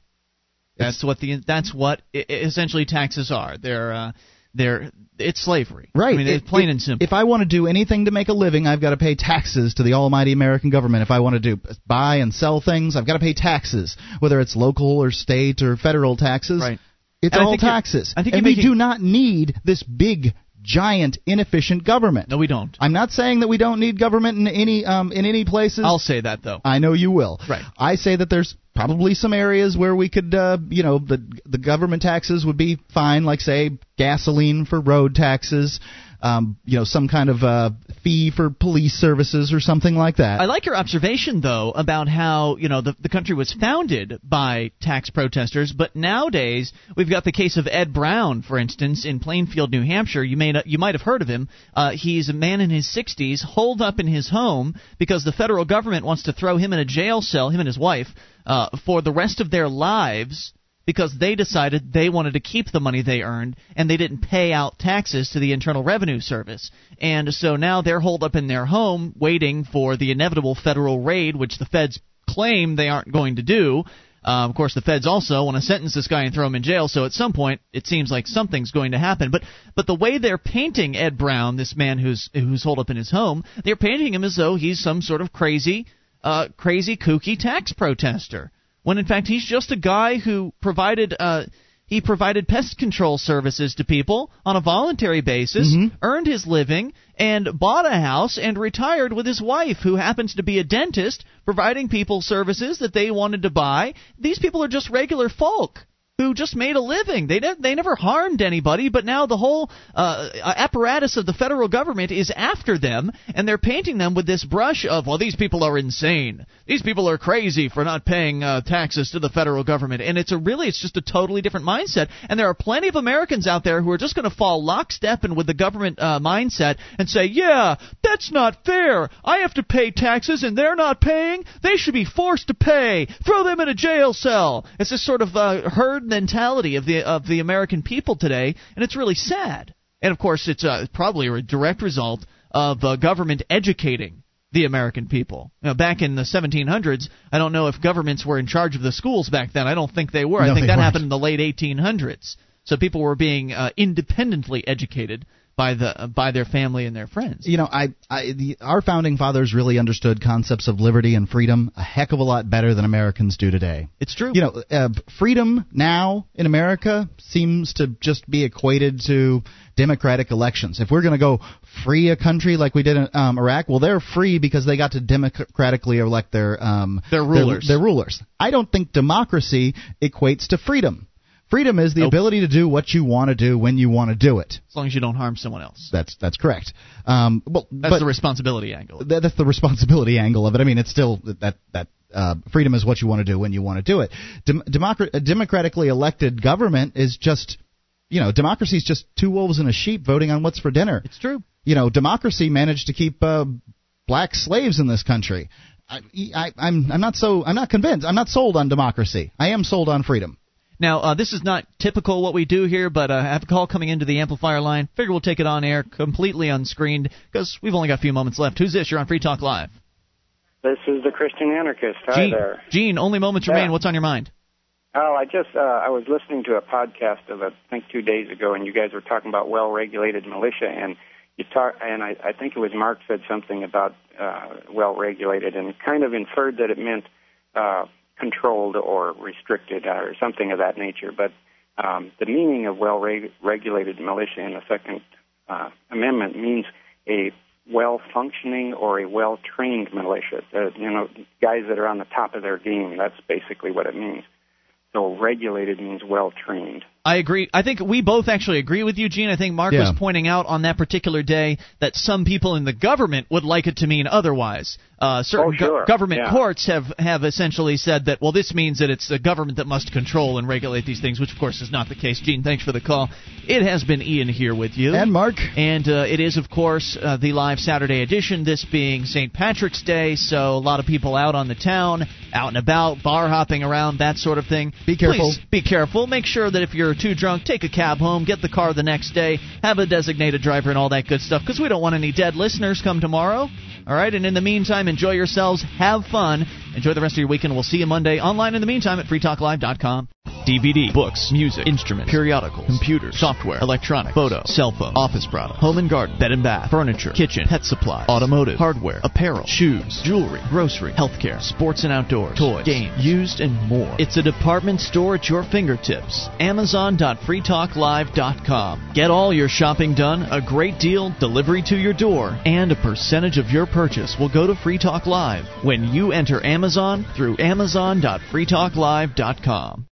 that's what the that's what essentially taxes are. They're uh, they're it's slavery. Right. I mean, it's If- plain if- and simple. If I want to do anything to make a living, I've got to pay taxes to the almighty American government. If I want to do buy and sell things, I've got to pay taxes, whether it's local or state or federal taxes. Right. It's And I all you're- taxes. I think and we making- do not need this big giant inefficient government. no, we don't. I'm not saying that we don't need government in any um, in any places. I'll say that though. I know you will. Right. I say that there's probably some areas where we could, uh, you know, the the government taxes would be fine, like say gasoline for road taxes, um, you know, some kind of uh, fee for police services or something like that. I like your observation though about how you know the the country was founded by tax protesters, but nowadays we've got the case of Ed Brown, for instance, in Plainfield, New Hampshire. You may not, you might have heard of him. Uh, he's a man in his 60s, holed up in his home because the federal government wants to throw him in a jail cell, him and his wife, uh, for the rest of their lives because they decided they wanted to keep the money they earned and they didn't pay out taxes to the Internal Revenue Service. And so now they're holed up in their home waiting for the inevitable federal raid, which the feds claim they aren't going to do. Uh, of course, the feds also want to sentence this guy and throw him in jail. So at some point, it seems like something's going to happen. But but the way they're painting Ed Brown, this man who's who's holed up in his home, they're painting him as though he's some sort of crazy, uh, crazy kooky tax protester when in fact he's just a guy who provided uh, he provided pest control services to people on a voluntary basis, earned his living, and bought a house and retired with his wife, who happens to be a dentist, providing people services that they wanted to buy. These people are just regular folk who just made a living. They they never harmed anybody, but now the whole uh, apparatus of the federal government is after them, and they're painting them with this brush of, well, these people are insane. These people are crazy for not paying uh, taxes to the federal government, and it's a really it's just a totally different mindset. And there are plenty of Americans out there who are just going to fall lockstep and with the government uh, mindset and say, yeah, that's not fair. I have to pay taxes and they're not paying. They should be forced to pay. Throw them in a jail cell. It's this sort of uh, herd mentality of the of the American people today, and it's really sad. And of course, it's uh, probably a direct result of uh, government educating the American people. Know, back in the 1700s, I don't know if governments were in charge of the schools back then. I don't think they were. I think that weren't. happened in the late 1800s. So people were being uh, independently educated by the by their family and their friends. you know, I, I the, our founding fathers really understood concepts of liberty and freedom a heck of a lot better than Americans do today. It's true. You know, uh, freedom now in America seems to just be equated to democratic elections. If we're going to go free a country like we did in um, Iraq, well, they're free because they got to democratically elect their um, Their rulers. Their, rulers. I don't think democracy equates to freedom. Freedom is the Nope. ability to do what you want to do when you want to do it. As long as you don't harm someone else. That's that's correct. Um, well, That's but the responsibility angle. that, that's the responsibility angle of it. I mean, it's still that that uh, freedom is what you want to do when you want to do it. Dem- democra- a democratically elected government is just, you know, democracy is just two wolves and a sheep voting on what's for dinner. It's true. You know, democracy managed to keep uh, black slaves in this country. I, I, I'm I'm not so I'm not convinced. I'm not sold on democracy. I am sold on freedom. Now, uh, this is not typical what we do here, but uh, I have a call coming into the amplifier line. Figure we'll take it on air, completely unscreened, because we've only got a few moments left. Who's this? You're on Free Talk Live. This is the Christian anarchist. Hi Gene, there. Gene, only moments Yeah. remain. What's on your mind? Oh, I just uh, I was listening to a podcast of I think two days ago, and you guys were talking about well-regulated militia, and you talk, and I, I think it was Mark said something about uh, well-regulated, and kind of inferred that it meant uh, controlled or restricted or something of that nature. But um, the meaning of well-regulated militia in the Second uh, Amendment means a well-functioning or a well-trained militia. Uh, you know, guys that are on the top of their game. That's basically what it means. So regulated means well-trained. I agree. I think we both actually agree with you, Gene. I think Mark Yeah. was pointing out on that particular day that some people in the government would like it to mean otherwise. Uh, certain Oh, sure. go- government Yeah. courts have, have essentially said that, well, this means that it's the government that must control and regulate these things, which of course is not the case. Gene, thanks for the call. It has been Ian here with you. And Mark. And uh, it is, of course, uh, the live Saturday edition, this being St. Patrick's Day, so a lot of people out on the town, out and about, bar hopping around, that sort of thing. Be careful. Please be careful. Make sure that if you're or too drunk, take a cab home, get the car the next day, have a designated driver, and all that good stuff because we don't want any dead listeners come tomorrow. All right, and in the meantime, enjoy yourselves, have fun, enjoy the rest of your weekend. We'll see you Monday online in the meantime at freetalklive.com. DVD, books, music, instruments, periodicals, computers, software, electronic, photo, cell phone, office product, home and garden, bed and bath, furniture, kitchen, pet supply, automotive, hardware, apparel, shoes, jewelry, grocery, healthcare, sports and outdoors, toys, games, used, and more. It's a department store at your fingertips. Amazon.freetalklive.com. Get all your shopping done, a great deal, delivery to your door, and a percentage of your purchase will go to Free Talk Live when you enter Amazon through Amazon.freetalklive.com.